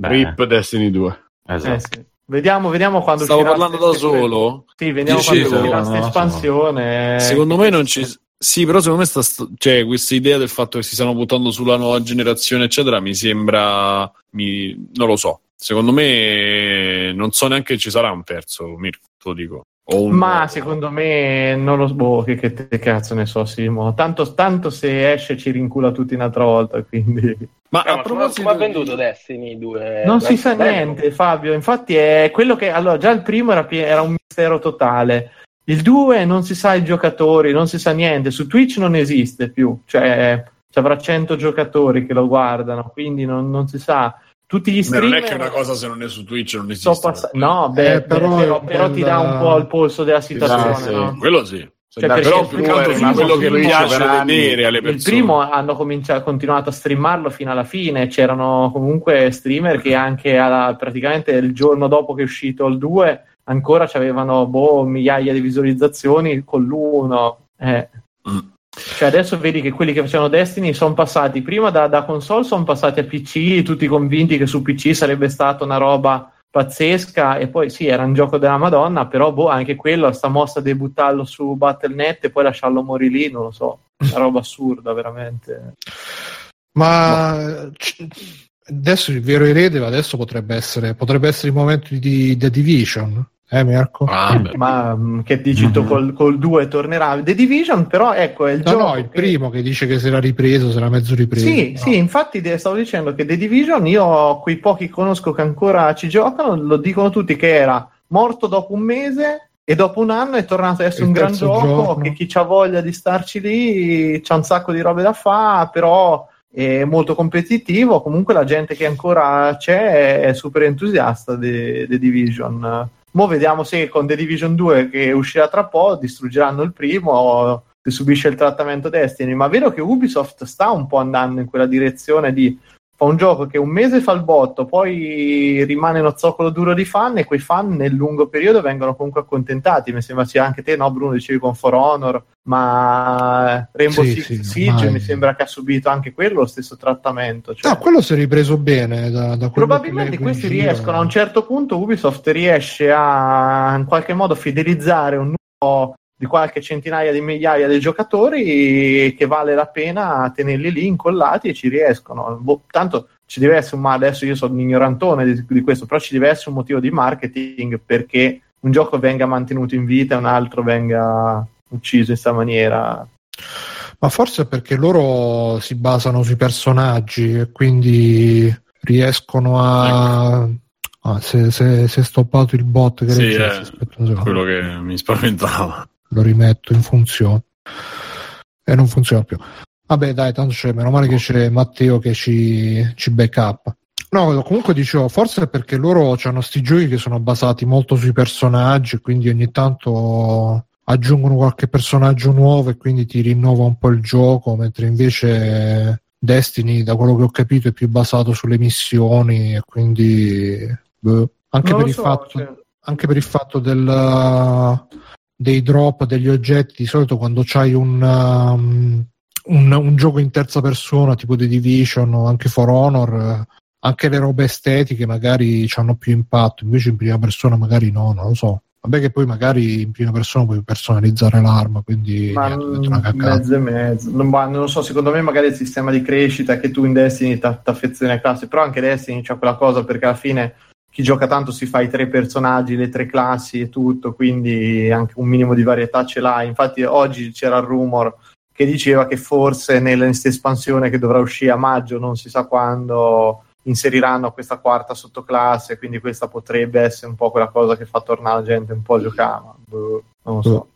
Rip Destiny 2. Esatto. Eh, sì. Vediamo, vediamo quando Stavo parlando da solo? Sì, vediamo Dicevo, quando uscirà questa espansione. Secondo me non ci... Sì, però secondo me sta, cioè, questa idea del fatto che si stanno buttando sulla nuova generazione, eccetera, mi sembra... Mi... Non lo so. Secondo me non so neanche ci sarà un terzo, Mirko, te lo dico. Un... Ma secondo me non lo boh, che, che cazzo ne so, Simo. Tanto, tanto se esce ci rincula tutti un'altra volta, quindi... Ma no, a proposito come ha venduto Destiny 2? Non si sa niente, Fabio. Infatti è quello che... Allora, già il primo era, era un mistero totale. Il 2 non si sa i giocatori, non si sa niente. Su Twitch non esiste più. Cioè, ci avrà 100 giocatori che lo guardano, quindi non, non si sa tutti gli streamer... non è che una cosa se non è su Twitch non esiste. Pass- no, beh, eh, però, però, però ti dà un po' il polso della situazione. Sì, no? Quello sì. Cioè, però più che altro quello che piace vedere alle persone. Il primo hanno cominciato, continuato a streamarlo fino alla fine. C'erano comunque streamer che anche alla, praticamente il giorno dopo che è uscito il 2 ancora avevano boh, migliaia di visualizzazioni con l'1. Eh. Mm. Cioè adesso vedi che quelli che facevano Destiny sono passati. Prima da, da console, sono passati a PC, tutti convinti che su PC sarebbe stata una roba pazzesca. E poi sì, era un gioco della Madonna, però boh, anche quello, sta mossa di buttarlo su Battle.net e poi lasciarlo morire lì, non lo so, una roba assurda veramente. Ma adesso il vero erede adesso potrebbe essere, potrebbe essere il momento di The Division eh, Mirko? Ah, ma mm, che dici mm-hmm. col, col 2 tornerà The Division, però ecco è il no, gioco. No, il che... primo che dice che si era ripreso, si era mezzo ripreso. Sì, no. sì, infatti stavo dicendo che The Division, io quei pochi che conosco che ancora ci giocano, lo dicono tutti che era morto dopo un mese e dopo un anno è tornato a essere un gran gioco, gioco, che chi ha voglia di starci lì c'ha un sacco di robe da fare, però è molto competitivo. Comunque la gente che ancora c'è è super entusiasta di The Division Mo vediamo se con The Division 2 che uscirà tra po' distruggeranno il primo o se subisce il trattamento Destiny. Ma è vero che Ubisoft sta un po' andando in quella direzione di fa un gioco che un mese fa il botto, poi rimane uno zoccolo duro di fan e quei fan nel lungo periodo vengono comunque accontentati. Mi sembra sia anche te, no Bruno, dicevi con For Honor, ma Rainbow sì, Six sì, Siege mi sembra che ha subito anche quello lo stesso trattamento. Cioè... No, quello si è ripreso bene da, da Probabilmente questi riescono, a un certo punto Ubisoft riesce a in qualche modo fidelizzare un nuovo di qualche centinaia di migliaia di giocatori che vale la pena tenerli lì incollati e ci riescono. Boh, tanto ci deve essere un ma adesso io sono un ignorantone di, di, questo, però ci deve essere un motivo di marketing perché un gioco venga mantenuto in vita e un altro venga ucciso in questa maniera. Ma forse perché loro si basano sui personaggi e quindi riescono a. Ecco. Ah, se, se, se è stoppato il bot che sì, è quello che mi spaventava lo rimetto in funzione e non funziona più. Vabbè, dai, tanto c'è, meno male che c'è Matteo che ci, ci backup. No, comunque dicevo, forse perché loro hanno sti giochi che sono basati molto sui personaggi, quindi ogni tanto aggiungono qualche personaggio nuovo e quindi ti rinnova un po' il gioco, mentre invece Destiny, da quello che ho capito, è più basato sulle missioni e quindi boh, anche, per so, fatto, cioè... anche, per il fatto, del dei drop degli oggetti di solito quando c'hai un, um, un, un, gioco in terza persona tipo The Division o anche For Honor anche le robe estetiche magari hanno più impatto invece in prima persona magari no non lo so Vabbè che poi magari in prima persona puoi personalizzare l'arma, quindi ma niente, mezzo e mezzo. Non, non, lo so, secondo me magari il sistema di crescita che tu in Destiny ti affezioni a classi, però anche Destiny c'è quella cosa perché alla fine chi gioca tanto si fa i tre personaggi, le tre classi e tutto, quindi anche un minimo di varietà ce l'hai. Infatti oggi c'era il rumor che diceva che forse nell'espansione espansione che dovrà uscire a maggio, non si sa quando inseriranno questa quarta sottoclasse, quindi questa potrebbe essere un po' quella cosa che fa tornare la gente un po' a giocare. Boh, non lo so.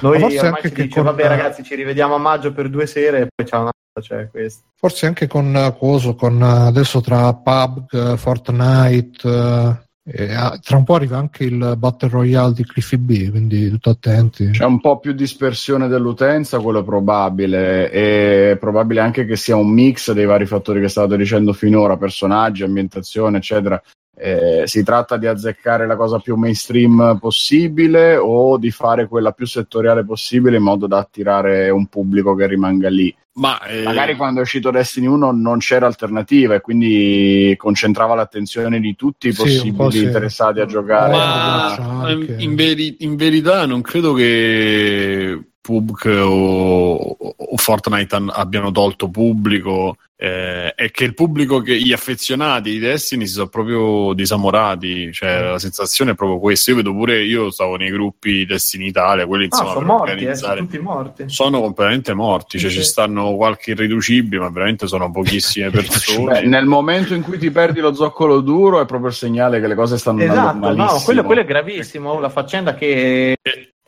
Noi ormai anche si dice, con... vabbè ragazzi, ci rivediamo a maggio per due sere e poi c'è una cioè questo. Forse anche con uh, Coso, con uh, adesso tra PUBG, Fortnite, uh, e, ah, tra un po' arriva anche il Battle Royale di Cliffy B, quindi tutto attenti. C'è un po' più dispersione dell'utenza, quello è probabile, e probabile anche che sia un mix dei vari fattori che state dicendo finora, personaggi, ambientazione, eccetera. Eh, si tratta di azzeccare la cosa più mainstream possibile o di fare quella più settoriale possibile in modo da attirare un pubblico che rimanga lì. Ma, eh... Magari quando è uscito Destiny 1 non c'era alternativa e quindi concentrava l'attenzione di tutti i possibili sì, interessati a giocare. Ma in, veri- in verità non credo che PUBG o, o Fortnite abbiano tolto pubblico eh, è che il pubblico, che, gli affezionati di Destiny si sono proprio disamorati, cioè mm. la sensazione è proprio questa. Io vedo pure, io stavo nei gruppi Destiny Italia, quelli insomma, ah, sono morti, eh, sono tutti morti. Sono completamente morti, cioè sì. ci stanno qualche irriducibile, ma veramente sono pochissime persone. Beh, nel momento in cui ti perdi lo zoccolo duro è proprio il segnale che le cose stanno esatto, andando malissimo. No, quello, quello è gravissimo, la faccenda che...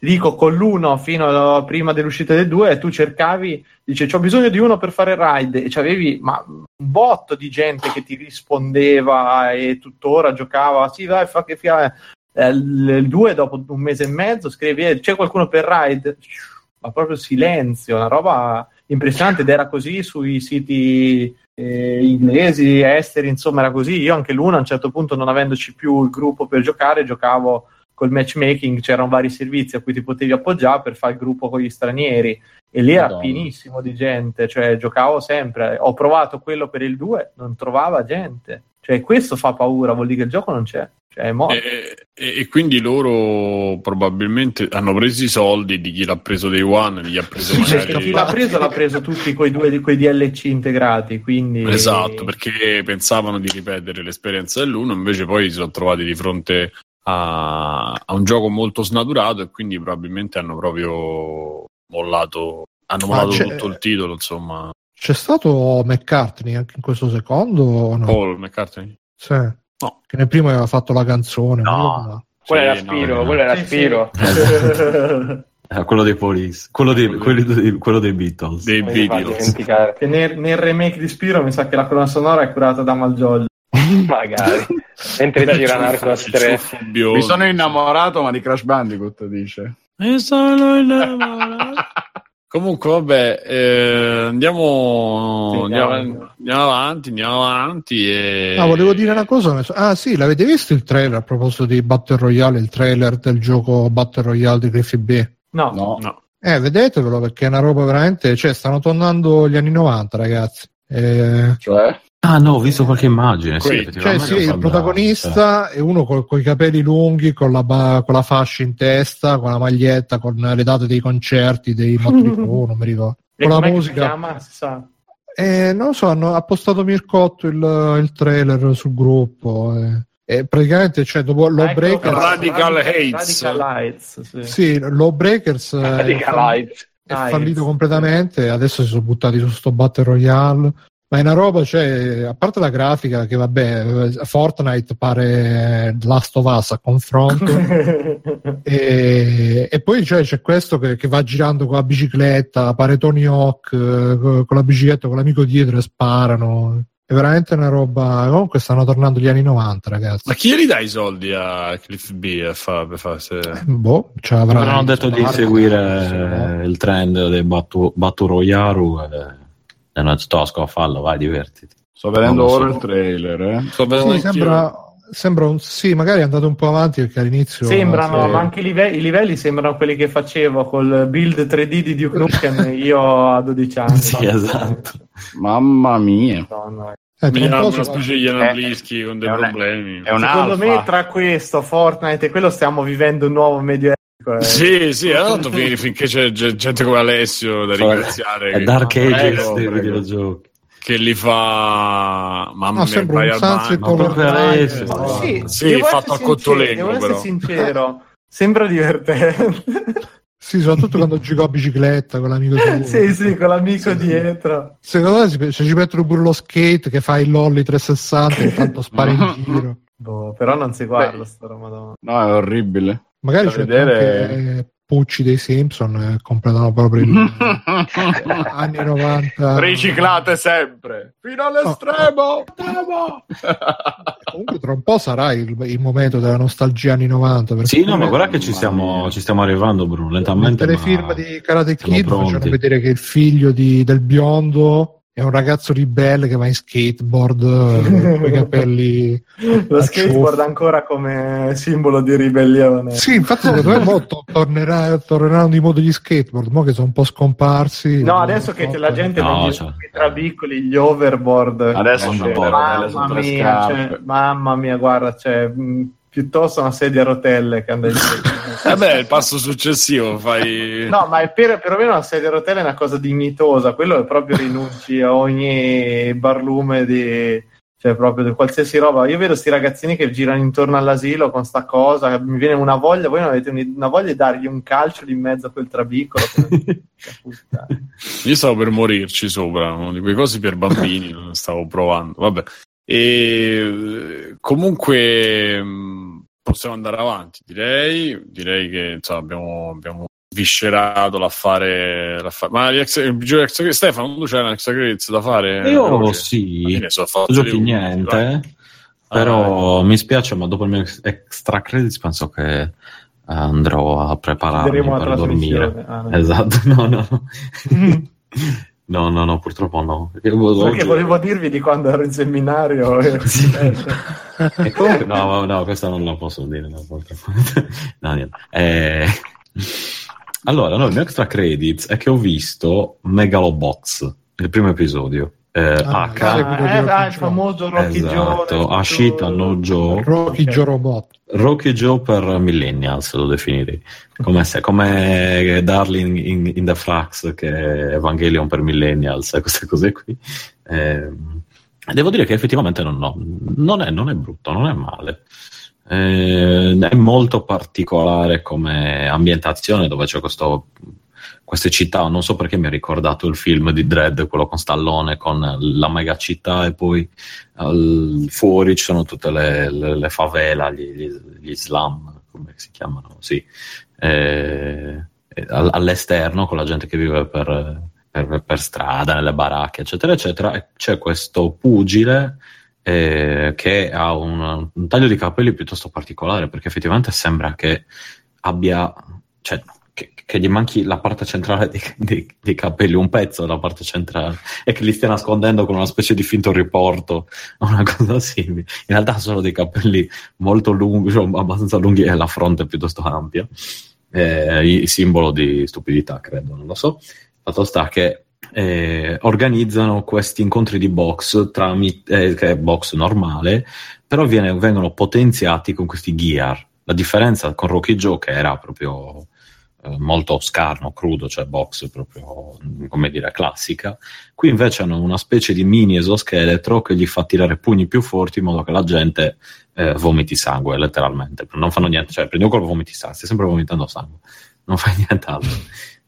Eh dico con l'uno fino a prima dell'uscita del 2 tu cercavi dice ho bisogno di uno per fare raid e c'avevi ma un botto di gente che ti rispondeva e tuttora giocava sì dai fa che fia eh, il 2 dopo un mese e mezzo scrivi eh, c'è qualcuno per raid ma proprio silenzio una roba impressionante ed era così sui siti eh, inglesi esteri insomma era così. Io anche l'uno a un certo punto non avendoci più il gruppo per giocare giocavo col matchmaking c'erano vari servizi a cui ti potevi appoggiare per fare il gruppo con gli stranieri e lì Madonna. era pienissimo di gente, cioè giocavo sempre, ho provato quello per il 2, non trovava gente, cioè questo fa paura, vuol dire che il gioco non c'è. Cioè è morto. E, e, e, quindi loro probabilmente hanno preso i soldi di chi l'ha preso dei One, di chi ha preso sì, magari... Chi l'ha preso l'ha preso tutti quei due quei DLC integrati, quindi... Esatto, perché pensavano di ripetere l'esperienza dell'uno, invece poi si sono trovati di fronte a, a, un gioco molto snaturato e quindi probabilmente hanno proprio mollato, hanno mollato tutto il titolo, insomma. C'è stato McCartney anche in questo secondo o no? Paul McCartney? Sì. No. Che nel primo aveva fatto la canzone. No. Quello era Spiro, no, quello era Spiro. Sì. Eh, quello dei Police, quello dei, dei, quello dei Beatles. Dei Beatles. Che nel, nel, remake di Spiro mi sa che la colonna sonora è curata da Malgioglio. Magari. Mentre Beh, gira Narcos 3. Mi sono innamorato, ma di Crash Bandicoot dice. Mi sono innamorato. Comunque, vabbè, eh, andiamo, sì, andiamo, andiamo, avanti, andiamo avanti. E... Ah, volevo dire una cosa. Ah, sì, l'avete visto il trailer a proposito di Battle Royale, il trailer del gioco Battle Royale di Griffy B? No, no. no. Eh, vedetevelo perché è una roba veramente. Cioè, stanno tornando gli anni 90, ragazzi. Eh... Cioè? Ah no, ho visto qualche immagine. Sì, cioè, sì, il protagonista cioè. è uno con, i capelli lunghi, con la, con la, fascia in testa, con la maglietta, con le date dei concerti, dei Motley Crue, non mi ricordo. E con la musica. Si chiama? Eh, non lo so, hanno, ha postato Mircotto il, il trailer sul gruppo. Eh. E praticamente, cioè, dopo Lawbreakers... Ecco, Radical Hates. Radical Lights, sì. sì Lawbreakers Radical è, è fallito completamente, adesso si sono buttati su sto Battle Royale ma è una roba, cioè, a parte la grafica, che vabbè, Fortnite pare Last of Us a confronto, e, e, poi cioè, c'è questo che, che, va girando con la bicicletta, pare Tony Hawk, con la bicicletta, con l'amico dietro e sparano. È veramente una roba. Comunque stanno tornando gli anni 90, ragazzi. Ma chi gli dà i soldi a Cliff B a fa, per farsi. Eh, boh, ce l'avrà. hanno detto di seguire il trend del Battu, Battu Royaru. E e non farlo, vai, divertiti. Sto vedendo ora so. il trailer, eh. Sto vedendo sì, sembra, sembra un sì, magari è andato un po' avanti perché all'inizio Sembrano, sì. ma anche i livelli, i livelli sembrano quelli che facevo col build 3D di Duke Nukem io a 12 anni. Sì, esatto. Mamma mia. Madonna. Eh, tra un Una specie di Janablischi con dei è problemi. È un Secondo alfa. me tra questo, Fortnite e quello stiamo vivendo un nuovo medioevo. Eh. Sì, sì, tanto fin- finché c'è, gente come Alessio da ringraziare È che, Dark Ages dei videogiochi. che li fa mamma No, mia, un al. Ma proprio. Ma guarda. sì, Sì, fatto essere a Cottolengo, Devo essere però. sincero, sembra divertente. Sì, soprattutto quando gioco a bicicletta con l'amico suo. sì, sì, con l'amico dietro. Secondo me se ci mettono pure lo skate che fa il lolly 360 intanto spara in giro. Boh, però non si guarda sta roba. madonna. No, è orribile. Magari Da c'è vedere- anche eh, Pucci dei Simpson e completano proprio il anni 90. Riciclate sempre fino all'estremo. estremo. Comunque tra un po' sarà il, il momento della nostalgia anni 90. perché Sì, no, ma guarda che ci stiamo, ci stiamo arrivando, Bruno, lentamente. telefilm ma- di Karate Kid facevano vedere che il figlio di- del biondo è un ragazzo ribelle che va in skateboard eh, con i capelli Lo skateboard ciuffo. ancora come simbolo di ribellione. Sì, infatti secondo me mo to- tornerà, torneranno di modo gli skateboard, mo che sono un po' scomparsi. No, adesso che la gente No, vende cioè- i trabiccoli, gli overboard. Adesso sono c'è un po' Rotelle sotto mamma mia, cioè, mamma mia, guarda, cioè, mh, piuttosto una sedia a rotelle che andai Eh beh, il passo successivo fai No, ma è per, perlomeno una sedia a rotelle è una cosa dignitosa, quello è proprio rinunci a ogni barlume di cioè proprio di qualsiasi roba. Io vedo sti ragazzini che girano intorno all'asilo con sta cosa, mi viene una voglia, voi non avete un- una voglia di dargli un calcio lì in mezzo a quel trabicolo. Io stavo per morirci sopra, uno di quei cosi per bambini, stavo provando. Vabbè. E eh, comunque possiamo andare avanti, direi. Direi che insomma, abbiamo, abbiamo viscerato l'affare, l'affare. Ma gli ex, il giro ex- Stefano, tu c'hai un extra credits da fare? Io Veloce? sì, Io ne so fatto giochi uno, vai. niente, però mi spiace, ma dopo il mio ex- extra credits penso che eh, andrò a prepararmi per dormire. Ah, no. Esatto, no, no, no. No, no, purtroppo no. Perché, Perché volevo dirvi di quando ero in seminario. e- Sì. E comunque- no, no, questa non la posso dire. No, purtroppo. No, niente. Eh, Allora, no, il mio extra credits è che ho visto Megalobox, il primo episodio. Eh, Ah, H, Ah, eh, ah, il Joe. famoso Rocky Joe. esatto, Ashita no Joe. Rocky Ok. Joe Robot. Rocky Joe per millennials lo definirei come, se, come Darling in, in the Flux che è Evangelion per millennials e queste cose qui Ehm, devo dire che effettivamente non, no, non, è, non è brutto non è male Eh, è molto particolare come ambientazione dove c'è questo queste città, non so perché mi ha ricordato il film di Dredd, quello con Stallone, con la mega città e poi al- fuori ci sono tutte le, le, le favela, gli, gli, gli slam, come si chiamano, sì. Eh, e all- all'esterno con la gente che vive per, per- per strada, nelle baracche, eccetera, eccetera, c'è questo pugile eh, che ha un, un taglio di capelli piuttosto particolare, perché effettivamente sembra che abbia... Cioè, che, che gli manchi la parte centrale dei, dei- dei capelli, un pezzo della parte centrale, e che li stia nascondendo con una specie di finto riporto o una cosa simile. In realtà sono dei capelli molto lunghi, cioè abbastanza lunghi e la fronte piuttosto ampia. Eh, simbolo di stupidità, credo, non lo so. Fatto sta che eh, organizzano questi incontri di box tramite eh, che è box normale, però viene- vengono potenziati con questi gear. La differenza con Rocky Joe, che era proprio eh, molto scarno, crudo, cioè box proprio, come dire, classica, qui invece hanno una specie di mini esoscheletro che gli fa tirare pugni più forti in modo che la gente eh, vomiti sangue, letteralmente. Non fanno niente, cioè prendi un colpo vomiti sangue, stai sempre vomitando sangue, non fai nient'altro.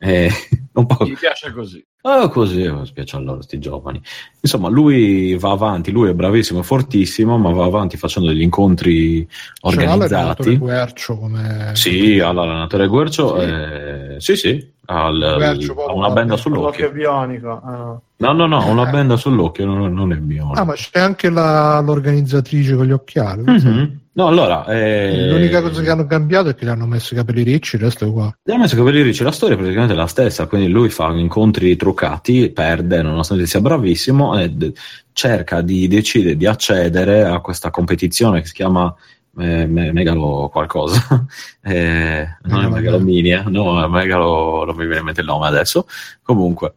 Eh, un po' Mi piace così. Ah, così, mi spiace allora, sti giovani. Insomma, lui va avanti, lui è bravissimo, è fortissimo, ma va avanti facendo degli incontri Cioè, l'allenatore organizzati. Guercio come... Sì, all'allenatore Guercio, eh, sì, sì, ha il- Guercio, ha una benda L'occhio sull'occhio. bionico. ah, no. No, no, una benda sull'occhio, non, non è mio. Ah, ma c'è anche la- l'organizzatrice con gli occhiali. Mhm. No, allora. Eh... L'unica cosa che hanno cambiato è che gli hanno messo i capelli ricci, il resto è uguale. Gli hanno messo i capelli ricci, la storia è praticamente la stessa. Quindi lui fa incontri truccati, perde nonostante sia bravissimo, e d- cerca di decidere di accedere a questa competizione che si chiama eh, me- Megalo qualcosa. eh, non è Megalominia, no, Megalo, non mi viene in mente il nome adesso. Comunque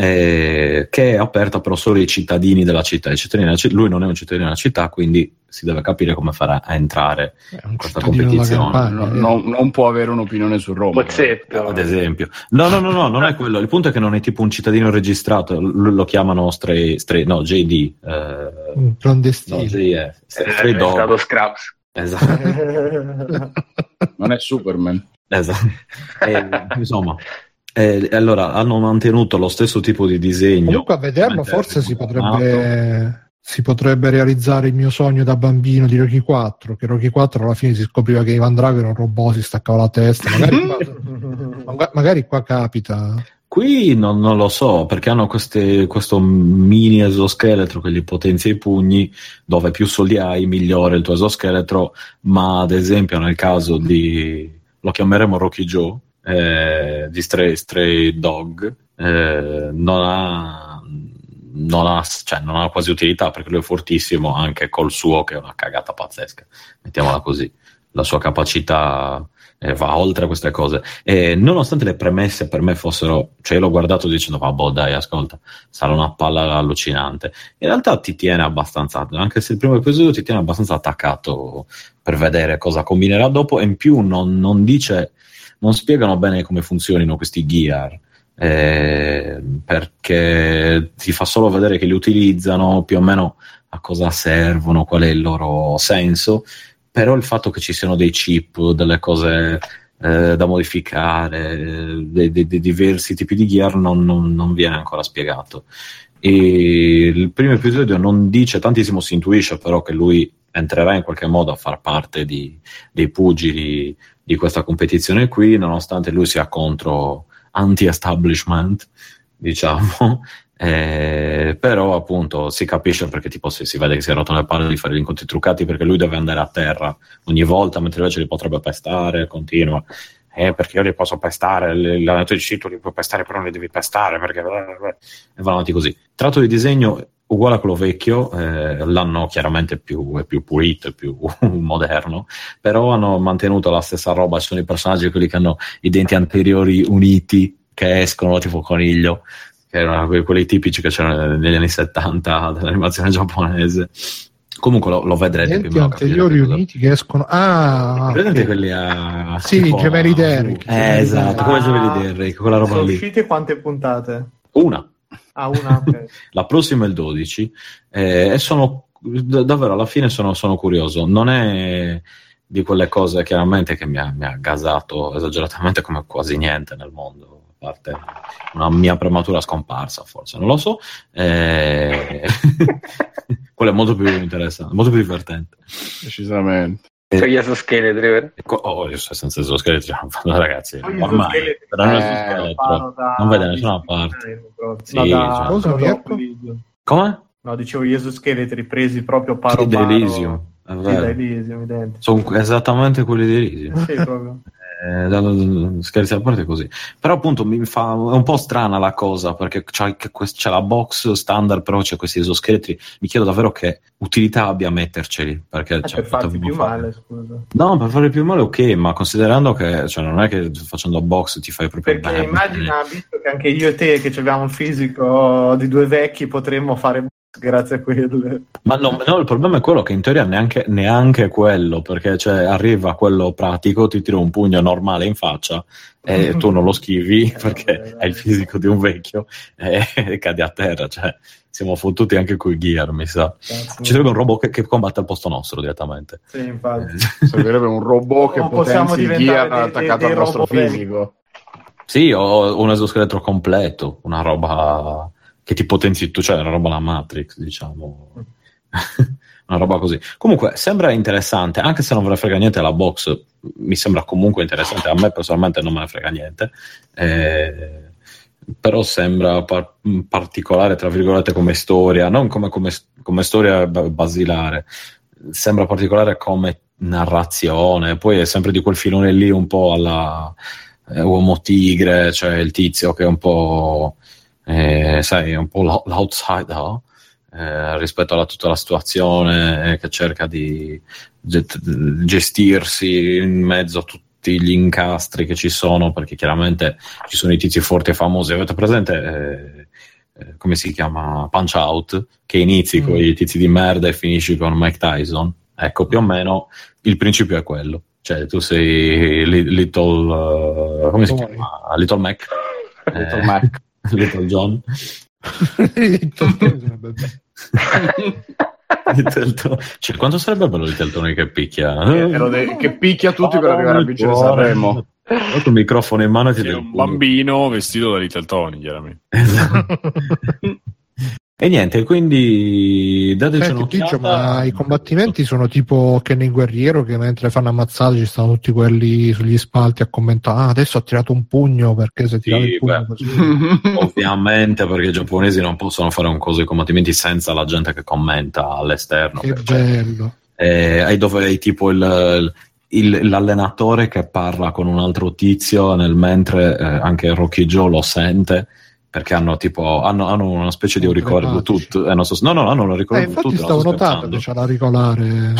eh, che è aperta però solo ai cittadini della città. Cittadini della lui non è un cittadino della città, quindi si deve capire come farà a entrare in questa competizione. Campagna, no, no, non può avere un'opinione su Roma. Bozzetto. Ad esempio. No, no, no, no, non è quello. Il punto è che non è tipo un cittadino registrato, lo, lo chiamano stray, stray, no, JD. Eh, un clandestino. No, JF, stray dog. È stato Scraps. Esatto. non è Superman. Esatto. E, insomma, eh, allora hanno mantenuto lo stesso tipo di disegno. Comunque a vederlo forse si potrebbe, si potrebbe, realizzare il mio sogno da bambino di Rocky 4, che Rocky 4 alla fine si scopriva che Ivan Drago era un robot, si staccava la testa. Magari qua, magari qua capita. Qui non, non, lo so, perché hanno queste, questo mini esoscheletro che gli potenzia i pugni, dove più soldi hai, migliore il tuo esoscheletro, ma ad esempio nel caso di... lo chiameremo Rocky Joe, eh, di Stray, Stray Dog eh, non, ha, non, ha, cioè, non ha quasi utilità perché lui è fortissimo anche col suo che è una cagata pazzesca, mettiamola così. La sua capacità eh, va oltre queste cose. E nonostante le premesse per me fossero, cioè io l'ho guardato dicendo, vabbè dai, ascolta, sarà una palla allucinante. In realtà ti tiene abbastanza, anche se il primo episodio ti tiene abbastanza attaccato per vedere cosa combinerà dopo, e in più non, non dice non spiegano bene come funzionino questi gear. Eh, perché ti fa solo vedere che li utilizzano più o meno a cosa servono, qual è il loro senso, però il fatto che ci siano dei chip, delle cose eh, da modificare, dei, dei, dei, diversi tipi di gear non, non, non, viene ancora spiegato. E il primo episodio non dice tantissimo, si intuisce però che lui entrerà in qualche modo a far parte di, dei pugili di questa competizione qui, nonostante lui sia contro anti-establishment, diciamo, eh, però appunto si capisce perché tipo se si vede che si è rotto le palle di fare gli incontri truccati perché lui deve andare a terra ogni volta, mentre invece li potrebbe pestare, continua. Eh, perché io li posso pestare, l'allenatore di sito li puoi pestare, però non li devi pestare perché... E vanno avanti così. Tratto di disegno uguale a quello vecchio, eh, l'hanno chiaramente più, è più pulito, è più moderno, però hanno mantenuto la stessa roba, ci sono i personaggi quelli che hanno i denti anteriori uniti, che escono tipo coniglio, che erano quelli, quelli tipici che c'erano negli anni 70 dell'animazione giapponese. Comunque lo, lo vedrete denti anteriori uniti che escono. Ah vedete quelli a sì i gemelli Derrick eh, esatto ah, come i gemelli Derrick quella roba sono lì. uscite quante puntate? una Ah, una, okay. la prossima è il 12 eh, e sono davvero alla fine sono, sono, curioso. Non è di quelle cose chiaramente che mi ha, mi ha gasato esageratamente come quasi niente nel mondo, a parte una mia prematura scomparsa, forse, non lo so. Eh... quello è molto più interessante, molto più divertente. Decisamente. C'è gli esoscheletri, vero? Oh, io sto senza esoscheletri, ragazzi, ormai, eh, non vede nessuna parte. Sì, da, cioè. Come? No, dicevo gli esoscheletri presi proprio paro sì, paro. Elysium, è vero. Sì, Elysium, Sono esattamente quelli di Elysium. Sì, proprio. Eh, scherzi a parte così. Però appunto mi fa è un po' strana la cosa perché c'è, c'è la box standard però c'è questi esoscheletri. Mi chiedo davvero che utilità abbia metterceli perché eh, cioè, per farti più fare. male scusa. No per fare più male ok ma considerando che cioè, non è che facendo box ti fai proprio perché bene. immagina visto che anche io e te che abbiamo il fisico di due vecchi potremmo fare grazie a quello. Ma no, no, il problema è quello che in teoria neanche, neanche quello, perché cioè, arriva quello pratico, ti tira un pugno normale in faccia e tu non lo schivi perché hai il fisico di un vecchio e cadi a terra. Cioè, siamo fottuti anche con i gear, mi sa. Cazzo. Ci sarebbe un robot che, che, combatte al posto nostro direttamente. Sì, infatti. Servirebbe un robot che potenzi il gear dei, attaccato dei, dei al nostro fisico. Sì, o un esoscheletro completo, una roba che ti potenzi tu, cioè una roba la Matrix, diciamo. una roba così. Comunque sembra interessante, anche se non ve ne frega niente la box, mi sembra comunque interessante. A me personalmente non me ne frega niente. Eh, però sembra par- particolare, tra virgolette, come storia, non come, come, come storia basilare, sembra particolare come narrazione, poi è sempre di quel filone lì un po' alla eh, Uomo Tigre, cioè il tizio che è un po', eh, sai, un po' l'outsider eh, rispetto a tutta la situazione, eh, che cerca di gestirsi in mezzo a tutti gli incastri che ci sono, perché chiaramente ci sono i tizi forti e famosi. Avete presente? Eh, eh, come si chiama? Punch Out, che inizi mm. con i tizi di merda e finisci con Mike Tyson. Ecco, più o meno il principio è quello. Cioè, tu sei Little, uh, come si chiama? Little Mac. Little eh, Mac. Little John. Little cioè, quanto sarebbe bello Little Tony che picchia? De- che picchia tutti oh, per arrivare a vincere Sanremo. Con il microfono in mano e ti C'è un bambino vestito da Little Tony, chiaramente. Esatto. E niente, quindi dateci Senti, Tigio, ma i combattimenti sono tipo che nel guerriero che mentre fanno ammazzate ci stanno tutti quelli sugli spalti a commentare ah, adesso ha tirato un pugno perché se tirato sì, il pugno così. Ovviamente perché i giapponesi non possono fare un coso di combattimenti senza la gente che commenta all'esterno che bello. e hai dove hai tipo il, il, l'allenatore che parla con un altro tizio nel mentre eh, anche Rocky Joe lo sente perché hanno tipo hanno, hanno una specie di auricolare Bluetooth eh, so, no no hanno un auricolare eh, Bluetooth stavo notando che c'è l'auricolare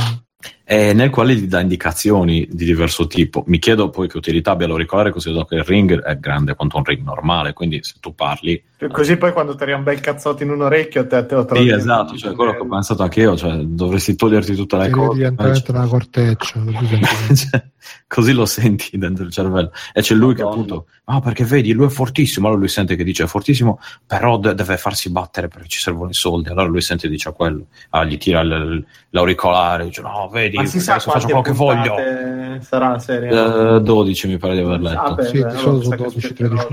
e nel quale gli dà indicazioni di diverso tipo. Mi chiedo poi che utilità abbia l'auricolare, così che il ring è grande quanto un ring normale, quindi se tu parli... Così poi quando ti arriva un bel cazzotto in un orecchio te, te lo trovi. Sì, esatto, cioè, quello che ho pensato anche io, cioè, dovresti toglierti tutte le cose. Direttamente cioè... una corteccia. cioè, così lo senti dentro il cervello. E c'è lui Madonna. che appunto, ah perché vedi, lui è fortissimo, allora lui sente che dice è fortissimo, però de- deve farsi battere perché ci servono i soldi, allora lui sente e dice quello, ah, gli tira l- l'auricolare, dice no, vedi, Ma si sa faccio quello che voglio. Sarà la serie? Uh, 12 mi pare di aver letto. Ah, beh, sì, beh, allora 12, 13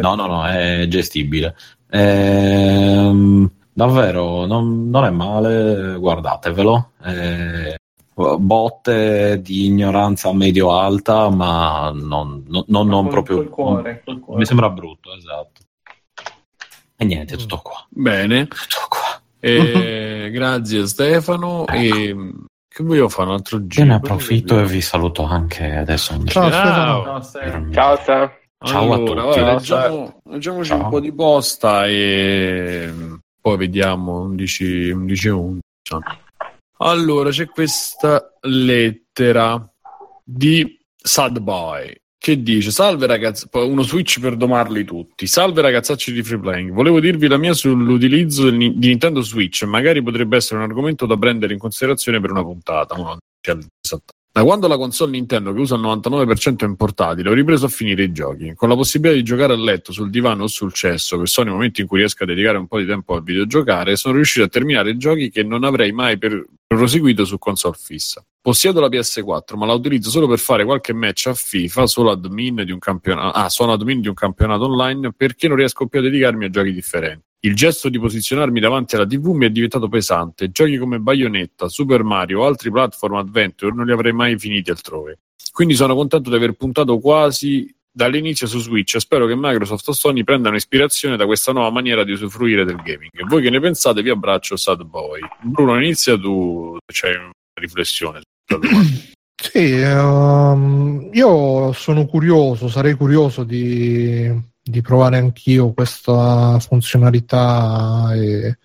No, no, no, è gestibile. Ehm, davvero, non, non, è male, guardatevelo. Eh, botte di ignoranza medio-alta, ma non, non, non, non proprio... Col cuore, col cuore. Mi sembra brutto, esatto. E niente, tutto qua. Bene. Tutto qua. E, grazie Stefano. E che voglio fare un altro giro? Io ne approfitto e vi saluto anche adesso. Ciao, ciao, ciao, ciao, ciao. ciao allora, a tutti. Vabbè, leggiamo, leggiamoci ciao. un po' di posta e poi vediamo 11, 11 11. Allora, c'è questa lettera di Sad Boy che dice? Salve ragazzi uno switch per domarli tutti. Salve ragazzacci di free playing. Volevo dirvi la mia sull'utilizzo di Nintendo Switch. Magari potrebbe essere un argomento da prendere in considerazione per una puntata da quando la console Nintendo che usa il 99% è in portatile ho ripreso a finire i giochi con la possibilità di giocare a letto sul divano o sul cesso che sono i momenti in cui riesco a dedicare un po' di tempo al videogiocare sono riuscito a terminare giochi che non avrei mai per, proseguito su console fissa Possiedo la PS4, ma la utilizzo solo per fare qualche match a FIFA, solo admin di un campionato, ah, sono admin di un campionato online perché non riesco più a dedicarmi a giochi differenti. Il gesto di posizionarmi davanti alla TV mi è diventato pesante. Giochi come Bayonetta, Super Mario o altri platform adventure non li avrei mai finiti altrove. Quindi sono contento di aver puntato quasi dall'inizio su Switch e spero che Microsoft o Sony prendano ispirazione da questa nuova maniera di usufruire del gaming. Voi che ne pensate? Vi abbraccio, Sad Boy. Bruno, inizia tu, c'è una riflessione. Sì, um, io sono curioso, sarei curioso di, di, provare anch'io questa funzionalità. E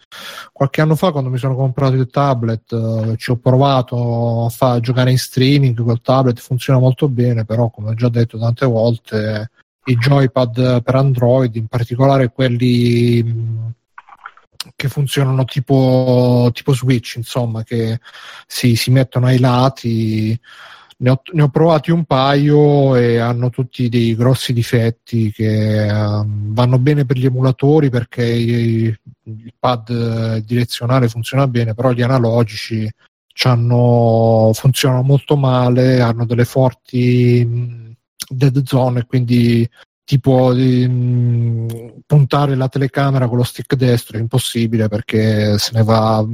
qualche anno fa, quando mi sono comprato il tablet, uh, ci ho provato a, fare, a giocare in streaming col tablet, funziona molto bene, però, come ho già detto tante volte, i joypad per Android, in particolare quelli che funzionano tipo, tipo Switch, insomma, che si, si mettono ai lati. Ne ho, ne ho, provati un paio e hanno tutti dei grossi difetti che um, vanno bene per gli emulatori perché il, il pad direzionale funziona bene, però gli analogici funzionano molto male, hanno delle forti mh, dead zone quindi tipo mh, mm, puntare la telecamera con lo stick destro è impossibile perché se ne va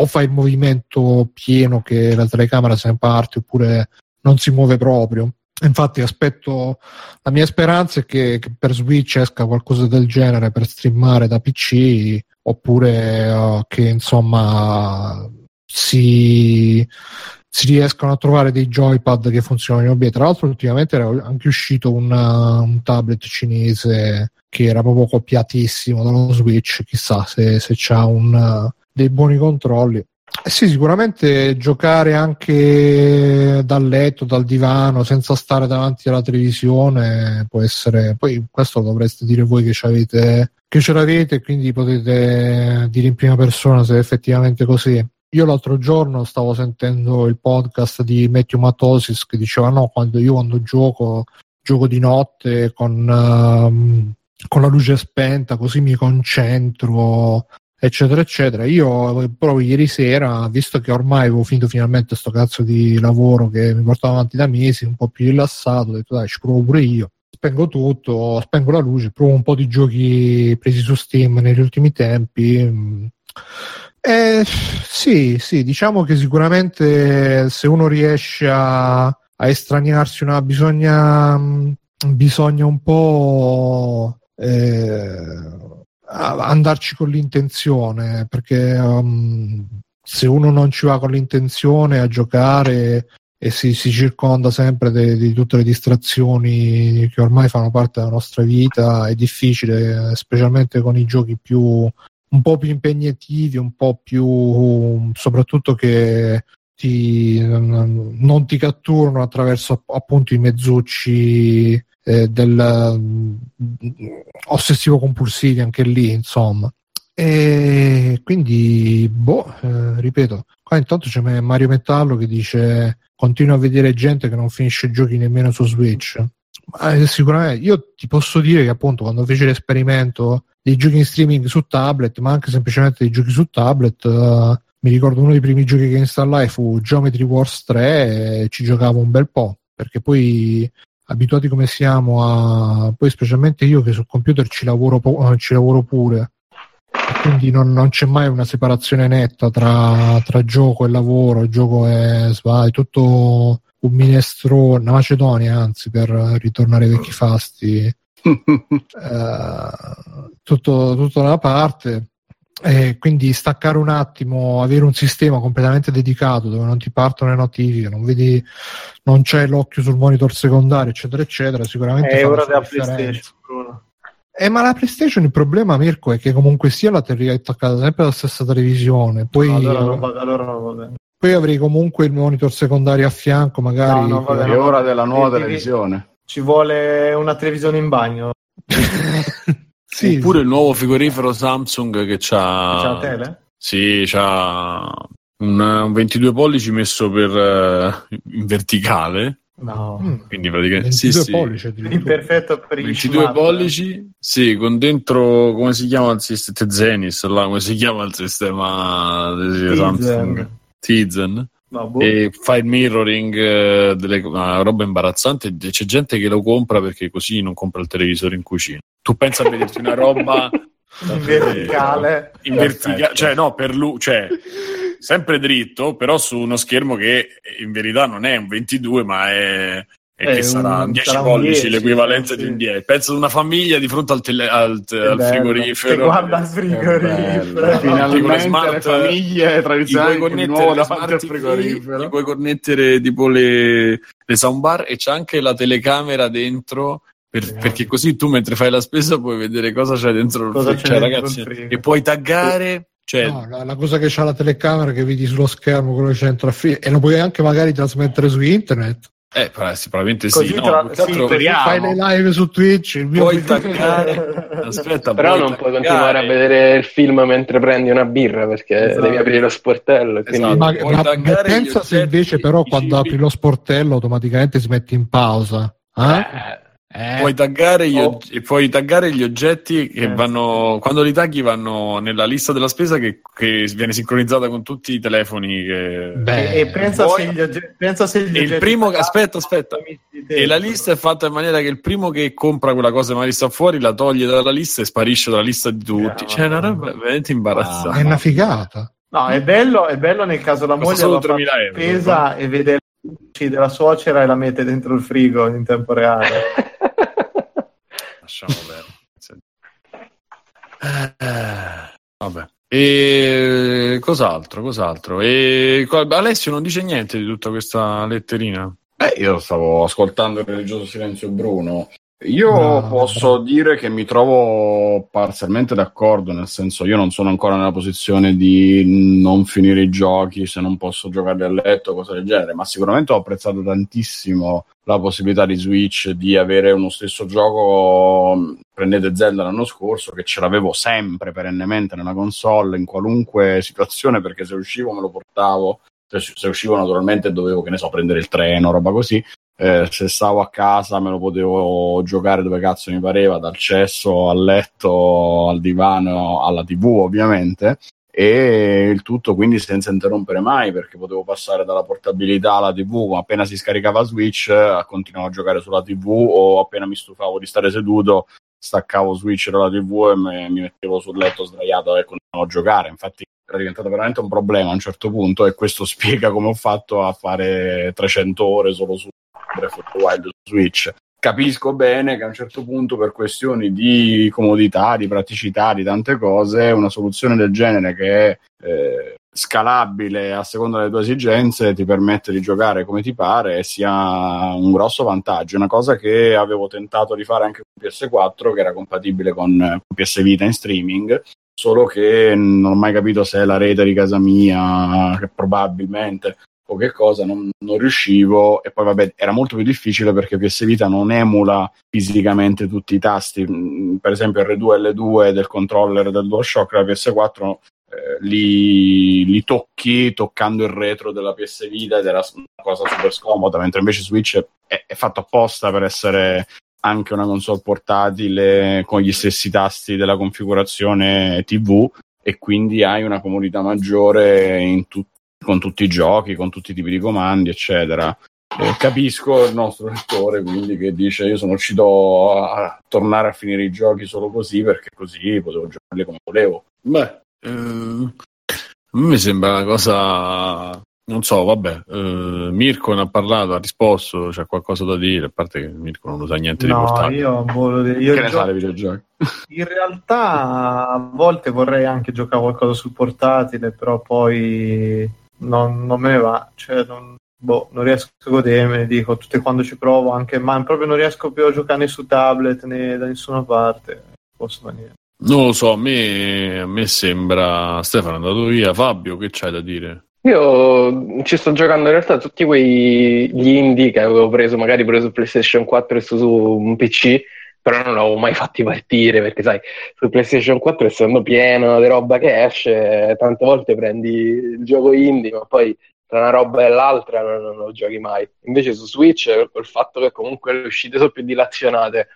o fa il movimento pieno che la telecamera se ne parte oppure non si muove proprio infatti aspetto la mia speranza è che, che per Switch esca qualcosa del genere per streamare da PC oppure uh, che insomma si si riescono a trovare dei joypad che funzionano bene. Tra l'altro, ultimamente era anche uscito un, un tablet cinese che era proprio copiatissimo dallo Switch. Chissà se, se c'ha un, dei buoni controlli. Eh sì, sicuramente giocare anche dal letto, dal divano, senza stare davanti alla televisione può essere. Poi questo dovreste dire voi che, avete, che ce l'avete, quindi potete dire in prima persona se è effettivamente così. Io l'altro giorno stavo sentendo il podcast di Matthew Matosis che diceva: No, quando io quando gioco, gioco di notte con, uh, con la luce spenta, così mi concentro eccetera eccetera. Io proprio ieri sera visto che ormai avevo finito finalmente sto cazzo di lavoro che mi portava avanti da mesi un po' più rilassato ho detto dai ci provo pure io. Spengo tutto spengo la luce provo un po' di giochi presi su Steam negli ultimi tempi. Eh, sì sì diciamo che sicuramente se uno riesce a, a estraniarsi una bisogna bisogna un po' eh, andarci con l'intenzione, perché um, se uno non ci va con l'intenzione a giocare e si, si circonda sempre di tutte le distrazioni che ormai fanno parte della nostra vita, è difficile, specialmente con i giochi più un po' più impegnativi, un po' più soprattutto che ti, non ti catturano attraverso appunto i mezzucci eh, del mm, ossessivo compulsivi anche lì, insomma. E quindi, boh, eh, ripeto, qua intanto c'è Mario Metallo che dice continua a vedere gente che non finisce giochi nemmeno su Switch. Ma, eh, sicuramente io ti posso dire che appunto quando feci l'esperimento dei giochi in streaming su tablet, ma anche semplicemente dei giochi su tablet, uh, mi ricordo uno dei primi giochi che installai fu Geometry Wars 3 e ci giocavo un bel po', perché poi abituati come siamo a poi specialmente io che sul computer ci lavoro, po- ci lavoro pure. Quindi non, non, c'è mai una separazione netta tra, tra gioco e lavoro gioco è, è tutto un minestrone una macedonia anzi per ritornare ai vecchi fasti. Eh, tutto, tutto da una parte e quindi staccare un attimo, avere un sistema completamente dedicato dove non ti partono le notifiche, non vedi, non c'è l'occhio sul monitor secondario, eccetera, eccetera, sicuramente è ora della PlayStation. Bruno. Eh, ma la PlayStation il problema, Mirko, è che comunque sia la teoria è attaccata sempre alla stessa televisione. Poi, no, allora, non va, allora non va bene. Poi avrei comunque il monitor secondario a fianco, magari. No, no, è ora della nuova televisione. Ci vuole una televisione in bagno. Sì, Oppure il nuovo frigorifero Samsung che c'ha... C'ha la tele? Sì, c'ha un, un 22 pollici messo per, uh, in verticale. No, mm. quindi praticamente 22 sì, pollici sì. perfetto per 22 smart. pollici, sì, con dentro come si chiama il sistema Zenis, là, come si chiama il sistema di Samsung? Tizen. No, boh. e fa il mirroring eh, delle, una roba imbarazzante c'è gente che lo compra perché così non compra il televisore in cucina. Tu pensa a vederti una roba in verticale. in verticale cioè no per lui cioè sempre dritto però su uno schermo che in verità non è un 22 ma è e eh, che sarà un 10 pollici 10, l'equivalente sì. di un 10 penso ad una famiglia di fronte al, tele, al, al frigorifero. Che guarda il frigorifero. Finalmente smart, le famiglie tradizionali puoi nuovo davanti al frigorifero. ti puoi connettere tipo le, le soundbar e c'è anche la telecamera dentro per, eh. perché così tu mentre fai la spesa puoi vedere cosa c'è dentro cosa il frigo, cioè, ragazzi, e puoi taggare cioè... No, la, la, cosa che c'ha la telecamera che vedi sullo schermo quello che c'è dentro a fi- e lo puoi anche magari trasmettere su internet eh, probabilmente Così sì. Tra... No, sì fai le live su Twitch. Il mio puoi. Aspetta, però non taggare. puoi continuare a vedere il film mentre prendi una birra perché esatto. devi aprire lo sportello. Quindi... Esatto. Ma, ma, ma pensa se invece, però, quando apri lo sportello automaticamente si mette in pausa. Eh? Eh eh, puoi, taggare gli, oh. puoi, taggare gli, oggetti che eh. vanno quando li tagli vanno nella lista della spesa che, che viene sincronizzata con tutti i telefoni che... Beh, e, pensa, poi, se gli oggetti, pensa se gli il primo aspetta aspetta. e la lista è fatta in maniera che il primo che compra quella cosa ma sta fuori la toglie dalla lista e sparisce dalla lista di tutti. Yeah, cioè è una roba veramente imbarazzante. È una figata. No è bello, è bello nel caso la moglie la spesa e vede della suocera e la mette dentro il frigo in tempo reale lasciamo perdere. Eh, vabbè. E cos'altro, cos'altro? E Alessio non dice niente di tutta questa letterina. Eh, io stavo ascoltando il religioso silenzio Bruno io no, posso dire che mi trovo parzialmente d'accordo, nel senso io non sono ancora nella posizione di non finire i giochi se non posso giocarli a letto, cose del genere, ma sicuramente ho apprezzato tantissimo la possibilità di Switch di avere uno stesso gioco. Prendete Zelda l'anno scorso, che ce l'avevo sempre perennemente nella console, in qualunque situazione, perché se uscivo me lo portavo se uscivo naturalmente dovevo, che ne so, prendere il treno, roba così, eh, se stavo a casa me lo potevo giocare dove cazzo mi pareva, dal cesso al letto, al divano, alla tv ovviamente. E il tutto quindi senza interrompere mai perché potevo passare dalla portabilità alla tv appena si scaricava Switch continuavo a giocare sulla tv o appena mi stufavo di stare seduto staccavo Switch dalla tv e me, mi mettevo sul letto sdraiato e continuavo a giocare. Infatti era diventato veramente un problema a un certo punto e questo spiega come ho fatto a fare 300 ore solo su Breath of the Wild Switch. Capisco bene che a un certo punto, per questioni di comodità, di praticità, di tante cose, una soluzione del genere che è eh, scalabile a seconda delle tue esigenze ti permette di giocare come ti pare e sia un grosso vantaggio. Una cosa che avevo tentato di fare anche con PS4, che era compatibile con PS Vita in streaming, solo che non ho mai capito se è la rete di casa mia, che probabilmente o che cosa, non, non, riuscivo e poi vabbè era molto più difficile perché PS Vita non emula fisicamente tutti i tasti, mm, per esempio R2 e L2 del controller del DualShock, la PS4 eh, li, li, tocchi toccando il retro della PS Vita ed era una cosa super scomoda, mentre invece Switch è, è fatto apposta per essere anche una console portatile con gli stessi tasti della configurazione TV e quindi hai una comodità maggiore in tutti con tutti i giochi, con tutti i tipi di comandi, eccetera. Eh, capisco il nostro lettore quindi che dice io sono uscito a tornare a finire i giochi solo così perché così potevo giocarli come volevo. Beh, eh, a me sembra una cosa non so, vabbè, uh, Mirko ne ha parlato, ha risposto, c'è qualcosa da dire, a parte che Mirko non lo sa niente no, di portatile. Io, volevo, io che ne sa videogiochi? In realtà a volte vorrei anche giocare qualcosa sul portatile, però poi non, non me ne va, cioè non, boh, non riesco a godermi, dico, tutte quando ci provo, anche, ma proprio non riesco più a giocare né su tablet né da nessuna parte, posso venire. Non lo so, a me, a me sembra... Stefano è andato via, Fabio, che c'hai da dire? Io ci sto giocando in realtà tutti quegli indie che avevo preso, magari preso PlayStation 4 e su, su un PC, però non l'avevo mai fatti partire perché sai, su PlayStation 4 essendo pieno di roba che esce, tante volte prendi il gioco indie, ma poi tra una roba e l'altra non, non lo giochi mai. Invece su Switch, col fatto che comunque le uscite sono più dilazionate,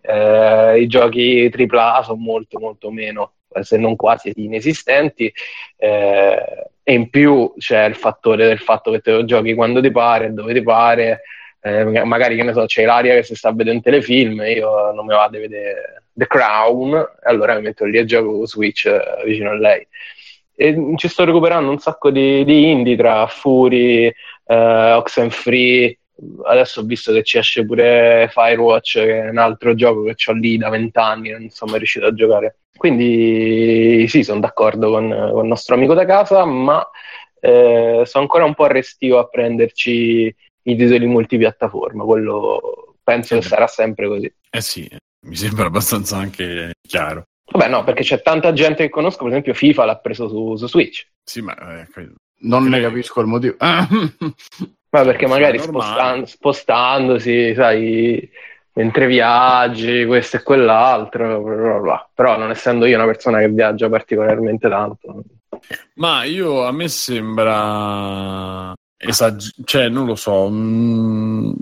eh, i giochi AAA sono molto molto meno, se non quasi inesistenti. Eh, e in più c'è il fattore del fatto che te lo giochi quando ti pare, dove ti pare, eh, magari che ne so, c'è l'aria che si sta vedendo telefilm, io non mi vado a vedere The Crown, e allora mi metto lì e gioco Switch eh, vicino a lei. E ci sto recuperando un sacco di, di indie tra Fury, eh, Oxenfree, adesso ho visto che ci esce pure Firewatch, che è un altro gioco che ho lì da vent'anni, non sono mai riuscito a giocare. Quindi sì, sono d'accordo con, con il nostro amico da casa, ma eh, sono ancora un po' restio a prenderci i titoli multipiattaforma, quello penso che sarà sempre così. Eh sì, mi sembra abbastanza anche chiaro. Vabbè no, perché c'è tanta gente che conosco, per esempio FIFA l'ha preso su, su Switch. Sì, ma eh, non ne capisco il motivo. ma perché magari spostan- spostandosi, sai, mentre viaggi, questo e quell'altro, bla bla. però non essendo io una persona che viaggia particolarmente tanto. Ma io a me sembra esag- cioè non lo so. Mm,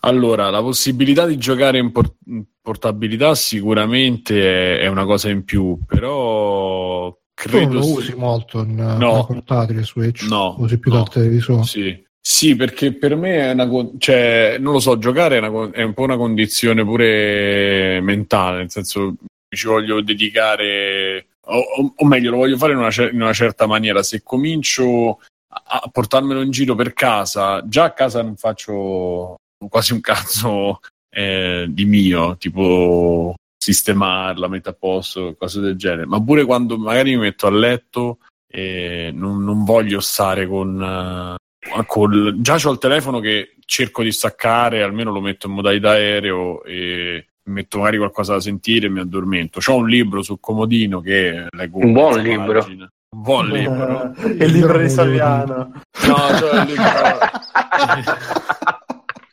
allora, la possibilità di giocare in, port- in portabilità sicuramente è, è, una cosa in più, però credo non lo usi molto in no. portatile Switch, no, usi più no. dal televisore. Sì. Sì, perché per me è una, cioè, non lo so, giocare è, una, è, un po' una condizione pure mentale, nel senso ci voglio dedicare, o, o meglio, lo voglio fare in una, in una, certa maniera. Se comincio a, portarmelo in giro per casa, già a casa non faccio quasi un cazzo eh, di mio, tipo sistemarla, mettere a posto, cose del genere, ma pure quando magari mi metto a letto e non, non voglio stare con, uh, col... già ho il telefono che cerco di staccare almeno lo metto in modalità aereo e metto magari qualcosa da sentire e mi addormento. C'ho un libro sul comodino che leggo un buon libro. pagina. Un buon libro il libro di Saviano. No, cioè il libro...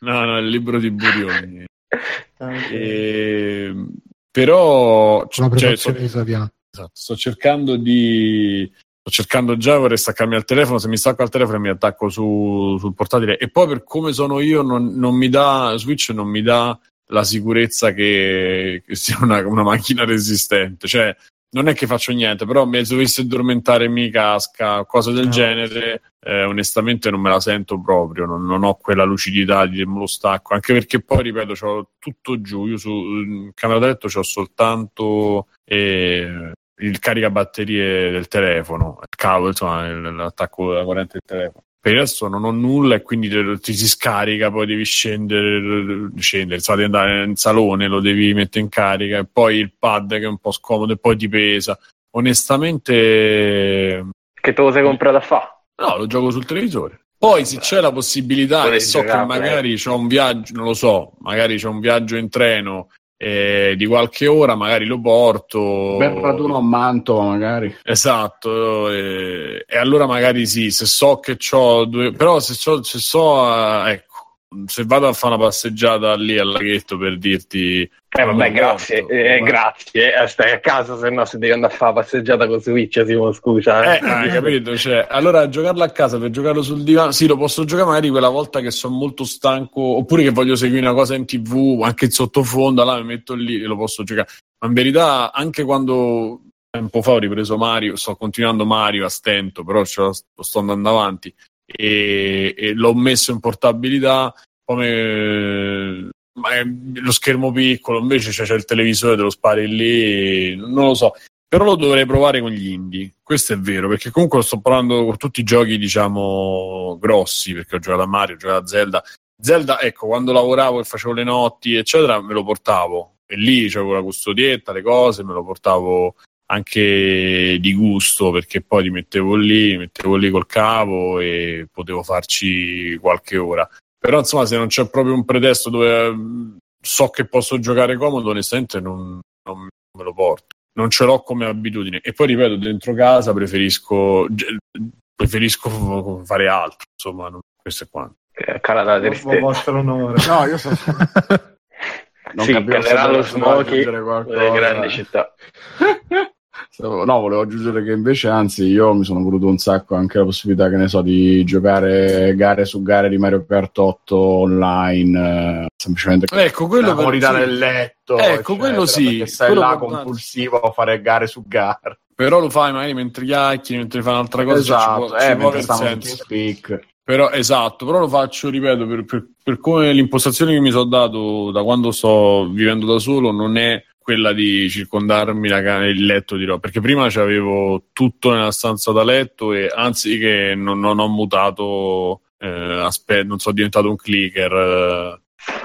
no no il libro di Burioni. E... però cioè, sto... Esatto, sto cercando di sto cercando già, vorrei staccarmi al telefono, se mi stacco al telefono mi attacco su, sul portatile. E poi per come sono io non, non, mi dà, Switch non mi dà la sicurezza che, che sia una, una, macchina resistente, cioè non è che faccio niente, però se dovessi addormentare mi casca, cose del no. genere, eh, onestamente non me la sento proprio, non, non, ho quella lucidità di me lo stacco, anche perché poi, ripeto, ho tutto giù, io su in camera da letto ho soltanto eh, il caricabatterie del telefono, il cavo, insomma, l'attacco della corrente del telefono. Per il resto non ho nulla e quindi ti si scarica, poi devi scendere, scendere devi andare in salone, lo devi mettere in carica e poi il pad che è un po' scomodo e poi ti pesa. Onestamente... Che te lo sei comprato a fa? No, lo gioco sul televisore. Poi se c'è la possibilità, e so che magari c'è un viaggio, non lo so, magari c'è un viaggio in treno eh, di qualche ora, magari lo porto. Per raduno a Mantova, magari. Esatto, eh, e allora magari sì, se so che ho due. però se, se so, eh, ecco, se vado a fare una passeggiata lì al laghetto per dirti eh vabbè grazie porto, eh, grazie. Eh, stai a casa se no se devi andare a fare passeggiata con Switch Simo scusa eh, eh hai capito? Cioè, allora giocarlo a casa per giocarlo sul divano sì lo posso giocare magari quella volta che sono molto stanco oppure che voglio seguire una cosa in tv anche in sottofondo allora mi metto lì e lo posso giocare. Ma in verità anche quando tempo fa ho ripreso Mario sto continuando Mario a stento però lo sto andando avanti e, e l'ho messo in portabilità come lo schermo piccolo invece c'è, c'è il televisore te lo spari lì non lo so. Però lo dovrei provare con gli indie questo è vero perché comunque sto provando con tutti i giochi diciamo grossi perché ho giocato a Mario ho giocato a Zelda. Zelda ecco quando lavoravo e facevo le notti eccetera me lo portavo. E lì c'avevo la custodietta le cose me lo portavo anche di gusto perché poi li mettevo lì, mettevo lì col cavo e potevo farci qualche ora. Però insomma, se non c'è proprio un pretesto dove so che posso giocare comodo, onestamente non, non me lo porto. Non ce l'ho come abitudine. E poi ripeto, dentro casa preferisco, preferisco fare altro. Insomma, non, questo è quanto. Eh, Canada vostro onore. No, io so. non sì, calerà lo smoky delle grandi città. No, volevo aggiungere che invece, anzi, io mi sono voluto un sacco anche la possibilità, che ne so, di giocare gare su gare di Mario Kart 8 online, eh, semplicemente ecco, quello per fuori dal letto. Ecco, eccetera, quello sì. Sei quello là compulsivo a fare gare su gare. Però lo fai magari mentre chiacchieri, mentre fai un'altra cosa. Esatto, cioè, ci può, eh, ci può mentre speak. Però, esatto, però lo faccio, ripeto, per, per, per come l'impostazione che mi sono dato da quando sto vivendo da solo non è quella di circondarmi la, il letto di roba perché prima c'avevo tutto nella stanza da letto e anzi che non, non ho mutato eh, aspetta, non sono diventato un clicker eh,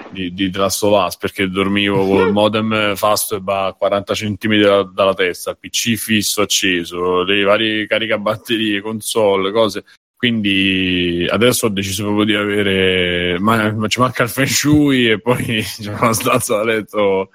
di, di Last of Us perché dormivo con il modem fast a 40 cm da, dalla testa, PC fisso acceso, le varie caricabatterie, console, cose. Quindi adesso ho deciso proprio di avere, ma, ma ci manca il feng shui e poi c'è una stanza da letto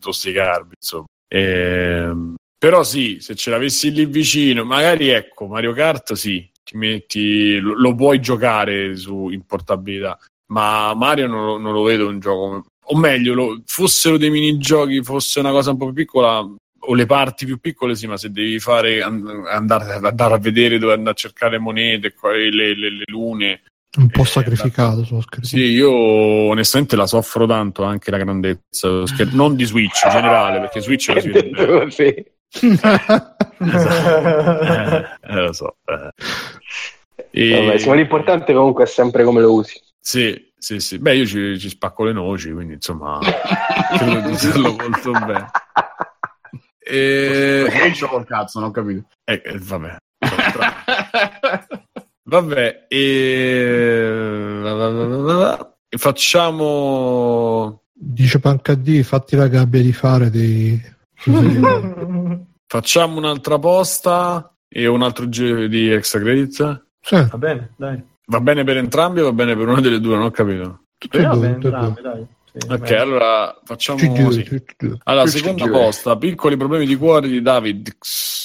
per disintossicarmi, insomma. E, ehm, però sì, se ce l'avessi lì vicino, magari ecco, Mario Kart sì, ti metti, lo, lo puoi giocare su, in portabilità, ma Mario non, non lo vedo un gioco, o meglio, lo, fossero dei minigiochi, fosse una cosa un po' più piccola, o le parti più piccole sì, ma se devi fare andare, andare a vedere dove andare a cercare monete, le, le, le lune, un po' eh, sacrificato sullo schermo. Sì, io onestamente la soffro tanto anche la grandezza, non di Switch in generale, perché Switch lo si vede. sì. eh, lo so. Eh. E... Vabbè, sì, l'importante comunque è sempre come lo usi. Sì, sì, sì. Beh, io ci, ci spacco le noci, quindi insomma, credo di usarlo molto bene. E... Switch col cazzo, non ho capito. Eh, eh vabbè. Vabbè, e... facciamo. Dice Pancadì, fatti la gabbia di fare dei. Facciamo un'altra posta e un altro giro di extra credit? Sì, Va bene, dai. Va bene per entrambi o va bene per una delle due? Non ho capito. tutti e Va due, bene, due. entrambi, dai. Sì, Ok, bene. allora facciamo così. Allora, seconda posta, piccoli problemi di cuore di David X,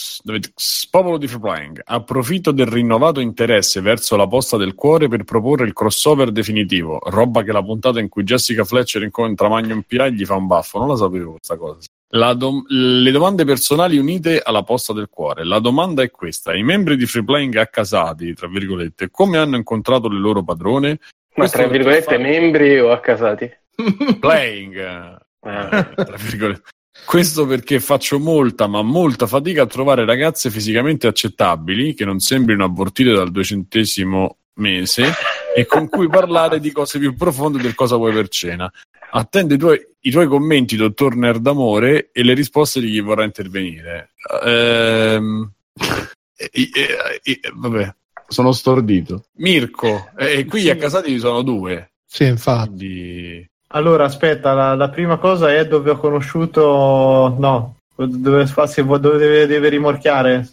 popolo di Freeplying. Approfitto del rinnovato interesse verso la posta del cuore per proporre il crossover definitivo, roba che la puntata in cui Jessica Fletcher incontra Magnum PI gli fa un baffo. Non la sapevo questa cosa. Dom- le domande personali unite alla posta del cuore. La domanda è questa: i membri di Freeplying accasati, tra virgolette, come hanno incontrato le loro padrone? Ma tra virgolette fa- membri o accasati? Playing. Ah. Eh, tra virgolette. Questo perché faccio molta, ma molta fatica a trovare ragazze fisicamente accettabili che non sembrino abortite dal duecentesimo mese e con cui parlare di cose più profonde del cosa vuoi per cena. Attendo i tuoi, i tuoi commenti, dottor Nerdamore, e le risposte di chi vorrà intervenire. Ehm, eh, eh, eh, vabbè. Sono stordito. Mirko, e qui Sì. a Casati sono due. Sì, infatti. Quindi... Allora, aspetta, la, la prima cosa è dove ho conosciuto... No, dove, se dove deve, deve rimorchiare.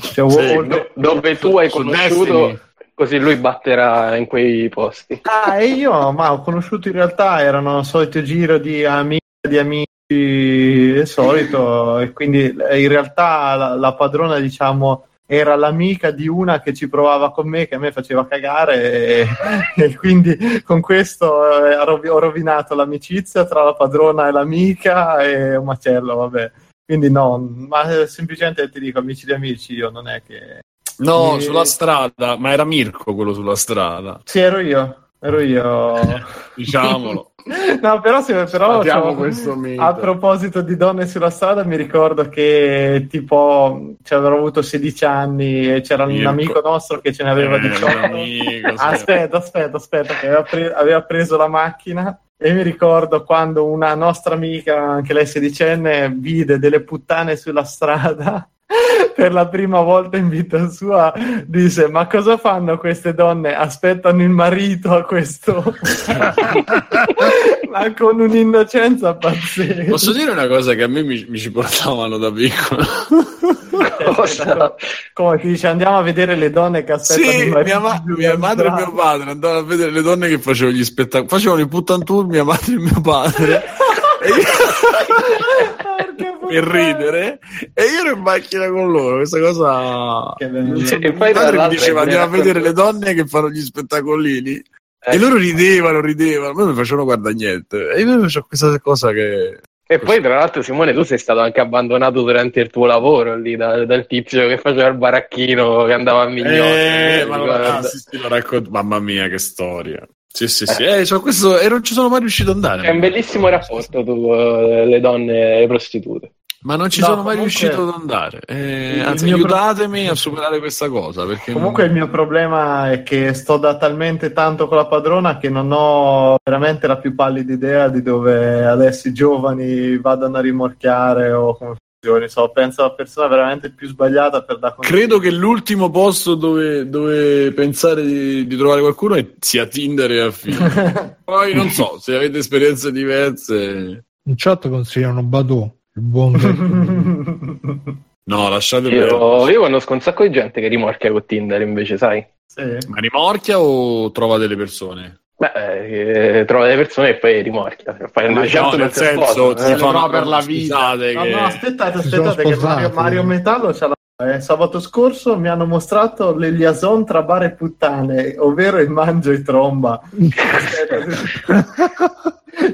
Cioè, Sì, o- Do- dove tu hai conosciuto, così lui batterà in quei posti. Ah, e io, ma ho conosciuto in realtà, erano il solito giro di amici, di amici, il solito, e quindi eh, in realtà la, la padrona, diciamo, era l'amica di una che ci provava con me, che a me faceva cagare, e, e quindi con questo eh, ho rovi- ho rovinato l'amicizia tra la padrona e l'amica, e un macello, vabbè. Quindi no, ma eh, semplicemente ti dico, amici di amici, io non è che... No, E- sulla strada, ma era Mirko quello sulla strada, Sì, ero io, ero io. diciamolo. No, però, se, però mito. a proposito di donne sulla strada, mi ricordo che tipo cioè, avrò avuto 16 anni e c'era un Mirko. amico nostro che ce ne aveva Eh, 18. amico, sì. Aspetta, aspetta, aspetta, che aveva, pre- aveva preso la macchina e mi ricordo quando una nostra amica, anche lei sedicenne, vide delle puttane sulla strada. Per la prima volta in vita sua disse: Ma cosa fanno queste donne? Aspettano il marito a questo, ma con un'innocenza pazzesca. Posso dire una cosa che a me mi, mi ci portavano da piccolo? Cosa? Come ti dice, andiamo a vedere le donne che aspettano sì, il marito. mia, ma- mia madre e mio padre andavano a vedere le donne che facevano gli spettacoli. Facevano i puttan tour, mia madre e mio padre. E io- per ridere e io ero in macchina con loro questa cosa so, E mio poi, mi diceva andiamo a vedere le donne che fanno gli spettacolini. Eh, e loro ridevano ridevano a me non mi facevano guardare niente. E io ho questa cosa che E poi, tra l'altro, Simone, tu sei stato anche abbandonato durante il tuo lavoro lì da- dal tizio che faceva il baracchino che andava a Mignone. eh, ma ricordo. ah, sì, sì, lo racconto. Mamma mia che storia. Sì sì sì. Eh, c'ho questo, e non ci sono mai riuscito ad andare. È un bellissimo rapporto tu, eh, le donne e le prostitute. Ma non ci No, sono mai comunque- riuscito ad andare Eh, anzi aiutatemi pro- a superare questa cosa perché Comunque il mio problema è che sto da talmente tanto con la padrona che non ho veramente la più pallida idea di dove adesso i giovani vadano a rimorchiare o come funzioni. So, penso alla persona veramente più sbagliata per dare consigli. Credo che l'ultimo posto dove, dove pensare di, di trovare qualcuno è sia Tinder e affini. Poi non so, se avete esperienze diverse. In chat consigliano Badò, il buon No, lasciate. Io, io conosco un sacco di gente che rimorchia con Tinder invece, sai? Sì. Ma rimorchia o trova delle persone? Beh, eh, trova delle persone e poi rimorchia. Fai Ma un certo no, nel senso, sposa, si eh. fa una no, per la vita. scusate No, che- no, aspettate, aspettate che. Mario, Mario Metallo c'ha la... eh, sabato scorso mi hanno mostrato le liaison tra bar e puttane, ovvero il mangio e tromba.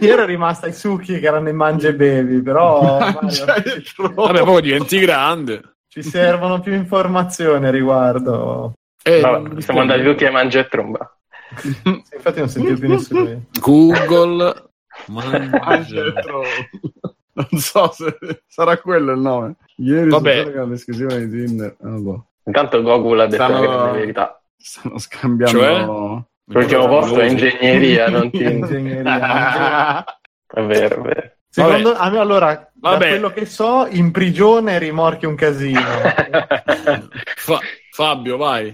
Io ero rimasta ai succhi che erano i mangia e bevi, però Vabbè, poi diventi grande. ci servono più informazioni a riguardo. Eh, Vabbè, siamo andati tutti a mangiare e tromba. Sì, infatti non sentivo più nessuno. Google. Mangia Mangia. e tromba. Non so se sarà quello il nome. Ieri Vabbè. Vabbè. con l'esclusione di Tinder. Boh. Intanto Goku l'ha detto Stanno- la verità. Stanno scambiando. Cioè? L'ultimo posto è ingegneria, non Tinder. Ingegneria. È vero, è vero. Secondo a me, allora, Vabbè. da quello che so, in prigione rimorchi un casino. Fa- Fabio, vai.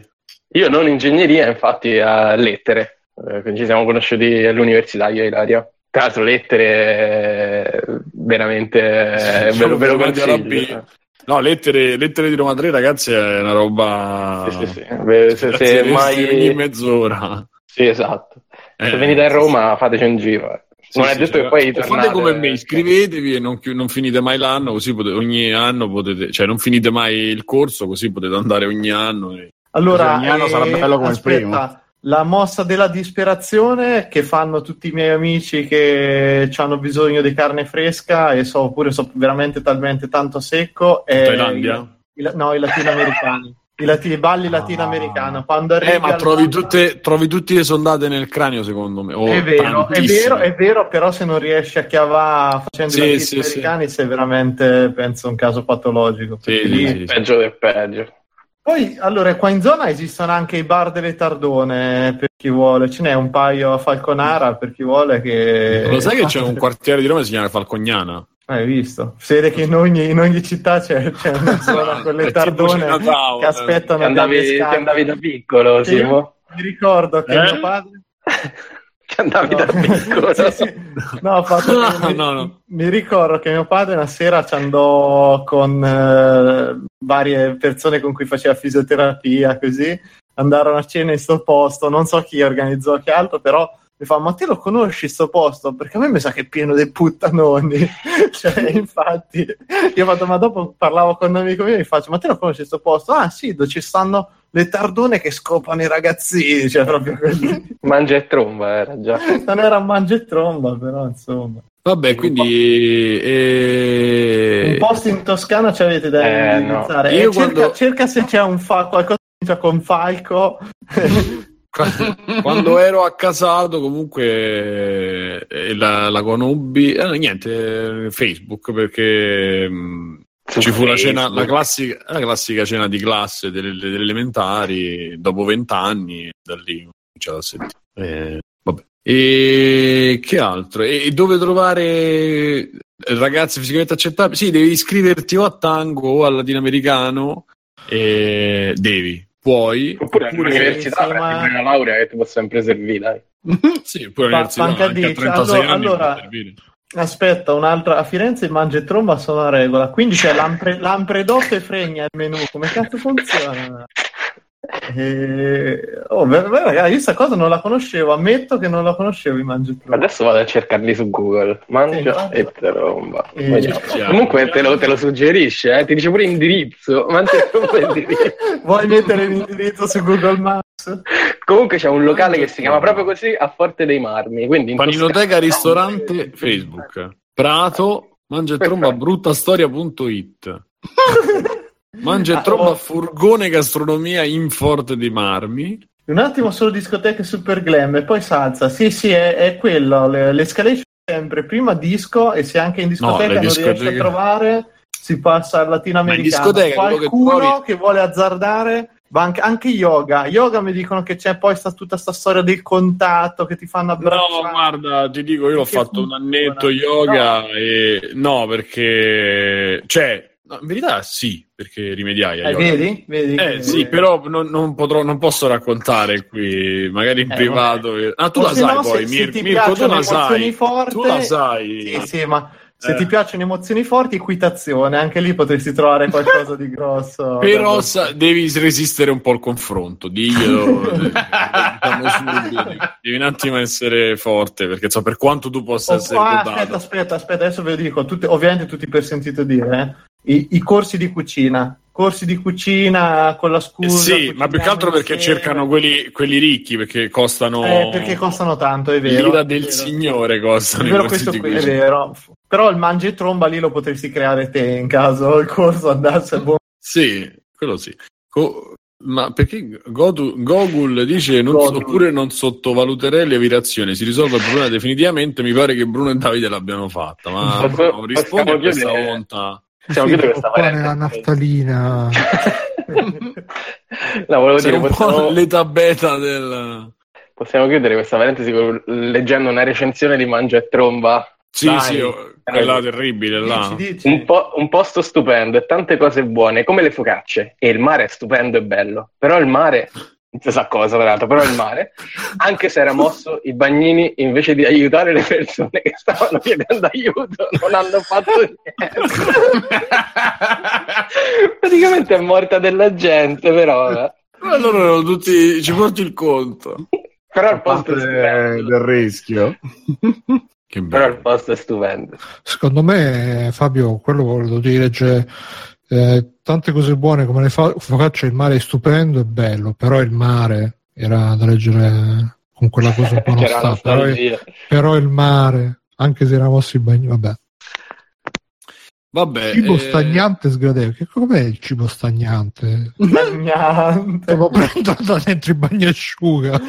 Io non ingegneria, infatti a lettere. Eh, ci siamo conosciuti all'università, io e Ilaria. Tra l'altro lettere eh, veramente eh, ve lo, ve lo consiglio. B. No, lettere, lettere di Roma 3, ragazzi, è una roba. Sì, sì, sì. Beh, se, se ogni mai... mezz'ora. Sì, esatto. Se Eh, venite a Roma, fateci un giro. eh. Sì, non è sì, detto che poi tornate... fate come me, iscrivetevi e non, non finite mai l'anno, così potete, ogni anno potete, cioè non finite mai il corso, così potete andare ogni anno. e- Allora, Ogni anno sarà bello come il aspetta, primo. La mossa della disperazione che fanno tutti i miei amici che hanno bisogno di carne fresca e so pure so veramente talmente tanto secco è Thailandia? i- i- no, i latinoamericani. I, lati- i balli latinoamericani. Quando arrivi Eh, ma trovi tutte, trovi tutte le sondate nel cranio, secondo me. o È vero, è vero, è vero, però se non riesci a chiavare facendo Sì, i sì, latinoamericani sei veramente, penso, un caso patologico. Sì, sì, sì, sì. Peggio del peggio. Poi, allora, qua in zona esistono anche i bar delle Tardone per chi vuole, ce n'è un paio a Falconara per chi vuole che... Lo sai che c'è un quartiere di Roma che si chiama Falcognana? Hai visto? Vede che in ogni, in ogni città c'è, c'è una zona con le Tardone che eh. aspettano Ti andavi, avviare andavi da piccolo, Sì. Simo? Mi ricordo che Eh? mio padre... Ti andavi No. da piccolo. Sì, sì. No, ho fatto- No, mi, no, no. mi ricordo che mio padre una sera ci andò con eh, varie persone con cui faceva fisioterapia, così andarono a cena in sto posto, non so chi organizzò che altro, però mi fa, ma te lo conosci sto posto? Perché a me mi sa che è pieno dei puttanoni. cioè, infatti, io fatto, ma dopo parlavo con un amico mio e mi faccio, ma te lo conosci sto posto? Ah sì, dove ci stanno le tardone che scopano i ragazzini, cioè proprio così. Mangia e tromba, era già. non era mangia e tromba, però insomma. Vabbè, quindi... eh, Un posto in Toscana ci avete da Eh, indirizzare. no. E Io cerca, quando- cerca se c'è un fa- qualcosa che con Falco. Quando ero a Casato, comunque eh, la, la conobbi, eh, niente, eh, Facebook perché mh, Su ci fu la, cena, la, classica, la classica cena di classe delle, delle elementari dopo vent'anni, da lì ho cominciato a sentire. Eh. E che altro? E, dove trovare eh, ragazzi fisicamente accettabili? Sì, devi iscriverti o a tango o al latinoamericano. E devi, puoi. Oppure oppure- all'università sì, ma- prendi una laurea che ti può sempre servire, dai. Sì, pure all'università, anche a dieci. 36 Allora- anni allora- servire. Aspetta, un'altra. A Firenze il mangia e tromba sono a regola. Quindi c'è l'ampre, l'ampredotto e fregna il menù. Come cazzo funziona? Eh, Oh, beh, beh, ragazzi, io questa cosa non la conoscevo. Ammetto che non la conoscevo i mangia e tromba. Adesso vado a cercarli su Google. Mangia Sì, e tromba. Eh. Comunque te lo, te lo suggerisce, eh? ti dice pure indirizzo. Mangia e tromba e indirizzo. Vuoi mettere l'indirizzo su Google Maps? Comunque c'è un locale che si chiama proprio così a Forte dei Marmi. Paninoteca, ristorante, Facebook. Prato, mangia e tromba, bruttastoria.it. Mangia e tromba, furgone gastronomia in Forte dei Marmi. Un attimo solo discoteche super glam e poi salsa. Sì, sì, è, è quello. Le, l'escalation è sempre prima disco e se anche in discoteca le non riesci a discoteche- trovare, si passa al latinoamericano. Che Qualcuno trovi- che vuole azzardare va anche, yoga. Yoga mi dicono che c'è poi sta, tutta sta storia del contatto che ti fanno abbracciare. No, guarda, ti dico, io l'ho Che fatto un annetto yoga e no, perché cioè, no, in verità sì, perché rimediai Eh, vedi? Vedi Eh sì, però non, non potrò, non posso raccontare qui, magari in Eh, privato. Ah, tu O la sai no, poi, se- Mir- Mirko, tu la sai. Tu la sai. Sì, sì, ma se Eh. ti piacciono emozioni forti, equitazione, anche lì potresti trovare qualcosa di grosso. Però sa- devi resistere un po' al confronto, diglielo, eh, diciamo subito, devi un attimo essere forte, perché so, per quanto tu possa Oh, essere ah, aspetta, aspetta, aspetta, adesso ve lo dico, tutti- ovviamente tutti per sentito dire, eh. I, i corsi di cucina, corsi di cucina con la Eh scusa. sì, ma più che altro perché insieme. cercano quelli, quelli ricchi, perché costano... Eh, perché costano tanto, è vero. L'ira è del vero. signore È costano i vero, corsi questo di qui è vero. Però il mangia e tromba lì lo potresti creare te in caso il corso andasse a buon Sì, quello sì. Co- ma perché Gotu- Gogul dice non, Gogul. oppure non sottovaluterei le virazioni, si risolve il problema definitivamente, mi pare che Bruno e Davide l'abbiano fatta, ma no, rispondi a questa chiudere? Possiamo Sì, chiudere questa qua nella naftalina. No, volevo Sei dire, un possiamo, po' l'età beta del... possiamo chiudere questa parentesi con- leggendo una recensione di Mangia e Tromba. Sì, Dai. sì, oh, quella terribile là. Dici, dici. Un, po- un posto stupendo e tante cose buone, come le focacce. E il mare è stupendo e bello. Però il mare non si sa cosa tra l'altro, però il mare, anche se era mosso, i bagnini invece di aiutare le persone che stavano chiedendo aiuto non hanno fatto niente. Praticamente è morta della gente, però... eh. Allora erano tutti, ci porti il conto. Però il posto è stupendo. del rischio. Che Però il posto è stupendo. Secondo me, Fabio, quello volevo dire, cioè, eh, tante cose buone come le fa- focacce, il mare è stupendo e bello, però il mare era da leggere con quella cosa un po' C'era nostalgica, però, nostalgia. però il mare, anche se era mosso i bagni, vabbè. Vabbè, Cibo eh, stagnante sgradevole, che com'è il cibo stagnante? Stagnante. Lo prendo da dentro i bagnasciuga.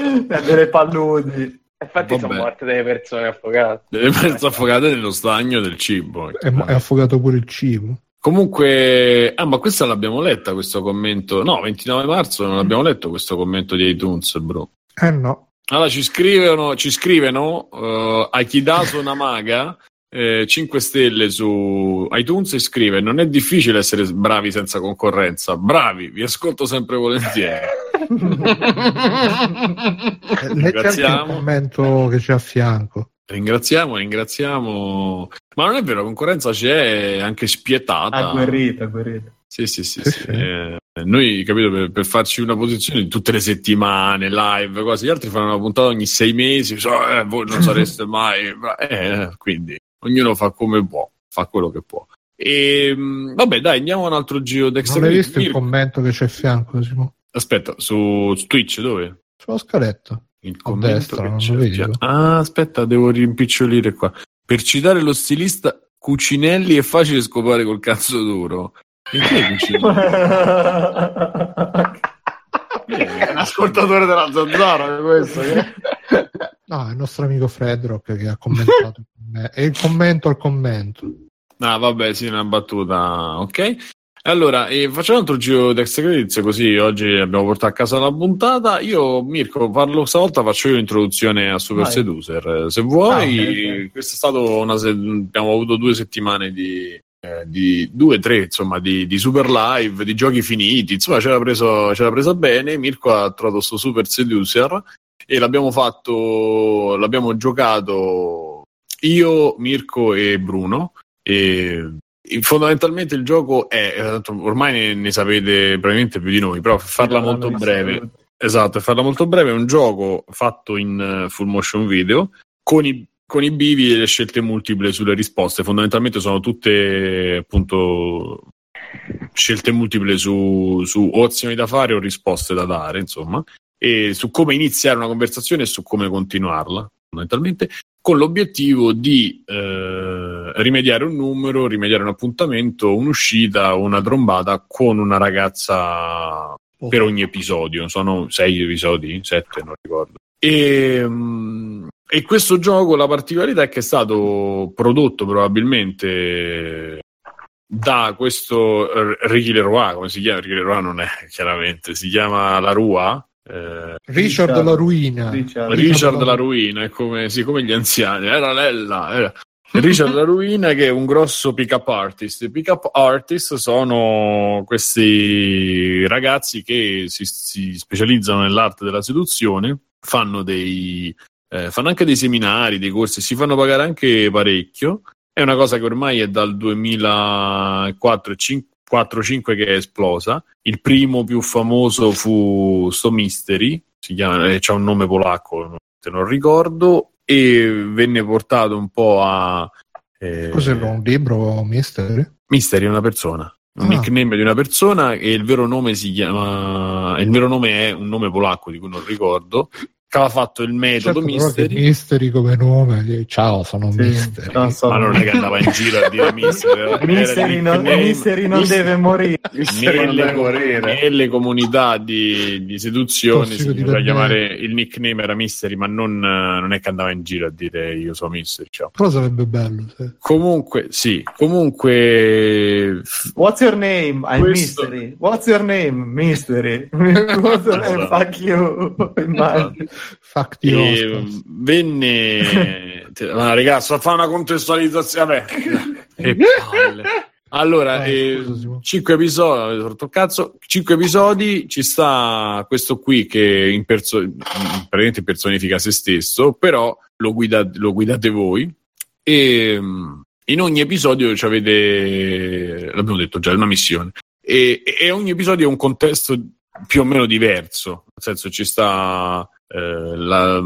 delle paludi. Infatti sono Vabbè. morte delle persone affogate. delle persone affogate nello stagno del cibo. È, è affogato pure il cibo. Comunque, ah, ma questa l'abbiamo letta questo commento. No, 29 marzo non abbiamo letto questo commento di iTunes, bro. Eh no. Allora ci scrivono, ci scrivono uh, Akidaso Namaga eh, 5 stelle su iTunes e scrive: Non è difficile essere bravi senza concorrenza. Bravi, vi ascolto sempre volentieri. Eh, Leggi anche il commento che c'è a fianco. Ringraziamo, ringraziamo. Ma non è vero, la concorrenza c'è anche spietata. Agguerrita, agguerrita. Sì, sì, sì. Sì. Eh, noi, capito, per, per farci una posizione tutte le settimane, live, cose, gli altri fanno una puntata ogni sei mesi, so, eh, voi non sareste mai... ma- eh, quindi, ognuno fa come può, fa quello che può. E, mh, vabbè, dai, andiamo a un altro giro. Non hai visto il commento che c'è a fianco, Simo? Aspetta, su, su Twitch dove? Sulla scaletta. Il commento destra, che non c'è tu? Ah, aspetta, devo rimpicciolire qua. Per citare lo stilista, Cucinelli è facile scopare col cazzo duro. E chi è Cucinelli? È un ascoltatore della zanzara questo. che- No, è il nostro amico Fredrock che ha commentato. con me. È il commento al commento. Ah, vabbè, sì, una battuta, ok. Allora, eh, facciamo un altro giro di extra credits, così oggi abbiamo portato a casa la puntata. Io, Mirko, parlo stavolta, faccio io l'introduzione a Super Vai. Seducer. Se vuoi, Ah, ok, ok. questo è stato una se- abbiamo avuto due settimane di, eh, di due, tre, insomma, di, di super live, di giochi finiti, insomma, c'era preso, c'era presa bene. Mirko ha trovato sto Super Seducer e l'abbiamo fatto, l'abbiamo giocato io, Mirko e Bruno. E fondamentalmente il gioco è, eh, ormai ne, sapete probabilmente più di noi, però per farla molto breve, esatto, per farla molto breve, è un gioco fatto in eh, full motion video con i, con i bivi e le scelte multiple sulle risposte. Fondamentalmente sono tutte appunto scelte multiple su, su azioni da fare o risposte da dare, insomma, e su come iniziare una conversazione e su come continuarla, fondamentalmente con l'obiettivo di eh, rimediare un numero, rimediare un appuntamento, un'uscita, una trombata con una ragazza per ogni episodio. Sono sei episodi, sette, non ricordo. E, mm, e questo gioco, la particolarità è che è stato prodotto probabilmente da questo Ricky Leroy, come si chiama? Ricky Leroy non è chiaramente, si chiama La Rua. Eh, Richard, Richard. la ruina. Richard. Richard la Ruina, è come, sì, come gli anziani, era Lella. Era. Richard la Ruina che è un grosso pick-up artist. I pick-up artist sono questi ragazzi che si, si specializzano nell'arte della seduzione, fanno dei... eh, fanno anche dei seminari, dei corsi, si fanno pagare anche parecchio. È una cosa che ormai è dal 2004 4-5 che è esplosa. Il primo più famoso fu Sto Mystery, si chiama, eh, c'ha un nome polacco, non ricordo, e venne portato un po' a... eh, Cos'è un libro, Mystery? Mystery è una persona, un Ah. nickname di una persona e il vero nome si chiama... Il vero nome è un nome polacco di cui non ricordo, che aveva fatto il metodo Certo, Mystery. Mystery come nome. Ciao, sono Sì, Mystery. non so. Ma non è che andava in giro a dire Mystery. era il Mystery non, nickname. Mystery non Mystery- deve morire. nelle, nelle comunità di, di seduzione Tossico si poteva chiamare il nickname era Mystery, ma non, non è che andava in giro a dire io sono Mystery. ciao. Però sarebbe bello. sì. Comunque, sì, comunque What's your name? I'm Questo- Mystery. What's your name? Mystery. What's your name? Fuck you. Immagino. Fuck the Oscars. venne ma ragazzi fa una contestualizzazione. Vabbè palle. Allora, Ah, eh, scusa, Simo. 5 episodi, cazzo, 5 episodi, ci sta questo qui che in perso- praticamente personifica se stesso, però lo, guida- lo guidate voi. E mm, in ogni episodio ci avete, l'abbiamo detto già, è una missione. E, e ogni episodio è un contesto più o meno diverso, nel senso ci sta eh, la,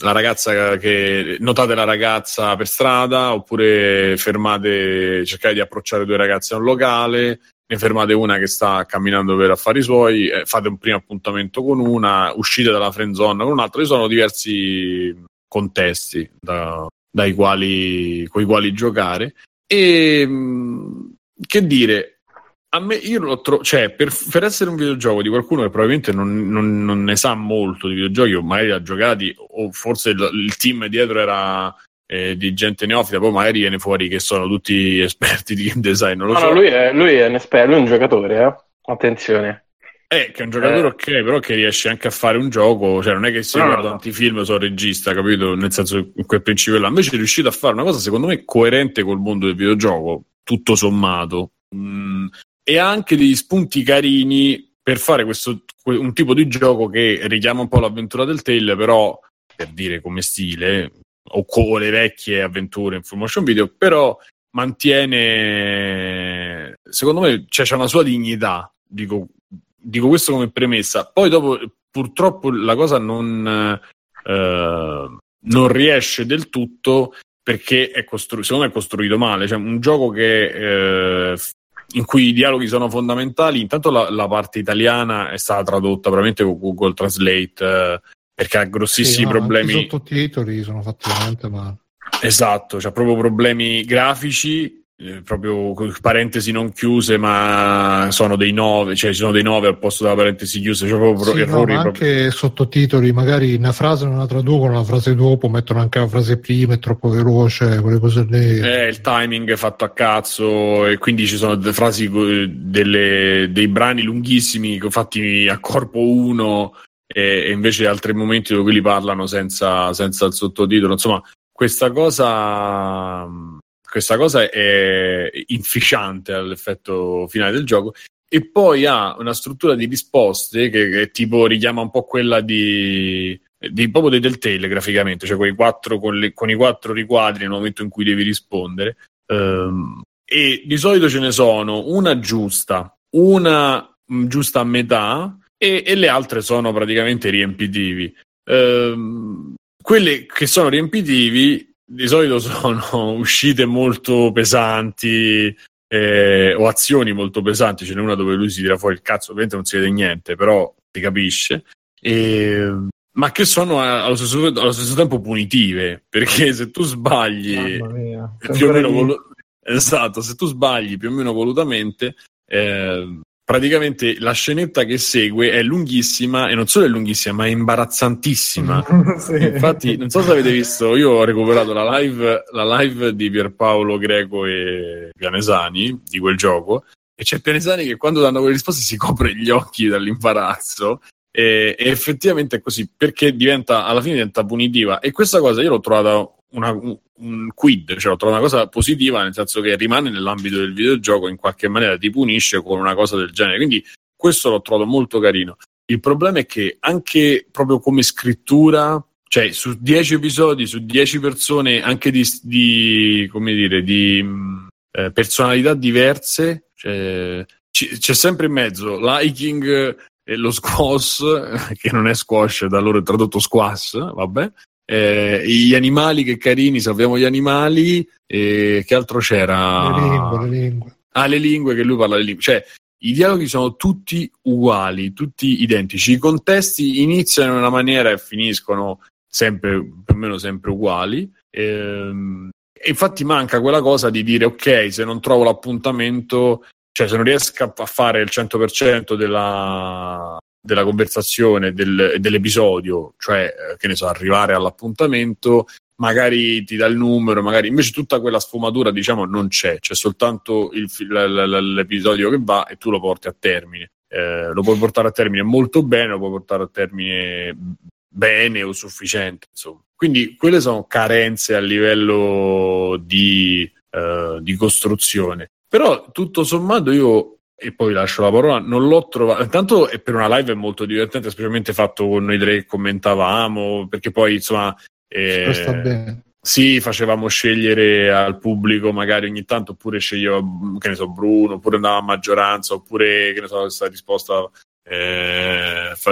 la ragazza che notate la ragazza per strada oppure fermate cercate di approcciare due ragazze a un locale ne fermate una che sta camminando per affari suoi eh, fate un primo appuntamento con una uscite dalla friend zone con un'altra. Ci sono diversi contesti da- dai quali, con i quali giocare. E che dire a me io lo trovo, cioè per, per essere un videogioco di qualcuno che probabilmente non, non- non ne sa molto di videogiochi o magari ha giocati o forse il, il team dietro era eh, di gente neofita, poi magari viene fuori che sono tutti esperti di game design, non lo No, so. no, lui è, lui è un esperto, lui è un giocatore, eh. Attenzione. Eh, che è un giocatore Eh. ok, però che riesce anche a fare un gioco, cioè non è che si No, no, guarda no. tanti film, sono regista, capito? Nel senso, in quel principio là. Invece è riuscito a fare una cosa, secondo me, coerente col mondo del videogioco, tutto sommato. Mm, e ha anche degli spunti carini per fare questo, que- un tipo di gioco che richiama un po' l'avventura del Tale, però, per dire come stile, o con le vecchie avventure in full motion video, però mantiene, secondo me, cioè, c'è una sua dignità, dico, dico questo come premessa. Poi dopo, purtroppo, la cosa non, eh, non riesce del tutto perché è costru- secondo me è costruito male. Cioè, un gioco che, eh, in cui i dialoghi sono fondamentali, intanto la, la parte italiana è stata tradotta veramente con Google Translate eh, perché ha grossissimi Sì, problemi. I sottotitoli sono fatti veramente male. Esatto, c'ha proprio problemi grafici, eh, proprio parentesi non chiuse, ma sono dei 9, cioè ci sono dei 9 al posto della parentesi chiuse, c'è proprio Sì, no, errori. ma proprio- anche sottotitoli, magari una frase non la traducono, la frase dopo mettono anche la frase prima, è troppo veloce, quelle cose lì. Eh, il timing è fatto a cazzo e quindi ci sono delle frasi, eh, delle- dei brani lunghissimi fatti a corpo uno e, e invece altri momenti dove quelli parlano senza, senza il sottotitolo. Insomma, questa cosa, questa cosa è inficiante all'effetto finale del gioco. E poi ha una struttura di risposte che, che tipo richiama un po' quella di, di proprio dei Telltale graficamente, cioè quei quattro con, le- con i quattro riquadri nel momento in cui devi rispondere. Ehm, e di solito ce ne sono una giusta, una mh, giusta a metà e, e le altre sono praticamente riempitivi. Ehm, quelle che sono riempitivi di solito sono uscite molto pesanti eh, o azioni molto pesanti. Ce n'è una dove lui si tira fuori il cazzo, ovviamente non si vede niente, però si capisce. E, ma che sono a- allo stesso, allo stesso tempo punitive, perché se tu sbagli mia. più o meno volu- esatto, se tu sbagli più o meno volutamente, eh, praticamente la scenetta che segue è lunghissima e non solo è lunghissima, ma è imbarazzantissima. Sì. Infatti, non so se avete visto, io ho recuperato la live, la live di Pierpaolo Greco e Pianesani di quel gioco. E c'è Pianesani che quando danno quelle risposte si copre gli occhi dall'imbarazzo. E, e effettivamente è così perché diventa alla fine diventa punitiva. E questa cosa io l'ho trovata una, un, quid, cioè l'ho trovata una cosa positiva, nel senso che rimane nell'ambito del videogioco, in qualche maniera ti punisce con una cosa del genere. Quindi questo l'ho trovato molto carino. Il problema è che anche proprio come scrittura, cioè su 10 episodi, su 10 persone, anche di, di come dire, di eh, personalità diverse, cioè, ci- c'è sempre in mezzo l'hiking e lo squash, che non è squash, da loro è tradotto squash, vabbè. Eh, gli animali che carini, salviamo gli animali. E che altro c'era? Le lingue, le lingue. Ah, le lingue, che lui parla le lingue. Cioè, i dialoghi sono tutti uguali, tutti identici. I contesti iniziano in una maniera e finiscono sempre, più o meno sempre uguali. Ehm, infatti manca quella cosa di dire, ok, se non trovo l'appuntamento, cioè se non riesco a fare il 100% della, della conversazione, del- dell'episodio, cioè, eh, che ne so, arrivare all'appuntamento, magari ti dà il numero, magari invece tutta quella sfumatura, diciamo, non c'è, c'è soltanto il l'episodio che va e tu lo porti a termine. Eh, lo puoi portare a termine molto bene, lo puoi portare a termine bene o sufficiente, insomma. Quindi quelle sono carenze a livello di, eh, di costruzione. Però tutto sommato io e poi lascio la parola, non l'ho trovato. Intanto per una live è molto divertente, specialmente fatto con noi tre che commentavamo, perché poi insomma. Eh. Sì, facevamo scegliere al pubblico magari ogni tanto, oppure sceglieva, che ne so, Bruno, oppure andava a maggioranza, oppure, che ne so, questa risposta eh, fa,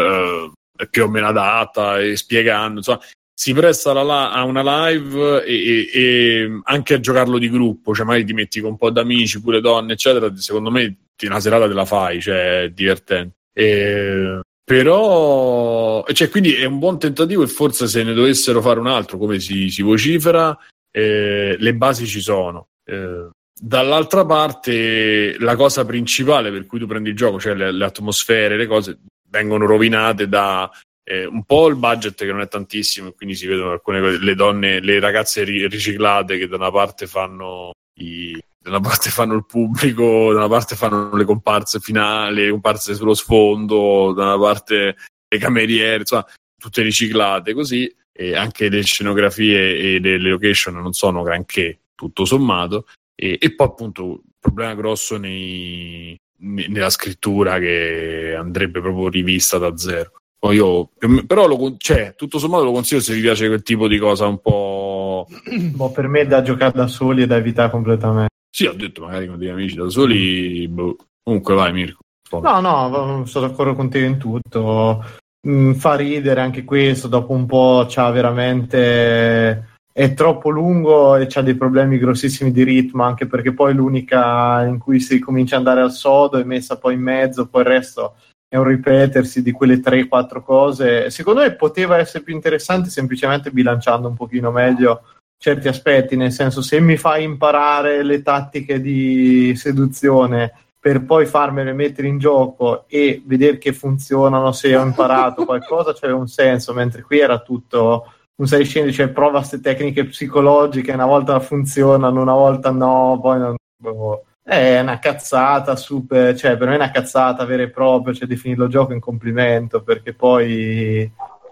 eh, più o meno adatta e spiegando, insomma, si presta la, a una live e, e, e, anche a giocarlo di gruppo, cioè magari ti metti con un po' d'amici, pure donne, eccetera, secondo me una serata te la fai, cioè è divertente. E, però, cioè, quindi è un buon tentativo e forse se ne dovessero fare un altro, come si, si vocifera, eh, le basi ci sono. Eh, dall'altra parte, la cosa principale per cui tu prendi il gioco, cioè le, le atmosfere, le cose, vengono rovinate da eh, un po' il budget che non è tantissimo, quindi si vedono alcune cose, le donne, le ragazze ri- riciclate che da una parte fanno i, da una parte fanno il pubblico, da una parte fanno le comparse finali, le comparse sullo sfondo, da una parte le cameriere, insomma, tutte riciclate così, e anche le scenografie e le, location non sono granché, tutto sommato, e, e poi appunto il problema grosso nei, nella scrittura che andrebbe proprio rivista da zero. Poi io, però lo, cioè, tutto sommato lo consiglio se vi piace quel tipo di cosa un po'. Boh, per me è da giocare da soli e da evitare completamente. Sì, ho detto magari con degli amici da soli. Boh. Comunque, vai, Mirko. No, no, sono d'accordo con te in tutto. Mm, fa ridere anche questo. Dopo un po' c'ha veramente. È troppo lungo e c'ha dei problemi grossissimi di ritmo, anche perché poi l'unica in cui si comincia ad andare al sodo è messa poi in mezzo, poi il resto è un ripetersi di quelle 3-4 cose. Secondo me poteva essere più interessante semplicemente bilanciando un pochino meglio certi aspetti, nel senso se mi fai imparare le tattiche di seduzione per poi farmele mettere in gioco e vedere che funzionano, se ho imparato qualcosa, c'era un senso, mentre qui era tutto un sei scendi, cioè prova queste tecniche psicologiche, una volta funzionano, una volta no, poi non... Boh. È una cazzata super, cioè per me è una cazzata vera e propria, cioè definirlo gioco in complimento, perché poi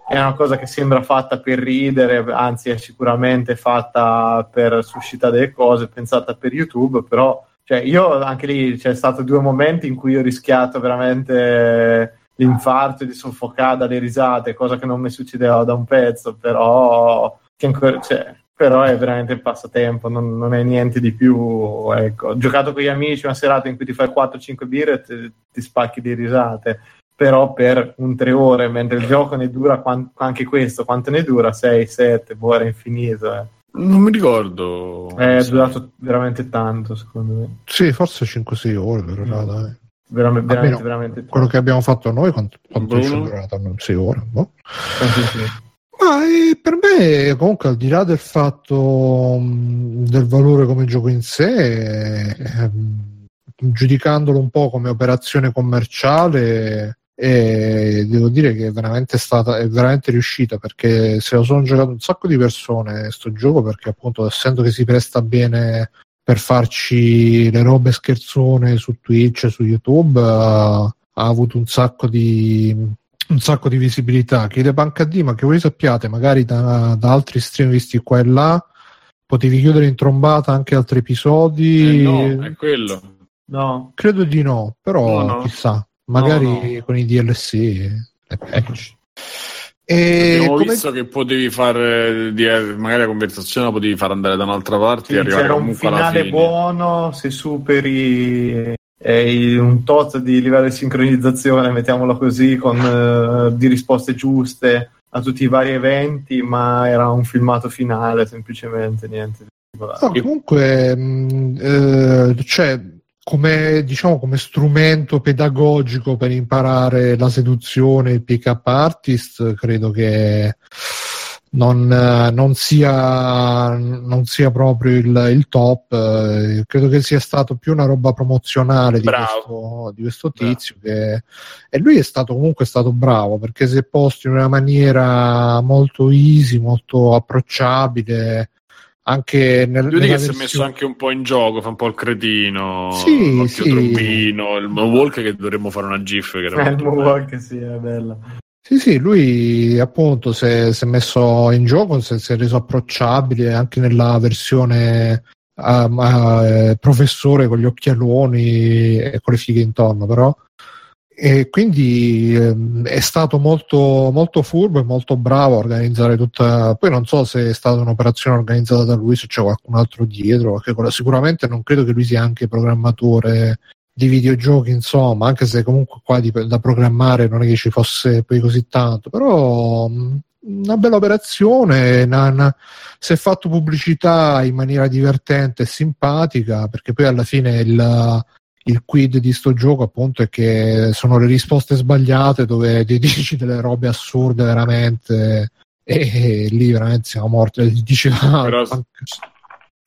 è una cosa che sembra fatta per ridere, anzi è sicuramente fatta per suscitare delle cose, pensata per YouTube, però cioè, io anche lì c'è stato due momenti in cui ho rischiato veramente l'infarto di soffocare dalle risate, cosa che non mi succedeva da un pezzo, però, ancora, cioè, però è veramente il passatempo, non, non, è niente di più. Ecco. Ho giocato con gli amici una serata in cui ti fai 4-5 birre e ti, ti spacchi di risate però per un tre ore, mentre il gioco ne dura quant- anche questo, quanto ne dura? 6, 7, boh, era infinito. Eh. Non mi ricordo. È sì. durato veramente tanto, secondo me. Sì, forse 5-6 ore, però mm. dai. Veramente, veramente, veramente. Quello che abbiamo fatto noi, quanto, quanto è durato? 6 ore, boh. Sì, sì. Ma eh, per me, comunque, al di là del fatto del valore come gioco in sé, eh, giudicandolo un po' come operazione commerciale, e devo dire che è veramente stata è veramente riuscita perché se lo sono giocato un sacco di persone sto gioco perché appunto essendo che si presta bene per farci le robe scherzone su Twitch su YouTube uh, ha avuto un sacco di un sacco di visibilità chiede Banca D ma che voi sappiate magari da, da, altri stream visti qua e là potevi chiudere in trombata anche altri episodi eh no è quello no credo di no però no, no. chissà magari no, no. con i DLC e patch. E Abbiamo come... visto che potevi fare magari la conversazione la potevi fare andare da un'altra parte sì, e arrivare c'era un finale buono se superi eh, un tot di livello di sincronizzazione mettiamolo così con eh, di risposte giuste a tutti i vari eventi ma era un filmato finale semplicemente niente no, comunque mh, eh, cioè come, diciamo, come strumento pedagogico per imparare la seduzione, il pick-up artist, credo che non, non, sia, non sia proprio il, il, top. Credo che sia stato più una roba promozionale di questo, di questo, tizio. Che, e lui è stato comunque stato bravo perché si è posto in una maniera molto easy, molto approcciabile anche nel, dire che versione... si è messo anche un po' in gioco, fa un po' il cretino, sì, sì. trombino, il moonwalk che dovremmo fare una gif. Che era eh, il moonwalk, sì, è bello. Sì, sì, lui appunto si è, si è messo in gioco, si è, si è, reso approcciabile anche nella versione um, uh, professore con gli occhialoni e con le fighe intorno, però. E quindi ehm, è stato molto, molto furbo e molto bravo a organizzare tutta. Poi non so se è stata un'operazione organizzata da lui, se c'è qualcun altro dietro. Sicuramente non credo che lui sia anche programmatore di videogiochi, insomma, anche se comunque qua di, da programmare non è che ci fosse poi così tanto, però una bella operazione, una, una, si è fatto pubblicità in maniera divertente e simpatica, perché poi alla fine il, il quid di sto gioco appunto è che sono le risposte sbagliate dove ti dici delle robe assurde veramente e, e lì veramente siamo morti. Dici, ah, Però...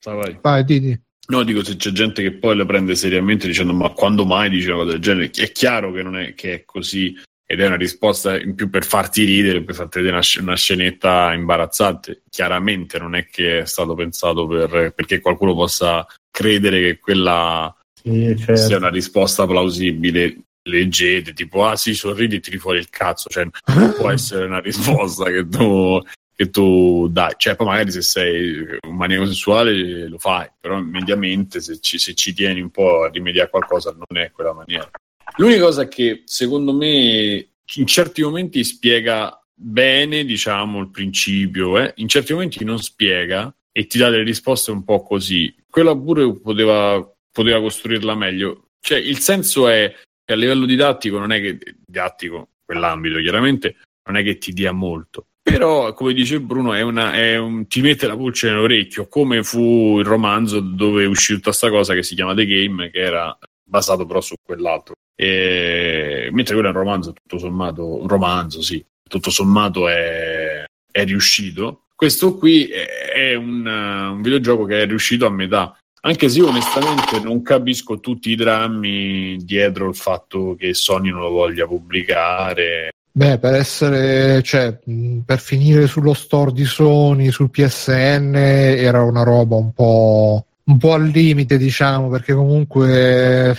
Vai, vai di, di. No, dico se c'è gente che poi le prende seriamente dicendo ma quando mai dice una cosa del genere? È chiaro che non è che è così ed è una risposta in più per farti ridere, per farti vedere una, una scenetta imbarazzante. Chiaramente non è che è stato pensato per, perché qualcuno possa credere che quella sì, certo. sia una risposta plausibile. Leggete tipo, ah sì, sorridi e tiri fuori il cazzo. Cioè, non può essere una risposta che tu che tu dai, cioè poi magari se sei un maniaco sessuale lo fai, però mediamente se ci, se ci tieni un po' a rimediare qualcosa non è quella maniera. L'unica cosa che secondo me in certi momenti spiega bene, diciamo, il principio, eh? in certi momenti non spiega e ti dà delle risposte un po' così. Quella pure poteva, poteva costruirla meglio. Cioè, il senso è che a livello didattico non è che didattico, quell'ambito chiaramente, non è che ti dia molto però, come dice Bruno, è una, è un, ti mette la pulce nell'orecchio, come fu il romanzo dove uscì tutta questa cosa che si chiama The Game, che era basato però su quell'altro. E, mentre quello è un romanzo, tutto sommato, un romanzo, sì, tutto sommato è, è riuscito. Questo qui è un, un videogioco che è riuscito a metà. Anche se io onestamente non capisco tutti i drammi dietro il fatto che Sony non lo voglia pubblicare Beh, per essere, cioè, per finire sullo store di Sony, sul PSN, era una roba un po', un po' al limite, diciamo, perché comunque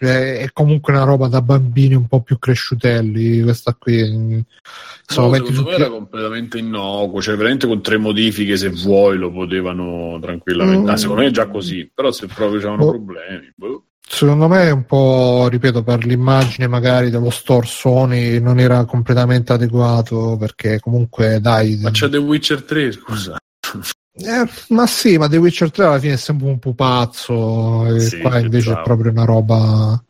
è comunque una roba da bambini un po' più cresciutelli. Questa qui sono no, secondo me era completamente innocuo, cioè veramente con tre modifiche, se vuoi, lo potevano tranquillamente. Mm. Ah, secondo me è già così, però se proprio c'erano oh. problemi. Boh. Secondo me è un po', ripeto, per l'immagine magari dello store Sony non era completamente adeguato perché comunque dai... Ma c'è The Witcher 3, scusa. Eh, ma sì, ma The Witcher 3 alla fine è sempre un pupazzo e sì, qua invece bravo. è proprio una roba...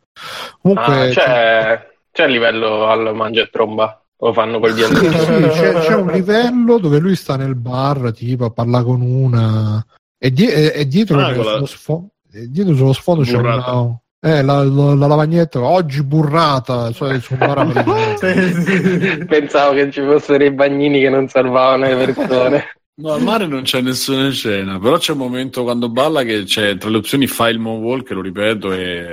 Comunque... Ah, c'è, c'è il livello al mangia e tromba lo fanno col DLC. sì, c'è, c'è, un livello dove lui sta nel bar, tipo, parla con una e, die- e dietro ah, lo sfondo dietro sullo sfondo c'è una, eh, la, la, la, lavagnetta oggi burrata cioè, su pensavo che ci fossero i bagnini che non salvavano le persone. No, al mare non c'è nessuna scena, però c'è un momento quando balla che c'è tra le opzioni file moonwalk, che lo ripeto, e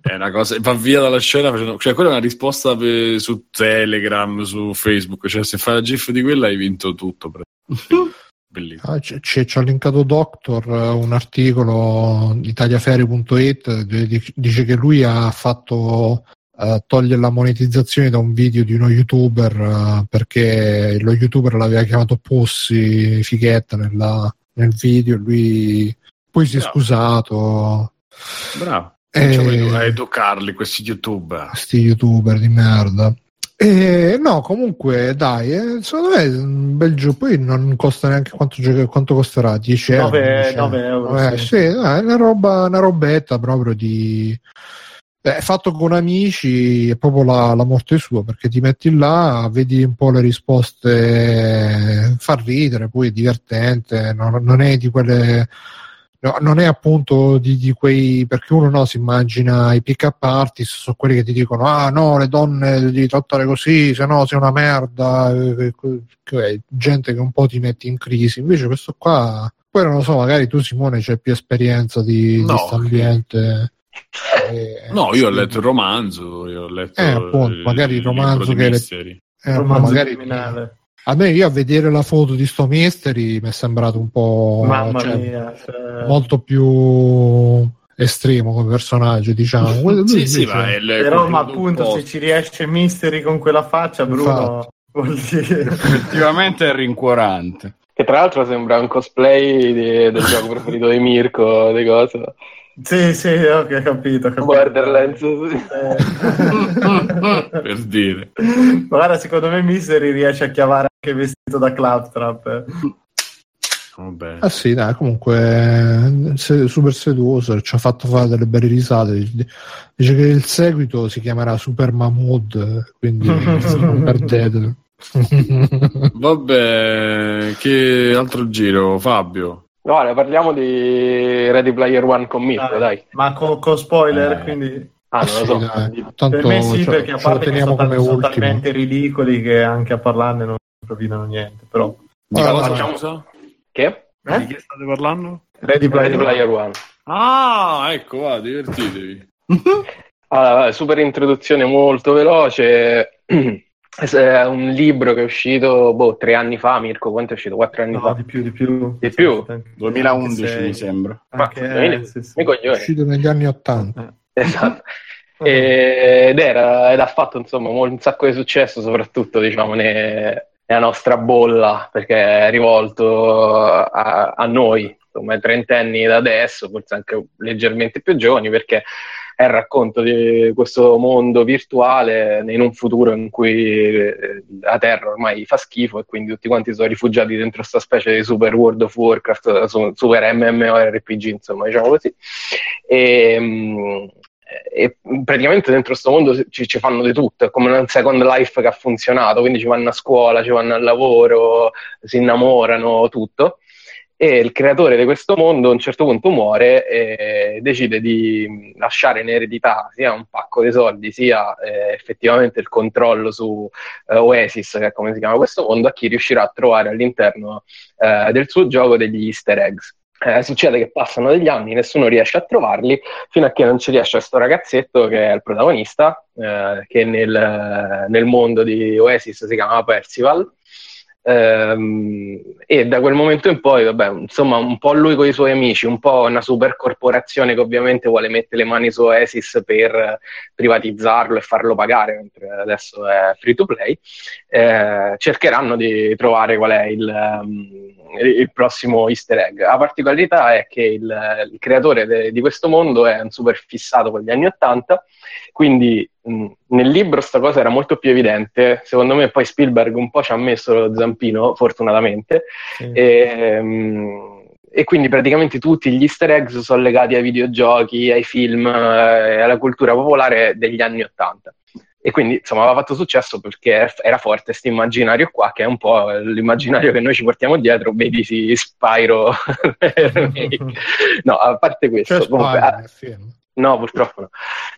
è una cosa, va via dalla scena facendo, cioè quella è una risposta per, su Telegram, su Facebook, cioè se fai la gif di quella hai vinto tutto. Bellissimo. Ah, c- c- ci ha linkato Doctor eh, un articolo italiaferri.it dice che lui ha fatto uh, togliere la monetizzazione da un video di uno youtuber uh, perché lo youtuber l'aveva chiamato Pussy fighetta nella, nel video lui poi si è Bravo. scusato Bravo. E... a educarli questi youtuber questi youtuber di merda eh, no, comunque dai, eh, secondo me è un bel gioco. Poi non costa neanche quanto, quanto costerà? 10 euro? 9, 9 euro. Eh, sì. sì è una, roba, una robetta proprio di. È fatto con amici, è proprio la, la, morte sua perché ti metti là, vedi un po' le risposte, fa ridere, poi è divertente, non, non è di quelle No, non è appunto di, di, quei perché uno no si immagina i pick up artist sono quelli che ti dicono ah no le donne devi trattare così se no sei una merda gente che un po' ti metti in crisi. Invece questo qua poi non lo so magari tu Simone c'hai più esperienza di, no. questo ambiente. Eh, no io ho letto il romanzo io ho letto eh, appunto, magari il romanzo che le... eh, romanzo magari criminale a me io a vedere la foto di sto Mystery mi è sembrato un po' Mamma cioè, mia, cioè... molto più estremo come personaggio diciamo. Sì, sì, ma il, però ma appunto se ci riesce Mystery con quella faccia Bruno vuol dire effettivamente è rincuorante. Che tra l'altro sembra un cosplay di- del gioco preferito di Mirko, di cosa. Sì, sì, ok, ho capito. capito. Borderlands. Eh. per dire. Guarda, secondo me Misery riesce a chiamare anche vestito da Claptrap. Vabbè. Ah sì, dai, comunque se- super seduoso, ci ha fatto fare delle belle risate. Dice che il seguito si chiamerà Super Mahmood, quindi non perdetelo. Vabbè, che altro giro, Fabio? Guarda, parliamo di Ready Player One con Mirko, Dai, dai. Ma con, con spoiler, Eh. quindi Ah, non lo so. Tanto per me sì, ce- perché a parte che sono, come sono talmente ridicoli che anche a parlarne non rovinano niente. Però Di Ah, cosa, no. scusa? Che? Eh? Di che state parlando? Ready Player Ready Player One. Ah, ecco, va, divertitevi. Allora, vabbè, super introduzione molto veloce. È un libro che è uscito boh, tre anni fa, Mirko. Quanto è uscito? Quattro anni No, fa? di più, di più. Di più? 2011 Anche se- mi sembra. Anche, Ma- eh, sì, sì. È uscito negli anni Ottanta. Eh. Esatto. Ed era, ed ha fatto insomma un sacco di successo, soprattutto diciamo ne- nella nostra bolla, perché è rivolto a, a noi, insomma, trentenni da adesso, forse anche leggermente più giovani, perché è il racconto di questo mondo virtuale in un futuro in cui eh, la Terra ormai fa schifo e quindi tutti quanti sono rifugiati dentro questa specie di super World of Warcraft, su- super MMORPG, insomma, diciamo così. E, mm, e praticamente dentro questo mondo ci, ci fanno di tutto, è come un second life che ha funzionato, quindi ci vanno a scuola, ci vanno al lavoro, si innamorano, tutto. E il creatore di questo mondo a un certo punto muore e decide di lasciare in eredità sia un pacco di soldi, sia eh, effettivamente il controllo su eh, Oasis, che è come si chiama questo mondo, a chi riuscirà a trovare all'interno eh, del suo gioco degli easter eggs. Eh, succede che passano degli anni, nessuno riesce a trovarli, fino a che non ci riesce questo ragazzetto che è il protagonista, eh, che nel, nel mondo di Oasis si chiama Percival. Ehm, e da quel momento in poi, vabbè, insomma, un po' lui con i suoi amici, un po' una super corporazione che ovviamente vuole mettere le mani su Oasis per privatizzarlo e farlo pagare, mentre adesso è free to play, eh, cercheranno di trovare qual è il, um, il prossimo easter egg. La particolarità è che il, il creatore de- di questo mondo è un super fissato con gli anni Ottanta, quindi nel libro sta cosa era molto più evidente, secondo me poi Spielberg un po' ci ha messo lo zampino, fortunatamente, Sì. e, mh, e quindi praticamente tutti gli easter eggs sono legati ai videogiochi, ai film, eh, alla cultura popolare degli anni Ottanta. E quindi insomma aveva fatto successo perché era forte questo immaginario qua, che è un po' l'immaginario che noi ci portiamo dietro, vedi sì, Spyro. no, a parte questo, C'è comunque, Spyro ah, film. No, purtroppo no.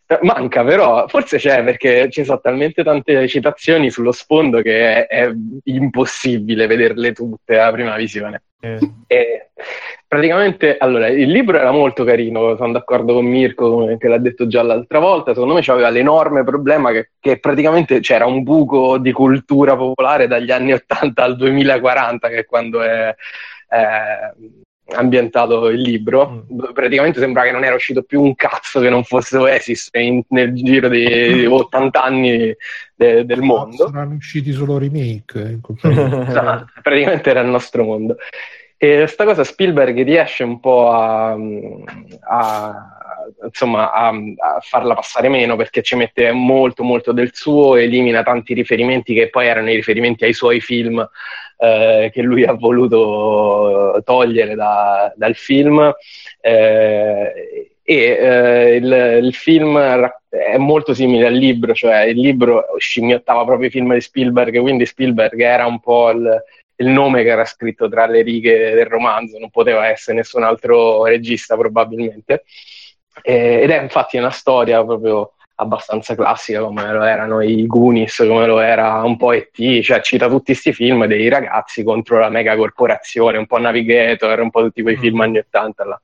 Eh, Manca però, forse c'è perché ci sono talmente tante citazioni sullo sfondo che è, è impossibile vederle tutte alla prima visione. Eh, E praticamente, allora, il libro era molto carino, sono d'accordo con Mirko che l'ha detto già l'altra volta, secondo me c'aveva l'enorme problema che, che praticamente c'era un buco di cultura popolare dagli anni 80 al 2040, che è quando è, è ambientato il libro. Praticamente sembra che non era uscito più un cazzo che non fosse Oasis in- nel giro di 80 anni de- del mondo. Saranno usciti solo remake. eh. Esatto, praticamente era il nostro mondo. E sta cosa Spielberg riesce un po' a, a- insomma, a, a farla passare meno perché ci mette molto molto del suo, elimina tanti riferimenti che poi erano i riferimenti ai suoi film eh, che lui ha voluto togliere da- dal film. Eh, e eh, il, il film è molto simile al libro, cioè il libro scimmiottava proprio i film di Spielberg, quindi Spielberg era un po' il, il nome che era scritto tra le righe del romanzo, non poteva essere nessun altro regista probabilmente. Eh, ed è infatti una storia proprio abbastanza classica come lo erano i Goonies, come lo era un po' E.T., cioè cita tutti questi film dei ragazzi contro la mega corporazione, un po' Navigator, un po' tutti quei film anni 80 là.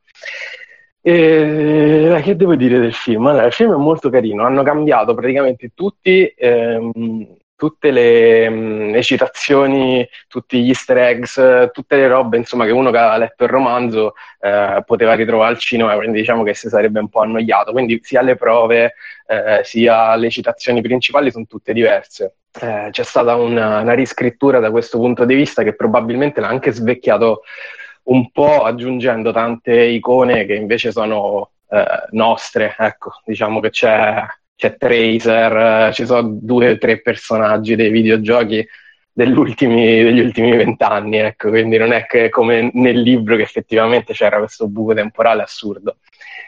E, che devo dire del film? Allora, il film è molto carino, hanno cambiato praticamente tutti, ehm, tutte le, mm, le citazioni, tutti gli easter eggs, tutte le robe insomma, che uno che aveva letto il romanzo eh, poteva ritrovare al cinema, quindi diciamo che si sarebbe un po' annoiato. Quindi sia le prove eh, sia le citazioni principali sono tutte diverse. eh, c'è stata una, una, riscrittura da questo punto di vista che probabilmente l'ha anche svecchiato un po' aggiungendo tante icone che invece sono eh, nostre. Ecco, diciamo che c'è, c'è Tracer, ci sono due o tre personaggi dei videogiochi degli ultimi vent'anni, ecco, quindi non è che come nel libro che effettivamente c'era questo buco temporale assurdo.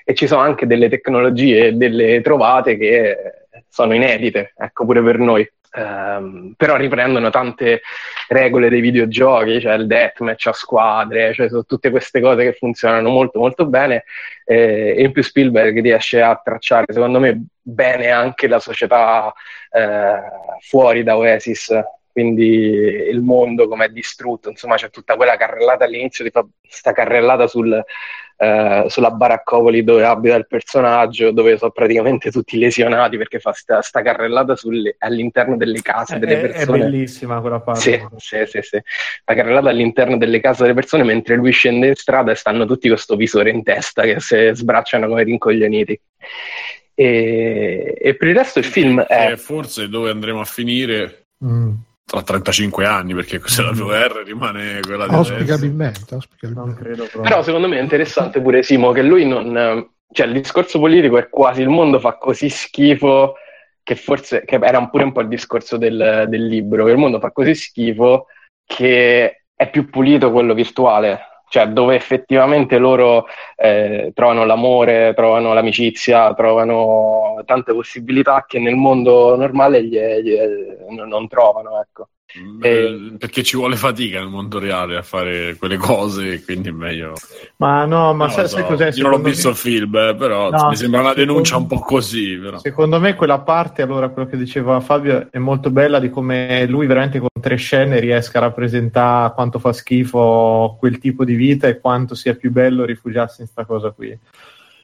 E ci sono anche delle tecnologie e delle trovate che sono inedite, ecco, pure per noi. Um, però riprendono tante regole dei videogiochi, cioè il deathmatch a squadre, cioè sono tutte queste cose che funzionano molto molto bene eh, e in più Spielberg riesce a tracciare secondo me bene anche la società eh, fuori da Oasis. Quindi il mondo come è distrutto, insomma c'è tutta quella carrellata all'inizio, di questa carrellata sul, eh, sulla baraccopoli dove abita il personaggio, dove sono praticamente tutti lesionati perché fa sta, sta carrellata sulle, all'interno delle case delle persone. È bellissima quella parte. Sì, sì, sì, sì. La carrellata all'interno delle case delle persone mentre lui scende in strada e stanno tutti con questo visore in testa che si sbracciano come rincoglioniti. E, e per il resto il film è... Forse dove andremo a finire... Mm tra 35 anni perché se la VR rimane quella di auspicabilmente, auspicabilmente. però secondo me è interessante pure Simo che lui non cioè il discorso politico è quasi il mondo fa così schifo che forse che era pure un po' il discorso del, del libro che il mondo fa così schifo che è più pulito quello virtuale cioè dove effettivamente loro eh, trovano l'amore, trovano l'amicizia, trovano tante possibilità che nel mondo normale gli, gli, non trovano. Ecco. E... Perché ci vuole fatica nel mondo reale a fare quelle cose, quindi è meglio. Ma no, ma no, sai, so. cos'è? Io non ho visto me... il film, eh, però no, mi sembra una denuncia secondo... un po' così. Però. Secondo me, quella parte, allora, quello che diceva Fabio, è molto bella di come lui veramente con tre scene riesca a rappresentare quanto fa schifo quel tipo di vita e quanto sia più bello rifugiarsi in questa cosa qui.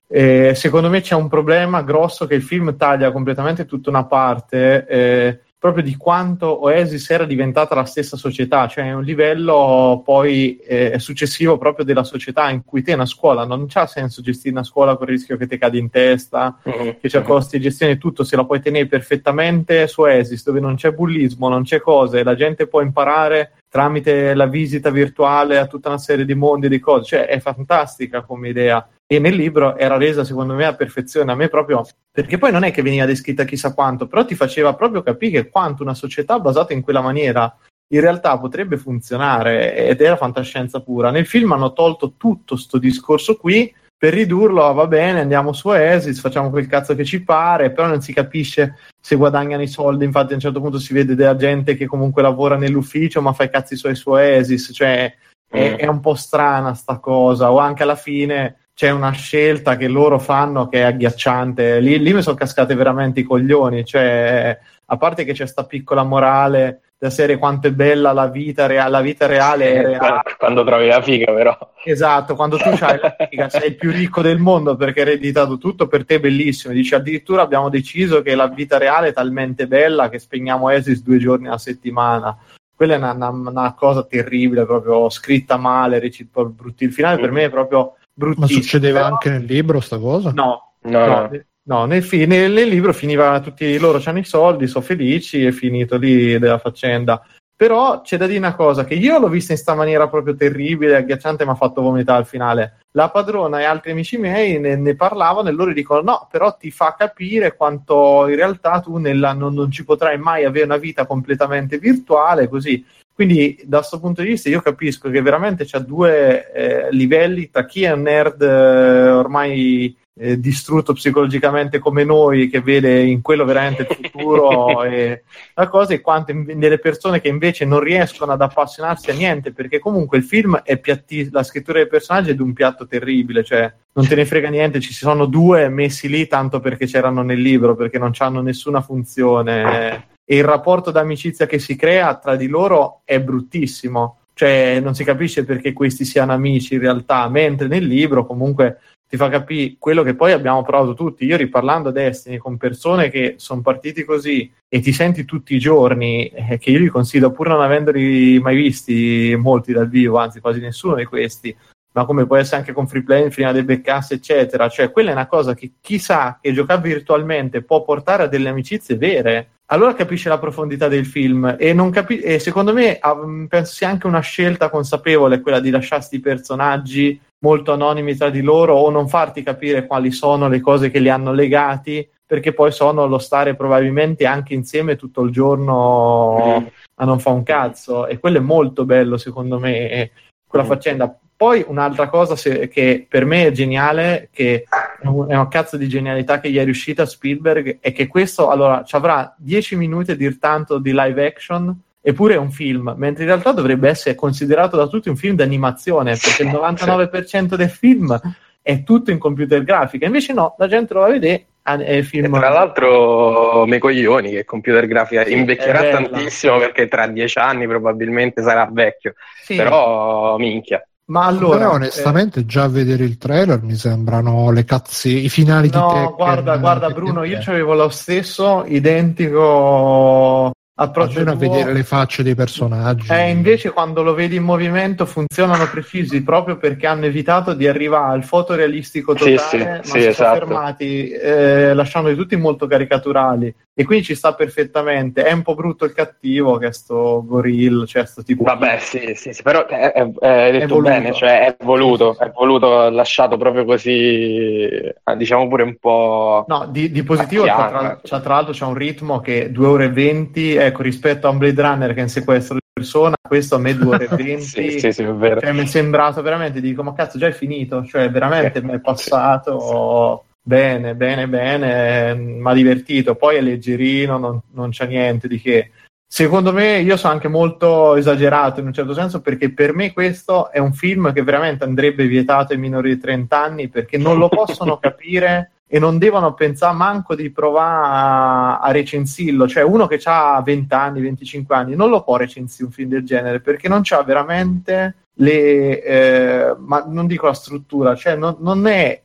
E secondo me c'è un problema grosso che il film taglia completamente tutta una parte. Eh, proprio di quanto Oasis era diventata la stessa società, cioè un livello poi eh, successivo proprio della società in cui te una scuola non c'ha senso gestire una scuola con il rischio che ti cadi in testa, uh-huh. che c'è costi di gestione e tutto, se la puoi tenere perfettamente su Oasis dove non c'è bullismo, non c'è cose, la gente può imparare tramite la visita virtuale a tutta una serie di mondi e di cose, cioè è fantastica come idea e nel libro era resa secondo me a perfezione, a me proprio, perché poi non è che veniva descritta chissà quanto, però ti faceva proprio capire quanto una società basata in quella maniera in realtà potrebbe funzionare ed era fantascienza pura. Nel film hanno tolto tutto questo discorso qui per ridurlo, va bene, andiamo su Esis, facciamo quel cazzo che ci pare, però non si capisce se guadagnano i soldi, infatti a un certo punto si vede della gente che comunque lavora nell'ufficio ma fa i cazzi suoi su Esis, cioè è, mm. è un po' strana sta cosa, o anche alla fine c'è una scelta che loro fanno che è agghiacciante. Lì, lì mi sono cascate veramente i coglioni. Cioè, a parte che c'è sta piccola morale da serie quanto è bella la vita, rea- la vita reale, sì, reale. Quando trovi la figa, però. Esatto, quando tu hai la figa, sei il più ricco del mondo perché hai ereditato tutto, per te è bellissimo. Dici addirittura abbiamo deciso che la vita reale è talmente bella che spegniamo Esis due giorni alla settimana quella è una, una, una, cosa terribile, proprio scritta male, recit- brutti. Il finale per me è proprio bruttissimo. Ma succedeva però... anche nel libro sta cosa? No, no, no. no nel, fi- nel, nel, libro finiva tutti loro hanno i soldi, sono felici, è finito lì della faccenda. Però c'è da dire una cosa, che io l'ho vista in questa maniera proprio terribile, agghiacciante, mi ha fatto vomitare al finale. La padrona e altri amici miei ne, ne, parlavano e loro dicono no, però ti fa capire quanto in realtà tu nella, non, non, ci potrai mai avere una vita completamente virtuale, così. Quindi da questo punto di vista io capisco che veramente c'è due eh, livelli tra chi è un nerd eh, ormai eh, distrutto psicologicamente come noi, che vede in quello veramente il futuro e la cosa, e quante delle persone che invece non riescono ad appassionarsi a niente, perché comunque il film è piattissimo, la scrittura dei personaggi è di un piatto terribile, cioè non te ne frega niente, ci sono due messi lì tanto perché c'erano nel libro, perché non hanno nessuna funzione e il rapporto d'amicizia che si crea tra di loro è bruttissimo. Cioè, non si capisce perché questi siano amici in realtà, mentre nel libro comunque ti fa capire quello che poi abbiamo provato tutti. Io riparlando a Destiny con persone che sono partiti così e ti senti tutti i giorni, eh, che io li consiglio pur non avendoli mai visti molti dal vivo, anzi quasi nessuno di questi, ma come può essere anche con free play, prima dei backups, eccetera. Cioè, quella è una cosa che chissà che giocare virtualmente può portare a delle amicizie vere. Allora capisce la profondità del film e, non capi- e secondo me ah, penso sia anche una scelta consapevole quella di lasciarsi i personaggi molto anonimi tra di loro o non farti capire quali sono le cose che li hanno legati perché poi sono lo stare probabilmente anche insieme tutto il giorno a non fa un cazzo e quello è molto bello secondo me quella mm. faccenda poi un'altra cosa se, che per me è geniale, che è, un, è una cazzo di genialità che gli è riuscita Spielberg, è che questo allora ci avrà 10 minuti a dir tanto di live action, eppure è un film, mentre in realtà dovrebbe essere considerato da tutti un film d'animazione, perché il 99% del film è tutto in computer grafica, invece no, la gente lo va a vedere è film... Tra l'altro me coglioni che computer grafica sì, invecchierà tantissimo perché tra dieci anni probabilmente sarà vecchio. Sì. però minchia ma allora, Però onestamente eh... già a vedere il trailer mi sembrano le cazzi, i finali no, di Tekken. No, guarda, guarda Bruno, io avevo lo stesso identico approccio a vedere le facce dei personaggi. Eh, invece quando lo vedi in movimento funzionano precisi proprio perché hanno evitato di arrivare al fotorealistico totale, sì, sì, ma sì, si esatto. sono fermati eh, lasciandoli tutti molto caricaturali. E quindi ci sta perfettamente. È un po' brutto il cattivo che è sto gorilla, cioè sto tipo. Vabbè, sì, sì, sì però è, è, è detto è bene, cioè è voluto, è voluto, lasciato proprio così, eh, diciamo pure un po'. No, di, di positivo c'è tra, c'è, tra, l'altro c'è un ritmo che 2 ore e 20, ecco, rispetto a un Blade Runner che è un sequestro persona, questo a me 2 ore e 20. sì, sì, sì. Cioè, mi è sembrato veramente, dico, ma cazzo, già è finito, cioè veramente mi è passato. Bene, bene, bene, mi ha divertito. Poi è leggerino, non, non c'è niente di che. Secondo me, io sono anche molto esagerato in un certo senso perché per me questo è un film che veramente andrebbe vietato ai minori di 30 anni perché non lo possono capire e non devono pensare manco di provare a, a recensirlo. Cioè, uno che ha 20 anni, 25 anni, non lo può recensire un film del genere perché non c'ha veramente le. Eh, ma non dico la struttura, cioè non, non è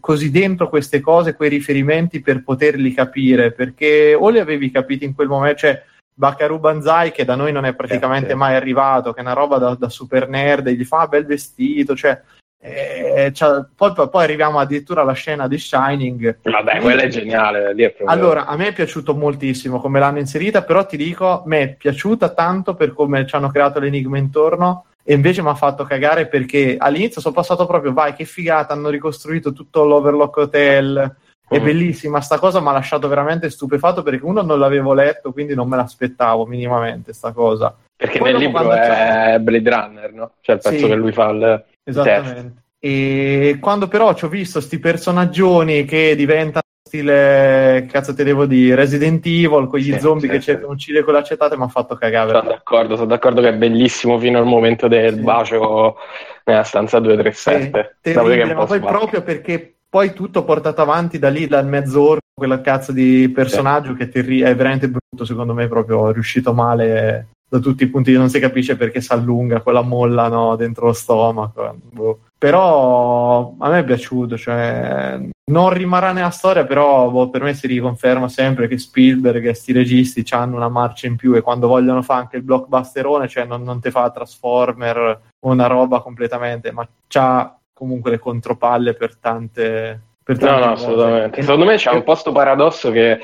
così dentro queste cose, quei riferimenti per poterli capire, perché o li avevi capiti in quel momento, cioè Bakaru Banzai che da noi non è praticamente eh, mai arrivato, che è una roba da, da super nerd, e gli fa ah, bel vestito, cioè, eh, cioè, poi, poi, arriviamo addirittura alla scena di Shining. Vabbè, quella è geniale. Proprio... Allora, a me è piaciuto moltissimo come l'hanno inserita, però ti dico, a me è piaciuta tanto per come ci hanno creato l'enigma intorno e invece mi ha fatto cagare perché all'inizio sono passato proprio, vai che figata, hanno ricostruito tutto l'Overlock Hotel, è mm. bellissima sta cosa, mi ha lasciato veramente stupefatto perché uno non l'avevo letto, quindi non me l'aspettavo minimamente sta cosa. Perché Poi nel libro è Blade Runner, no? Cioè il pezzo sì, che lui fa il Esattamente. E quando però ci ho visto questi personaggioni che diventano stile, cazzo te devo dire, Resident Evil con gli sì, zombie sì, che cercano di uccidere con l'accetate mi ha fatto cagare. Sono d'accordo, sono d'accordo che è bellissimo fino al momento del sì. bacio nella stanza 237. Sì, terribile, ma poi sbaglio. proprio perché poi tutto portato avanti da lì, dal mezz'ora, quella cazzo di personaggio sì. che terri- è veramente brutto, secondo me, proprio riuscito male da tutti i punti non si capisce perché si allunga quella molla no, dentro lo stomaco. Boh. Però a me è piaciuto, cioè, non rimarrà nella storia, però boh, per me si riconferma sempre che Spielberg e sti registi hanno una marcia in più e quando vogliono fare anche il blockbusterone, cioè non, non te fa Transformer o una roba completamente, ma c'ha comunque le contropalle per tante... Per tante no, no, assolutamente. Secondo me c'è un posto paradosso che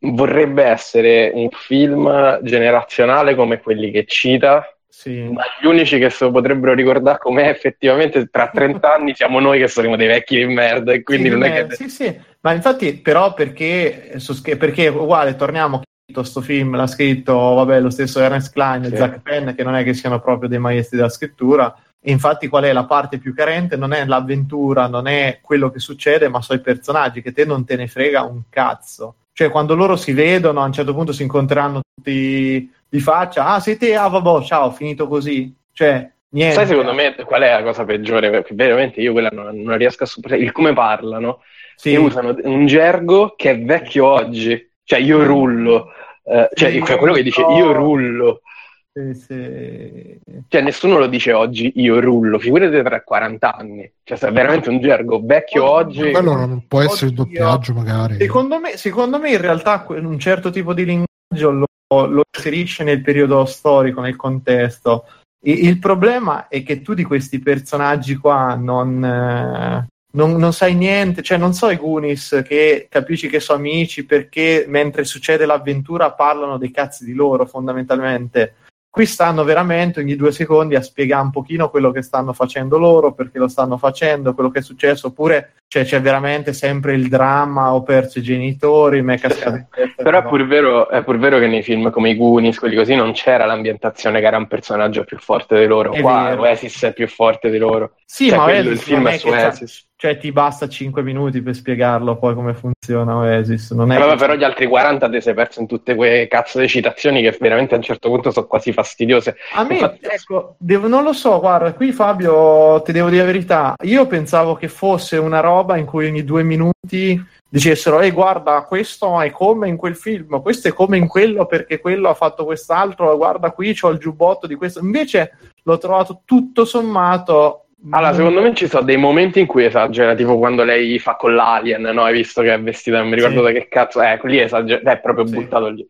vorrebbe essere un film generazionale come quelli che cita, sì. ma gli unici che se lo potrebbero ricordare com'è effettivamente tra 30 anni siamo noi che saremo dei vecchi di merda e quindi sì, non è che... Sì, sì, ma infatti però perché, perché uguale, torniamo sto film l'ha scritto vabbè, lo stesso Ernest Klein e sì. Zach Penn che non è che siano proprio dei maestri della scrittura e infatti qual è la parte più carente? Non è l'avventura, non è quello che succede, ma sono i personaggi che te non te ne frega un cazzo. Cioè, quando loro si vedono, a un certo punto si incontreranno tutti di faccia. Ah, sei te? Ah, vabbè, ciao, finito così. Cioè, niente. Sai, secondo me, qual è la cosa peggiore? Perché veramente io quella non, non riesco a superare. Il come parlano. Sì. E usano un gergo che è vecchio oggi. Cioè, io rullo. Uh, cioè, sì, quello che dice io rullo. Sì, sì. Cioè, nessuno lo dice oggi io rullo, figurati tra 40 anni. Cioè, è veramente un gergo vecchio oggi. Quello non può essere il doppiaggio, magari. Secondo me, secondo me, in realtà, un certo tipo di linguaggio lo, lo inserisce nel periodo storico, nel contesto. E, il problema è che tu di questi personaggi qua non. Eh, non, non, sai niente, cioè non so i Goonies che capisci che sono amici perché mentre succede l'avventura parlano dei cazzi di loro fondamentalmente. Qui stanno veramente ogni due secondi a spiegare un pochino quello che stanno facendo loro, perché lo stanno facendo, quello che è successo, oppure cioè, c'è veramente sempre il dramma, ho perso i genitori, mi è cascato in testa. Però è pur, vero, è pur vero che nei film come i Goonies, quelli così, non c'era l'ambientazione che era un personaggio più forte di loro. È Qua vero. Oasis è più forte di loro. Sì, cioè, ma quello, Oasis il film è su Oasis. Cioè, ti basta 5 minuti per spiegarlo poi come funziona Oasis. Non è Vabbè, però gli altri 40 ti sei perso in tutte quelle cazzo di citazioni che veramente a un certo punto sono quasi fastidiose. A me, Infatti... ecco, devo, non lo so, guarda, qui Fabio, ti devo dire la verità. Io pensavo che fosse una roba in cui ogni due minuti dicessero, ehi, guarda, questo è come in quel film, questo è come in quello perché quello ha fatto quest'altro, guarda qui c'ho il giubbotto di questo. Invece l'ho trovato tutto sommato allora, secondo me ci sono dei momenti in cui esagera, tipo quando lei fa con l'alien, no? Hai visto che è vestita, non mi ricordo sì. da che cazzo, eh, lì esagera, è proprio sì. buttato lì.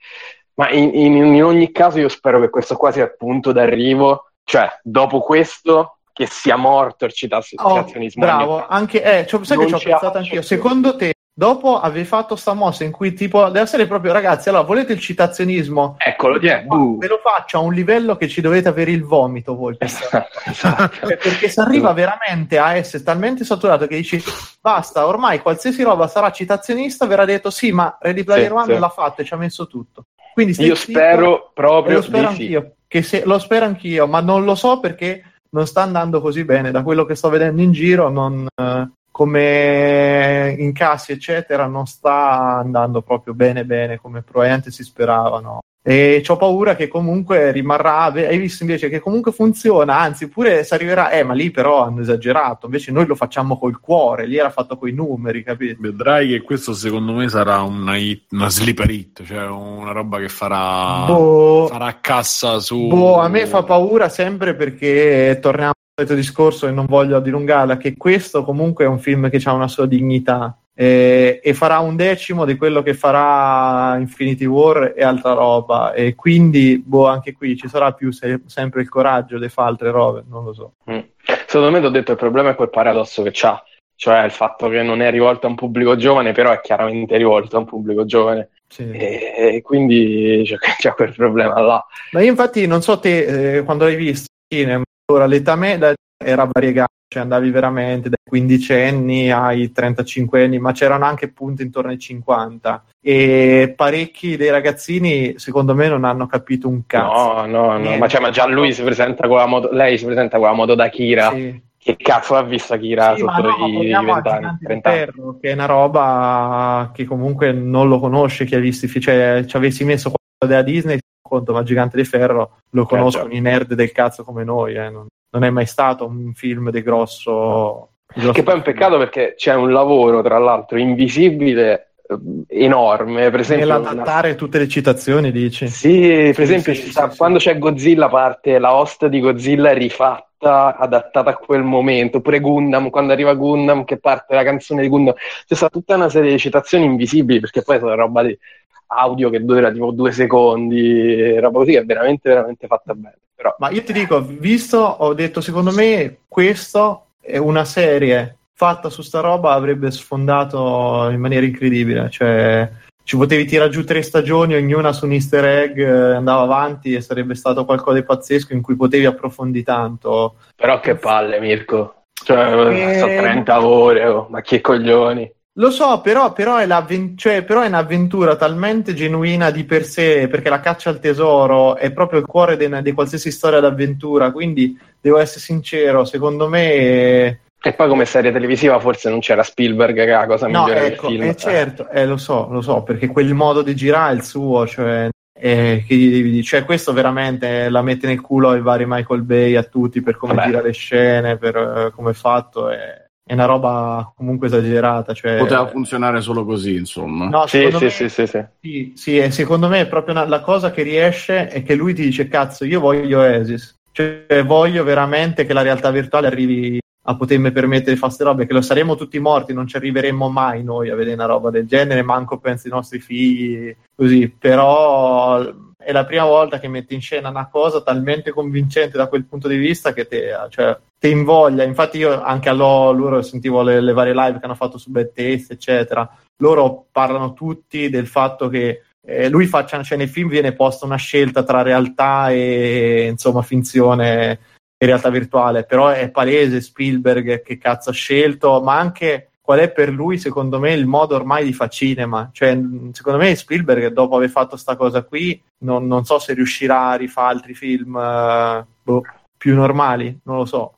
Ma in, in, in, ogni caso io spero che questo qua sia il punto d'arrivo, cioè dopo questo che sia morto il citazionismo. Oh, bravo, anche, eh, cioè, sai che ci ho pensato anch'io, secondo te Dopo avevi fatto sta mossa in cui tipo deve essere proprio ragazzi, allora volete il citazionismo? Eccolo, yeah. uh. ve lo faccio a un livello che ci dovete avere il vomito voi. Esatto, esatto. perché si arriva veramente a essere talmente saturato che dici basta, ormai qualsiasi roba sarà citazionista, verrà detto sì, ma Ready Player sì, One sì. l'ha fatto e ci ha messo tutto. Quindi Io spero proprio lo spero anch'io, sì. se, lo spero anch'io, ma non lo so perché non sta andando così bene. Da quello che sto vedendo in giro, non, eh, come incassi eccetera non sta andando proprio bene bene come probabilmente si speravano. E ho paura che comunque rimarrà hai visto invece che comunque funziona anzi pure si arriverà eh ma lì però hanno esagerato invece noi lo facciamo col cuore lì era fatto coi numeri capito? Vedrai che questo secondo me sarà una, hit, una sleeper hit cioè una roba che farà boh, farà cassa su boh, a me fa paura sempre perché torniamo solito discorso e non voglio dilungarla, che questo comunque è un film che ha una sua dignità e, e, farà un decimo di quello che farà Infinity War e altra roba e quindi boh, anche qui ci sarà più se, sempre il coraggio di fare altre robe, non lo so. Mm. Secondo me, ti ho detto, il problema è quel paradosso che c'ha, cioè il fatto che non è rivolto a un pubblico giovane, però è chiaramente rivolto a un pubblico giovane. Sì. E, quindi c'è, c'è, quel problema là. Ma io infatti non so te eh, quando l'hai visto, allora, l'età media era variegata, cioè andavi veramente dai 15 anni ai 35 anni, ma c'erano anche punti intorno ai 50 e parecchi dei ragazzini secondo me non hanno capito un cazzo. No, no, no, ma, cioè, ma, già lui si presenta con la moto, lei si presenta con la moto da Kira. Sì. Che cazzo ha visto Kira sì, sotto no, i 20 anni? Ferro, che è una roba che comunque non lo conosce chi ha visto, cioè ci avessi messo della Disney conto, ma Gigante di Ferro lo conoscono certo. i nerd del cazzo come noi, eh. non, non, è mai stato un film di grosso... Di grosso che poi è un peccato perché c'è un lavoro, tra l'altro, invisibile eh, enorme. Per esempio nell'adattare una... tutte le citazioni dici? Sì per sì, esempio sì, sì, quando c'è Godzilla parte la host di Godzilla rifatta adattata a quel momento. Oppure Gundam quando arriva Gundam che parte la canzone di Gundam. C'è stata tutta una serie di citazioni invisibili perché poi sono roba di audio che dura tipo due secondi, roba così che è veramente, veramente fatta bene. Però... Ma io ti dico, visto, ho detto, secondo me questo è una serie fatta su sta roba avrebbe sfondato in maniera incredibile, cioè ci potevi tirare giù tre stagioni, ognuna su un easter egg, eh, andava avanti e sarebbe stato qualcosa di pazzesco in cui potevi approfondire tanto. Però che palle, Mirko. Cioè, e... so 30 ore, oh, ma che coglioni. Lo so, però, però, è cioè, però, è un'avventura talmente genuina di per sé, perché la caccia al tesoro è proprio il cuore di qualsiasi storia d'avventura, quindi devo essere sincero, secondo me... E poi come serie televisiva forse non c'era Spielberg che è la cosa no, migliore ecco, del film. Eh, certo, eh, lo so, lo so, perché quel modo di girare è il suo, cioè, eh, che? Cioè, questo veramente la mette nel culo ai vari Michael Bay, a tutti, per come Vabbè. gira le scene, per uh, come è fatto. E è una roba comunque esagerata. Cioè... Poteva funzionare solo così, insomma. No, sì, sì, me, sì, sì, sì. sì, sì secondo me è proprio una, la cosa che riesce è che lui ti dice: Cazzo, io voglio Oasis. Cioè, voglio veramente che la realtà virtuale arrivi a potermi permettere di fare queste robe, che lo saremo tutti morti, non ci arriveremo mai noi a vedere una roba del genere, manco penso ai nostri figli, così, però è la prima volta che metti in scena una cosa talmente convincente da quel punto di vista che te, cioè, te invoglia. Infatti, io anche a loro sentivo le, le, varie live che hanno fatto su Bad Taste, eccetera. Loro parlano tutti del fatto che eh, lui faccia, cioè nel film viene posta una scelta tra realtà e insomma finzione e realtà virtuale, però è palese Spielberg che cazzo ha scelto, ma anche qual è per lui, secondo me, il modo ormai di fare cinema. Cioè, secondo me Spielberg, dopo aver fatto sta cosa qui, non, non so se riuscirà a rifare altri film uh, boh, più normali, non lo so.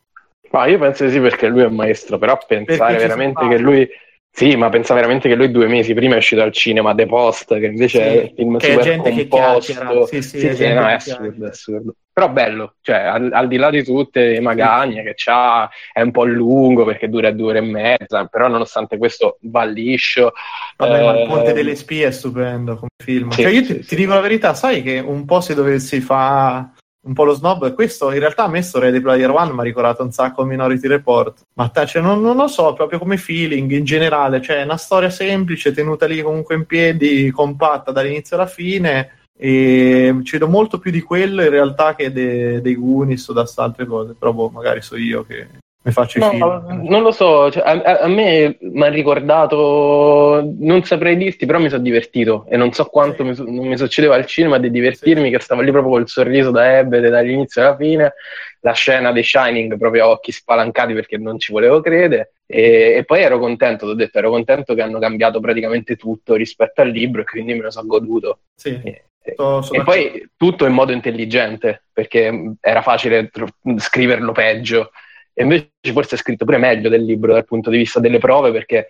Ma io penso di sì perché lui è un maestro, però pensare veramente che lui sì, ma pensa veramente che lui due mesi prima è uscito al cinema The Post, che invece sì, è il film che super gente composto. Sì, sì, sì, sì no, è assurdo, è assurdo. Però bello, cioè al, al, di là di tutte le magagne che c'ha, è un po' lungo perché dura due ore e mezza, però nonostante questo va liscio. Vabbè, eh, ma il Ponte delle Spie è stupendo come film. Sì, cioè, io ti, ti, dico la verità, sai che un po' se dovessi fare un po' lo snob. Questo in realtà a me sto Ready Player One mi ha ricordato un sacco Minority Report. Ma te, cioè, non, non, lo so, proprio come feeling in generale. Cioè, una storia semplice, tenuta lì comunque in piedi, compatta dall'inizio alla fine. E ci vedo molto più di quello in realtà che de, dei Goonies o da altre cose. Però boh, magari so io che faccio no, i film. Non lo so, cioè, a, a, me mi ha ricordato, non saprei dirti, però mi sono divertito e non so quanto sì. mi, non mi succedeva al cinema di divertirmi, sì. che stavo lì proprio col sorriso da Ebbe dall'inizio alla fine, la scena dei Shining proprio a occhi spalancati perché non ci volevo credere e, e poi ero contento, ti ho detto, ero contento che hanno cambiato praticamente tutto rispetto al libro e quindi me lo sono goduto. Sì. E, e poi tutto in modo intelligente perché era facile tro- scriverlo peggio e invece forse è scritto pure meglio del libro dal punto di vista delle prove perché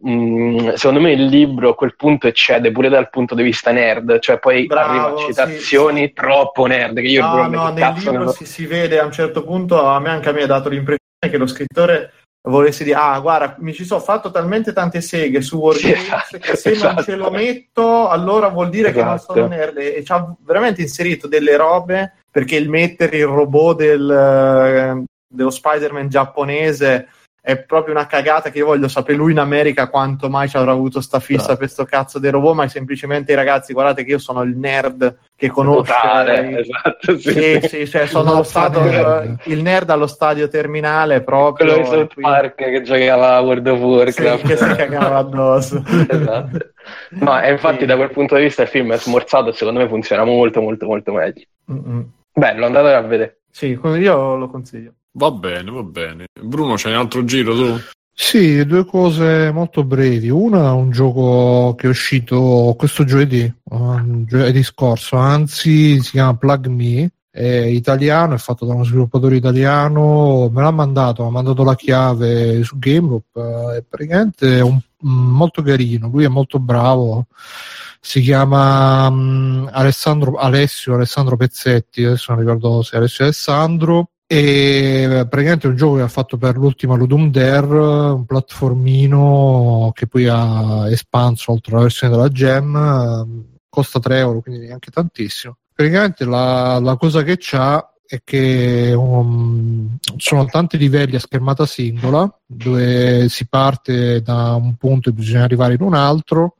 mh, mm, secondo me il libro a quel punto eccede pure dal punto di vista nerd, cioè poi Bravo, arriva a citazioni sì, troppo nerd che io no, no, nel libro non... si, si, vede a un certo punto, a me anche a me ha dato l'impressione che lo scrittore volesse dire ah guarda mi ci sono fatto talmente tante seghe su Wargames sì, esatto, che se esatto. non ce lo metto allora vuol dire esatto. che non sono esatto. nerd e ci ha veramente inserito delle robe perché il mettere il robot del, dello Spider-Man giapponese è proprio una cagata che io voglio sapere lui in America quanto mai ci avrà avuto sta fissa esatto. per sto cazzo di robot, ma è semplicemente ragazzi, guardate che io sono il nerd che conosce Totale, esatto, sì, sì, sì cioè sono stato, il nerd allo stadio terminale proprio quello di South Park che giocava a World of Warcraft. Sì, che si cagava addosso. Esatto. No, e infatti sì. da quel punto di vista il film è smorzato e secondo me funziona molto molto molto meglio. Mm-mm. bello andate a vedere. Sì, io lo consiglio Va bene, va bene. Bruno, c'hai un altro giro tu? Sì, due cose molto brevi. Una è un gioco che è uscito questo giovedì, giovedì scorso, anzi si chiama Plug Me, è italiano, è fatto da uno sviluppatore italiano, me l'ha mandato, ha mandato la chiave su GameLoop, eh, è praticamente un, mm, molto carino, lui è molto bravo, si chiama um, Alessandro, Alessio Alessandro Pezzetti, adesso non ricordo se Alessio Alessandro, e praticamente è un gioco che ha fatto per l'ultima Ludum Dare, un platformino che poi ha espanso oltre la versione della Gem, costa 3 euro, quindi neanche tantissimo. Praticamente la, la cosa che c'ha è che um, sono tanti livelli a schermata singola dove si parte da un punto e bisogna arrivare in un altro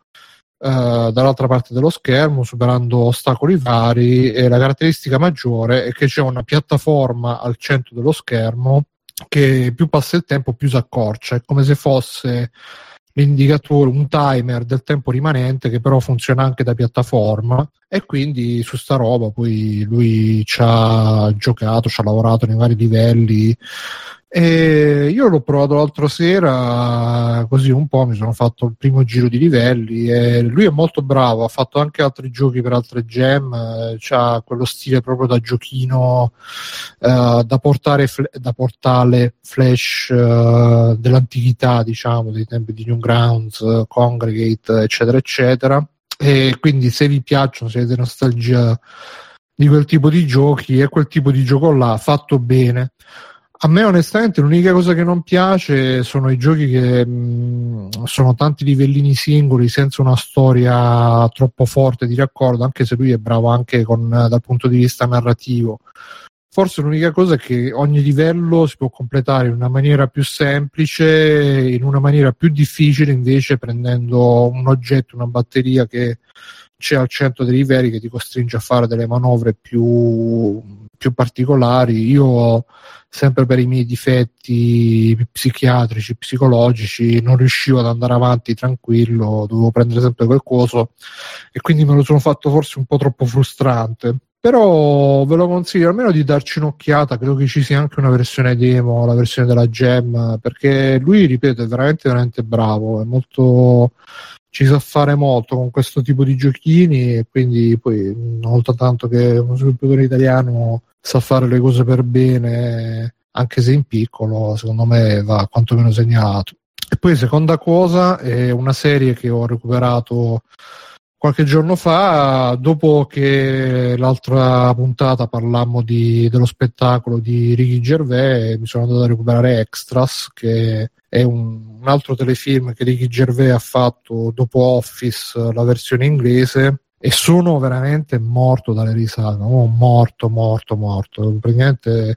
Uh, dall'altra parte dello schermo, superando ostacoli vari e la caratteristica maggiore è che c'è una piattaforma al centro dello schermo che più passa il tempo più si accorcia, è come se fosse l'indicatore, un timer del tempo rimanente che però funziona anche da piattaforma. E quindi su sta roba poi lui ci ha giocato, ci ha lavorato nei vari livelli e io l'ho provato l'altra sera, così un po' mi sono fatto il primo giro di livelli e lui è molto bravo, ha fatto anche altri giochi per altre gem, ha quello stile proprio da giochino eh, da, portare fl- da portale flash eh, dell'antichità, diciamo, dei tempi di Newgrounds, Congregate, eccetera, eccetera. E quindi se vi piacciono, se avete nostalgia di quel tipo di giochi, è quel tipo di gioco là, fatto bene a me onestamente l'unica cosa che non piace sono i giochi che mh, sono tanti livellini singoli senza una storia troppo forte di raccordo, anche se lui è bravo anche con, dal punto di vista narrativo. Forse l'unica cosa è che ogni livello si può completare in una maniera più semplice, in una maniera più difficile invece prendendo un oggetto, una batteria che c'è al centro dei livelli che ti costringe a fare delle manovre più più particolari. Io, sempre per i miei difetti psichiatrici, psicologici, non riuscivo ad andare avanti tranquillo, dovevo prendere sempre quel coso e quindi me lo sono fatto forse un po' troppo frustrante. Però ve lo consiglio almeno di darci un'occhiata, credo che ci sia anche una versione demo, la versione della Gem, perché lui, ripeto, è veramente, veramente bravo, è molto ci sa fare molto con questo tipo di giochini e quindi poi nota tanto che uno sviluppatore italiano sa fare le cose per bene anche se in piccolo secondo me va quantomeno segnalato e poi seconda cosa è una serie che ho recuperato qualche giorno fa, dopo che l'altra puntata parlammo di, dello spettacolo di Ricky Gervais, mi sono andato a recuperare Extras, che è un, un altro telefilm che Ricky Gervais ha fatto dopo Office, la versione inglese, e sono veramente morto dalle risate, oh, morto, morto, morto. Praticamente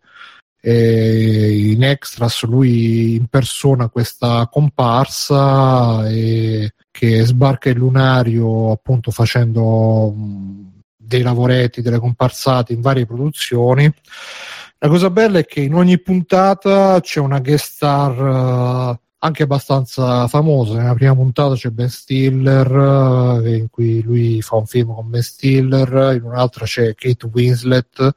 eh, in extras lui impersona questa comparsa e che sbarca il lunario appunto facendo dei lavoretti, delle comparsate in varie produzioni. La cosa bella è che in ogni puntata c'è una guest star uh, anche abbastanza famosa. Nella prima puntata c'è Ben Stiller, uh, in cui lui fa un film con Ben Stiller, in un'altra c'è Kate Winslet.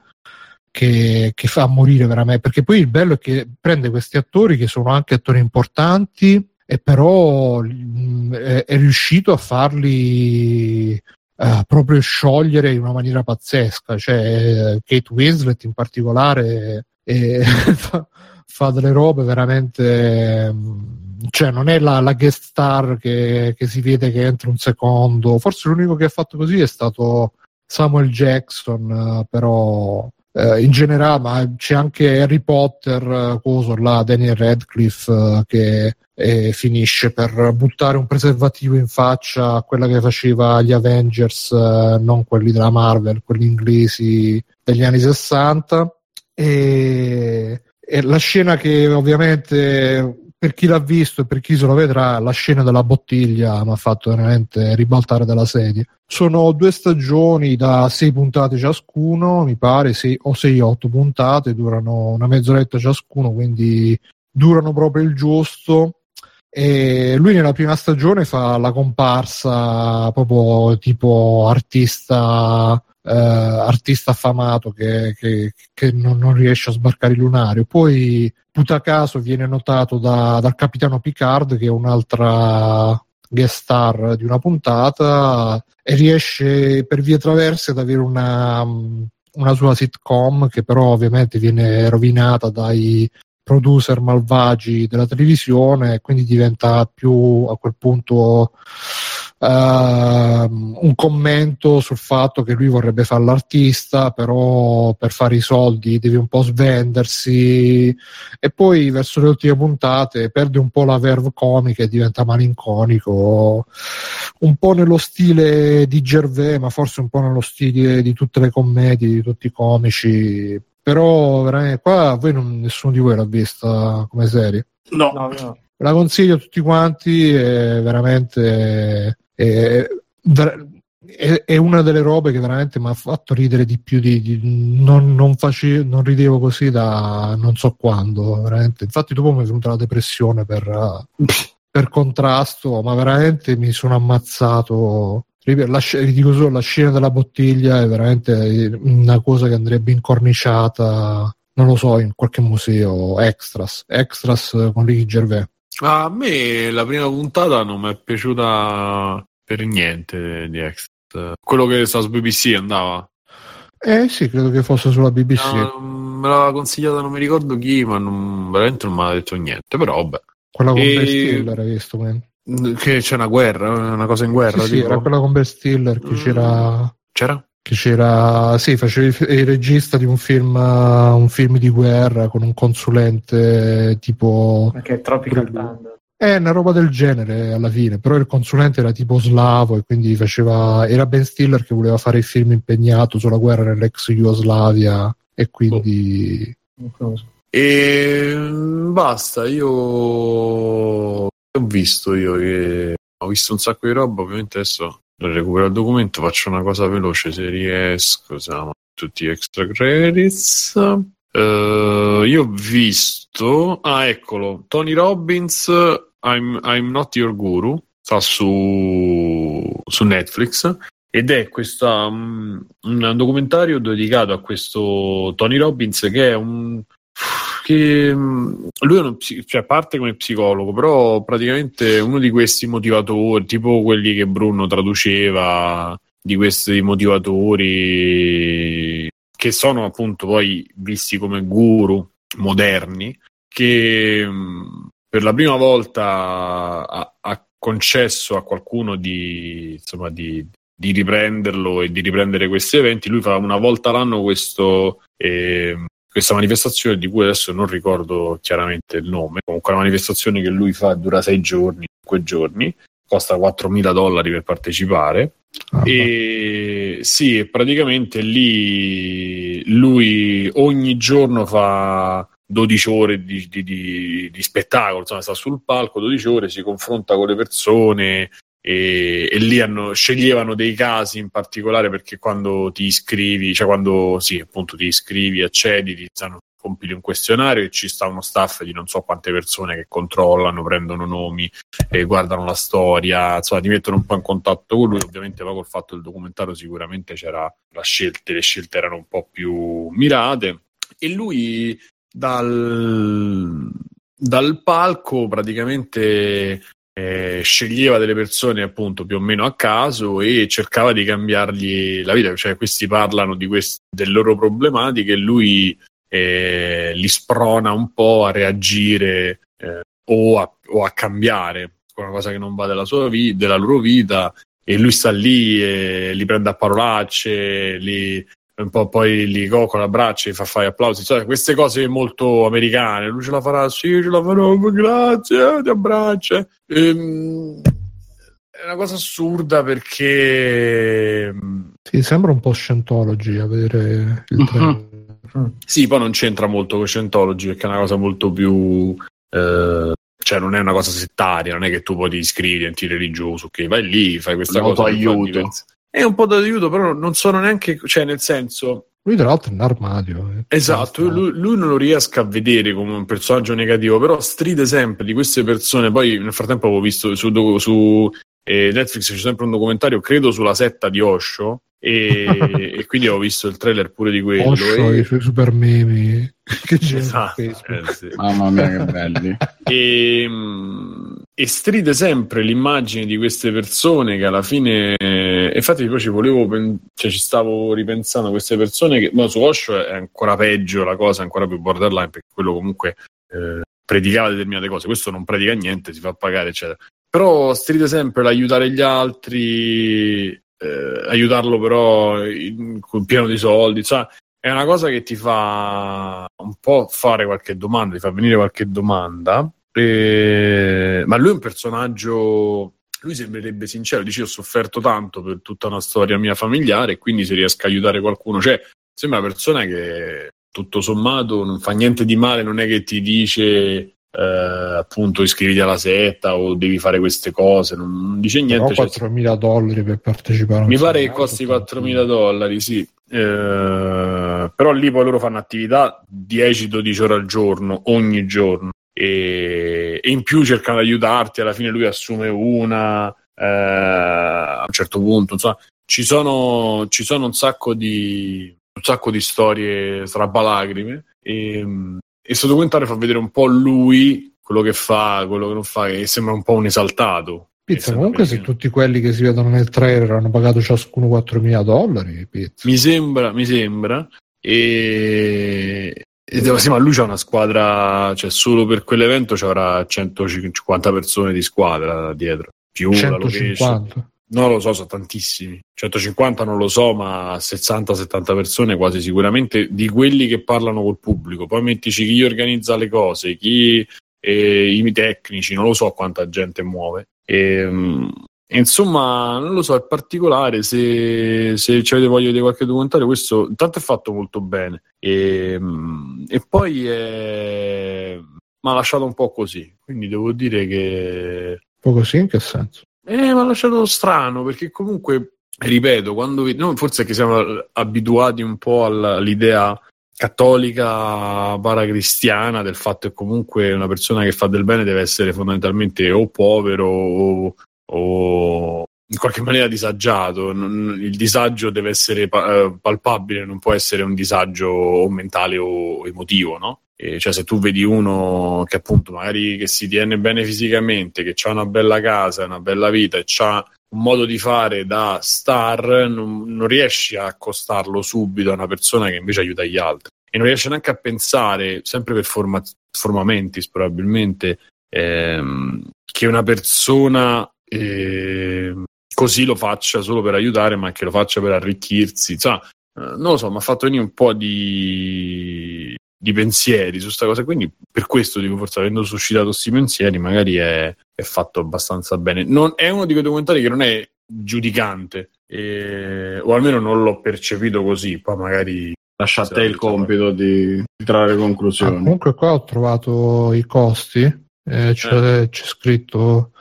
Che, che fa morire veramente perché poi il bello è che prende questi attori che sono anche attori importanti e però mh, mm, è, è, riuscito a farli uh, proprio sciogliere in una maniera pazzesca. Cioè, Kate Winslet in particolare è, fa, fa, delle robe veramente. Mm, cioè, non è la, la guest star che, che, si vede che entra un secondo. Forse l'unico che ha fatto così è stato Samuel Jackson, uh, però Uh, in generale, ma c'è anche Harry Potter, uh, coso là, Daniel Radcliffe, uh, che e finisce per buttare un preservativo in faccia a quella che faceva gli Avengers, eh, non quelli della Marvel, quelli inglesi degli anni 60. E, e la scena che ovviamente per chi l'ha visto e per chi se lo vedrà, la scena della bottiglia mi ha fatto veramente ribaltare dalla sedia. Sono due stagioni da sei puntate ciascuno, mi pare, sei, o sei otto puntate, durano una mezz'oretta ciascuno, quindi durano proprio il giusto e lui nella prima stagione fa la comparsa proprio tipo artista, eh, artista affamato che, che, che non, non, riesce a sbarcare il lunario. Poi, puta caso, viene notato da, dal capitano Picard, che è un'altra guest star di una puntata, e riesce per vie traverse ad avere una, una sua sitcom che però ovviamente viene rovinata dai producer malvagi della televisione quindi diventa più a quel punto uh, un commento sul fatto che lui vorrebbe fare l'artista però per fare i soldi deve un po' svendersi e poi verso le ultime puntate perde un po' la verve comica e diventa malinconico un po' nello stile di Gervais ma forse un po' nello stile di tutte le commedie di tutti i comici però veramente qua voi non, nessuno di voi l'ha vista come serie. No. no, no. La consiglio a tutti quanti, è veramente è, è, è, una delle robe che veramente mi ha fatto ridere di più di, di non, non, face, non, ridevo così da non so quando, veramente. Infatti dopo mi è venuta la depressione per, per contrasto, ma veramente mi sono ammazzato la, dico solo, la scena della bottiglia è veramente una cosa che andrebbe incorniciata, non lo so, in qualche museo, extras, extras con Ricky Gervais. A me la prima puntata non mi è piaciuta per niente di Extras. Quello che sta su BBC andava? Eh sì, credo che fosse sulla BBC. No, me l'aveva consigliata, non mi ricordo chi, ma non, veramente non mi ha detto niente, però vabbè. Quella con e... Ben Stiller, hai visto? Man. Che c'è una guerra, una cosa in guerra. Sì, sì era quella con Ben Stiller che mm. c'era. C'era? Che c'era, sì, faceva il, regista di un film, uh, un film di guerra con un consulente tipo. Ma che è Tropical Thunder. È una roba del genere alla fine, però il consulente era tipo slavo e quindi faceva. Era Ben Stiller che voleva fare il film impegnato sulla guerra nell'ex Jugoslavia e quindi. Oh. E basta, io ho visto io che ho visto un sacco di roba, ovviamente adesso recupero il documento, faccio una cosa veloce se riesco, insomma. tutti extra credits. Uh, io ho visto, ah, eccolo, Tony Robbins, I'm, I'm Not Your Guru, sta su, su Netflix ed è questa, um, un documentario dedicato a questo Tony Robbins che è un che um, lui è uno, cioè, parte come psicologo però praticamente uno di questi motivatori tipo quelli che Bruno traduceva di questi motivatori che sono appunto poi visti come guru moderni che um, per la prima volta ha, ha concesso a qualcuno di, insomma, di, di, riprenderlo e di riprendere questi eventi. Lui fa una volta l'anno questo, eh, questa manifestazione di cui adesso non ricordo chiaramente il nome. Comunque, una manifestazione che lui fa dura sei giorni, cinque giorni, costa 4.000 dollari per partecipare. Ah, e sì, praticamente lì lui ogni giorno fa 12 ore di, di, di, di, spettacolo, insomma, sta sul palco 12 ore, si confronta con le persone e, e, lì hanno, sceglievano dei casi in particolare perché quando ti iscrivi, cioè quando sì, appunto ti iscrivi, accedi, ti stanno compili un questionario e ci sta uno staff di non so quante persone che controllano, prendono nomi, e guardano la storia, insomma ti mettono un po' in contatto con lui, ovviamente poi col fatto del documentario sicuramente c'era la scelta, le scelte erano un po' più mirate. E lui dal, dal palco praticamente eh, sceglieva delle persone appunto più o meno a caso e cercava di cambiargli la vita, cioè questi parlano di quest- delle loro problematiche e lui eh, li sprona un po' a reagire eh, o, a, o, a, cambiare. Una cosa che non va della, sua vi- della loro vita e lui sta lì e li prende a parolacce, li, un po' poi li coccola a braccia e fa fare applausi, cioè, queste cose molto americane. Lui ce la farà, sì, ce la farò, grazie, ti abbraccia. Ehm, è una cosa assurda perché. Sì, sembra un po' Scientology a vedere il. Uh-huh. Sì, poi non c'entra molto con Scientology perché è una cosa molto più. Eh, cioè, non è una cosa settaria, non è che tu poi ti iscrivi, diventi religioso, ok, vai lì, fai questa cosa. aiuto. È un po' d'aiuto, però non sono neanche, cioè nel senso... Lui tra l'altro è un armadio. Eh. Esatto, lui, lui, non lo riesco a vedere come un personaggio negativo, però stride sempre di queste persone. Poi nel frattempo avevo visto su, su eh, Netflix c'è sempre un documentario, credo sulla setta di Osho, e, e, quindi ho visto il trailer pure di quello. Osho e... i suoi super meme che c'è esatto, eh, sì. Mamma mia, che belli. e, e, stride sempre l'immagine di queste persone che alla fine. Infatti, poi ci volevo, cioè, ci stavo ripensando a queste persone che. Ma su Osho è ancora peggio la cosa, ancora più borderline, perché quello comunque. Eh, predicava determinate cose, questo non predica niente, si fa pagare, eccetera. Però stride sempre l'aiutare gli altri, eh, aiutarlo però in, in, pieno di soldi, cioè, è una cosa che ti fa un po' fare qualche domanda, ti fa venire qualche domanda, e... ma lui è un personaggio lui sembrerebbe sincero, dice ho sofferto tanto per tutta una storia mia familiare e quindi se riesco a aiutare qualcuno, cioè sembra una persona che tutto sommato non fa niente di male, non è che ti dice eh, appunto iscriviti alla setta o devi fare queste cose, non dice niente. Però 4.000 cioè, dollari per partecipare. Mi pare che costi 4.000 dollari, sì. Eh, però lì poi loro fanno attività 10-12 ore al giorno, ogni giorno. E, e, in più cercano di aiutarti. Alla fine lui assume una eh, a un certo punto. Insomma, ci sono, ci sono un sacco di un sacco di storie strabalacrime. E, e questo documentario fa vedere un po' lui, quello che fa, quello che non fa, e sembra un po' un esaltato. Pizza, comunque se tutti quelli che si vedono nel trailer hanno pagato ciascuno 4.000 dollari, pizza. Mi sembra, mi sembra. E, e sì, ma lui c'ha una squadra, cioè solo per quell'evento ci avrà 150 persone di squadra dietro. Più 150. Non lo so, sono tantissimi. 150 non lo so, ma 60-70 persone quasi sicuramente di quelli che parlano col pubblico. Poi mettici chi organizza le cose, chi eh, i tecnici, non lo so quanta gente muove. E, um, insomma, non lo so, è particolare. Se, se avete voglia di qualche documentario, questo intanto è fatto molto bene. E, um, e poi è... mi ha lasciato un po' così. Quindi devo dire che. Un po' così in che senso? Eh, mi ha lasciato strano perché comunque ripeto, quando vi- no, forse che siamo abituati un po' all'idea cattolica paracristiana del fatto che comunque una persona che fa del bene deve essere fondamentalmente o povero o, o in qualche maniera disagiato. Il disagio deve essere eh, palpabile, non può essere un disagio mentale o emotivo, no? E cioè, se tu vedi uno che appunto magari che si tiene bene fisicamente, che ha una bella casa, una bella vita e ha un modo di fare da star, non, non riesci a accostarlo subito a una persona che invece aiuta gli altri. E non riesci neanche a pensare, sempre per forma, formamentis probabilmente, ehm, che una persona ehm, così lo faccia solo per aiutare, ma che lo faccia per arricchirsi. Eh, non lo so, mi ha fatto venire un po' di, di pensieri su questa cosa. Quindi, per questo dico, forse avendo suscitato questi pensieri, magari è, è fatto abbastanza bene. Non, è uno di quei documentari che non è giudicante, eh, o almeno non l'ho percepito così. Poi magari Lascia a te il compito di, di trarre Ah, conclusioni. comunque qua ho trovato i costi, eh, c'è, c'è scritto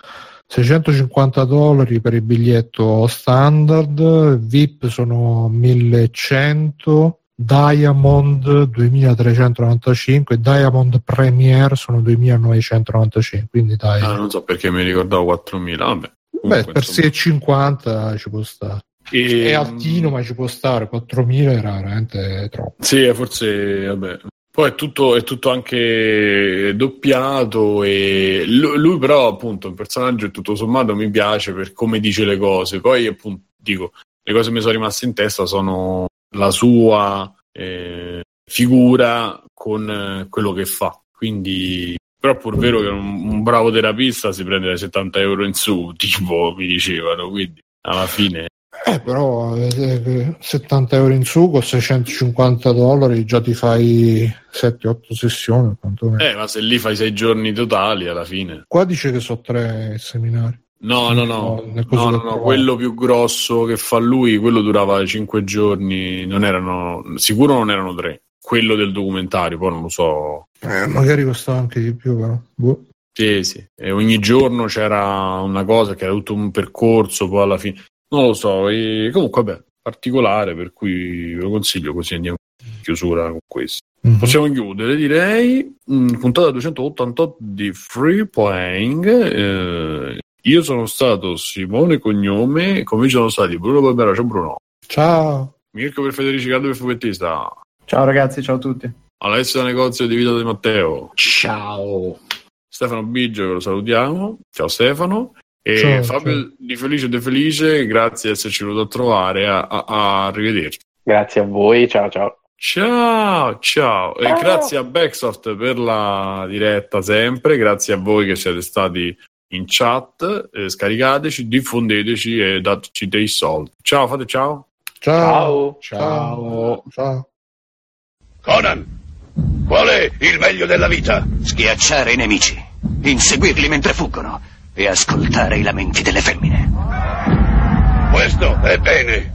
650 dollari per il biglietto standard, VIP sono 1100, Diamond 2395 Diamond Premier sono 2995, quindi dai, Ah, non so perché mi ricordavo 4.000. Vabbè. beh, per insomma. 650 ci può stare. E- È altino, ma ci può stare. 4000 era veramente troppo. Sì, eh, forse, vabbè. Poi è tutto, è tutto anche doppiato e lu- lui però appunto un personaggio tutto sommato mi piace per come dice le cose. Poi appunto dico, le cose che mi sono rimaste in testa sono la sua eh, figura con eh, quello che fa. Quindi, però pur vero che un, un bravo terapista si prende dai 70 euro in su, tipo mi dicevano, quindi alla fine... Eh, però eh, eh, 70 euro in su con 650 dollari già ti fai 7-8 sessioni. quantomeno. Eh, ma se lì fai sei giorni totali alla fine... Qua dice che sono tre seminari. No, no, no, No, no, quello più grosso che fa lui, quello durava cinque giorni, non erano, sicuro non erano tre, quello del documentario, poi non lo so. Eh, magari costava anche di più, però. Boh. Sì, sì, e ogni giorno c'era una cosa che era tutto un percorso, poi alla fine, non lo so, e comunque vabbè, particolare, per cui ve lo consiglio, così andiamo in chiusura con questo. Mhm. Possiamo chiudere, direi. Mm, puntata 288 di Free Playing. Eh, io sono stato Simone Cognome, come sono stati Bruno Barbera, ciao Bruno. Ciao. Mirko per Federici Caldo per Fumettista. Ciao ragazzi, ciao a tutti. Alessio da Negozio di Vita di Matteo. Ciao. Stefano Biggio, che lo salutiamo. Ciao Stefano. E Ciao, Fabio ciao. di Felice De Felice, grazie di esserci venuto a trovare. A, a, a arrivederci. Grazie a voi, ciao ciao. Ciao, ciao. E Ciao. grazie a Backsoft per la diretta sempre. Grazie a voi che siete stati in chat. Eh, scaricateci, diffondeteci e dateci dei soldi. Ciao, fate ciao. Ciao. Ciao. Ciao. Conan, qual è il meglio della vita? Schiacciare i nemici, inseguirli mentre fuggono e ascoltare i lamenti delle femmine. Questo è bene.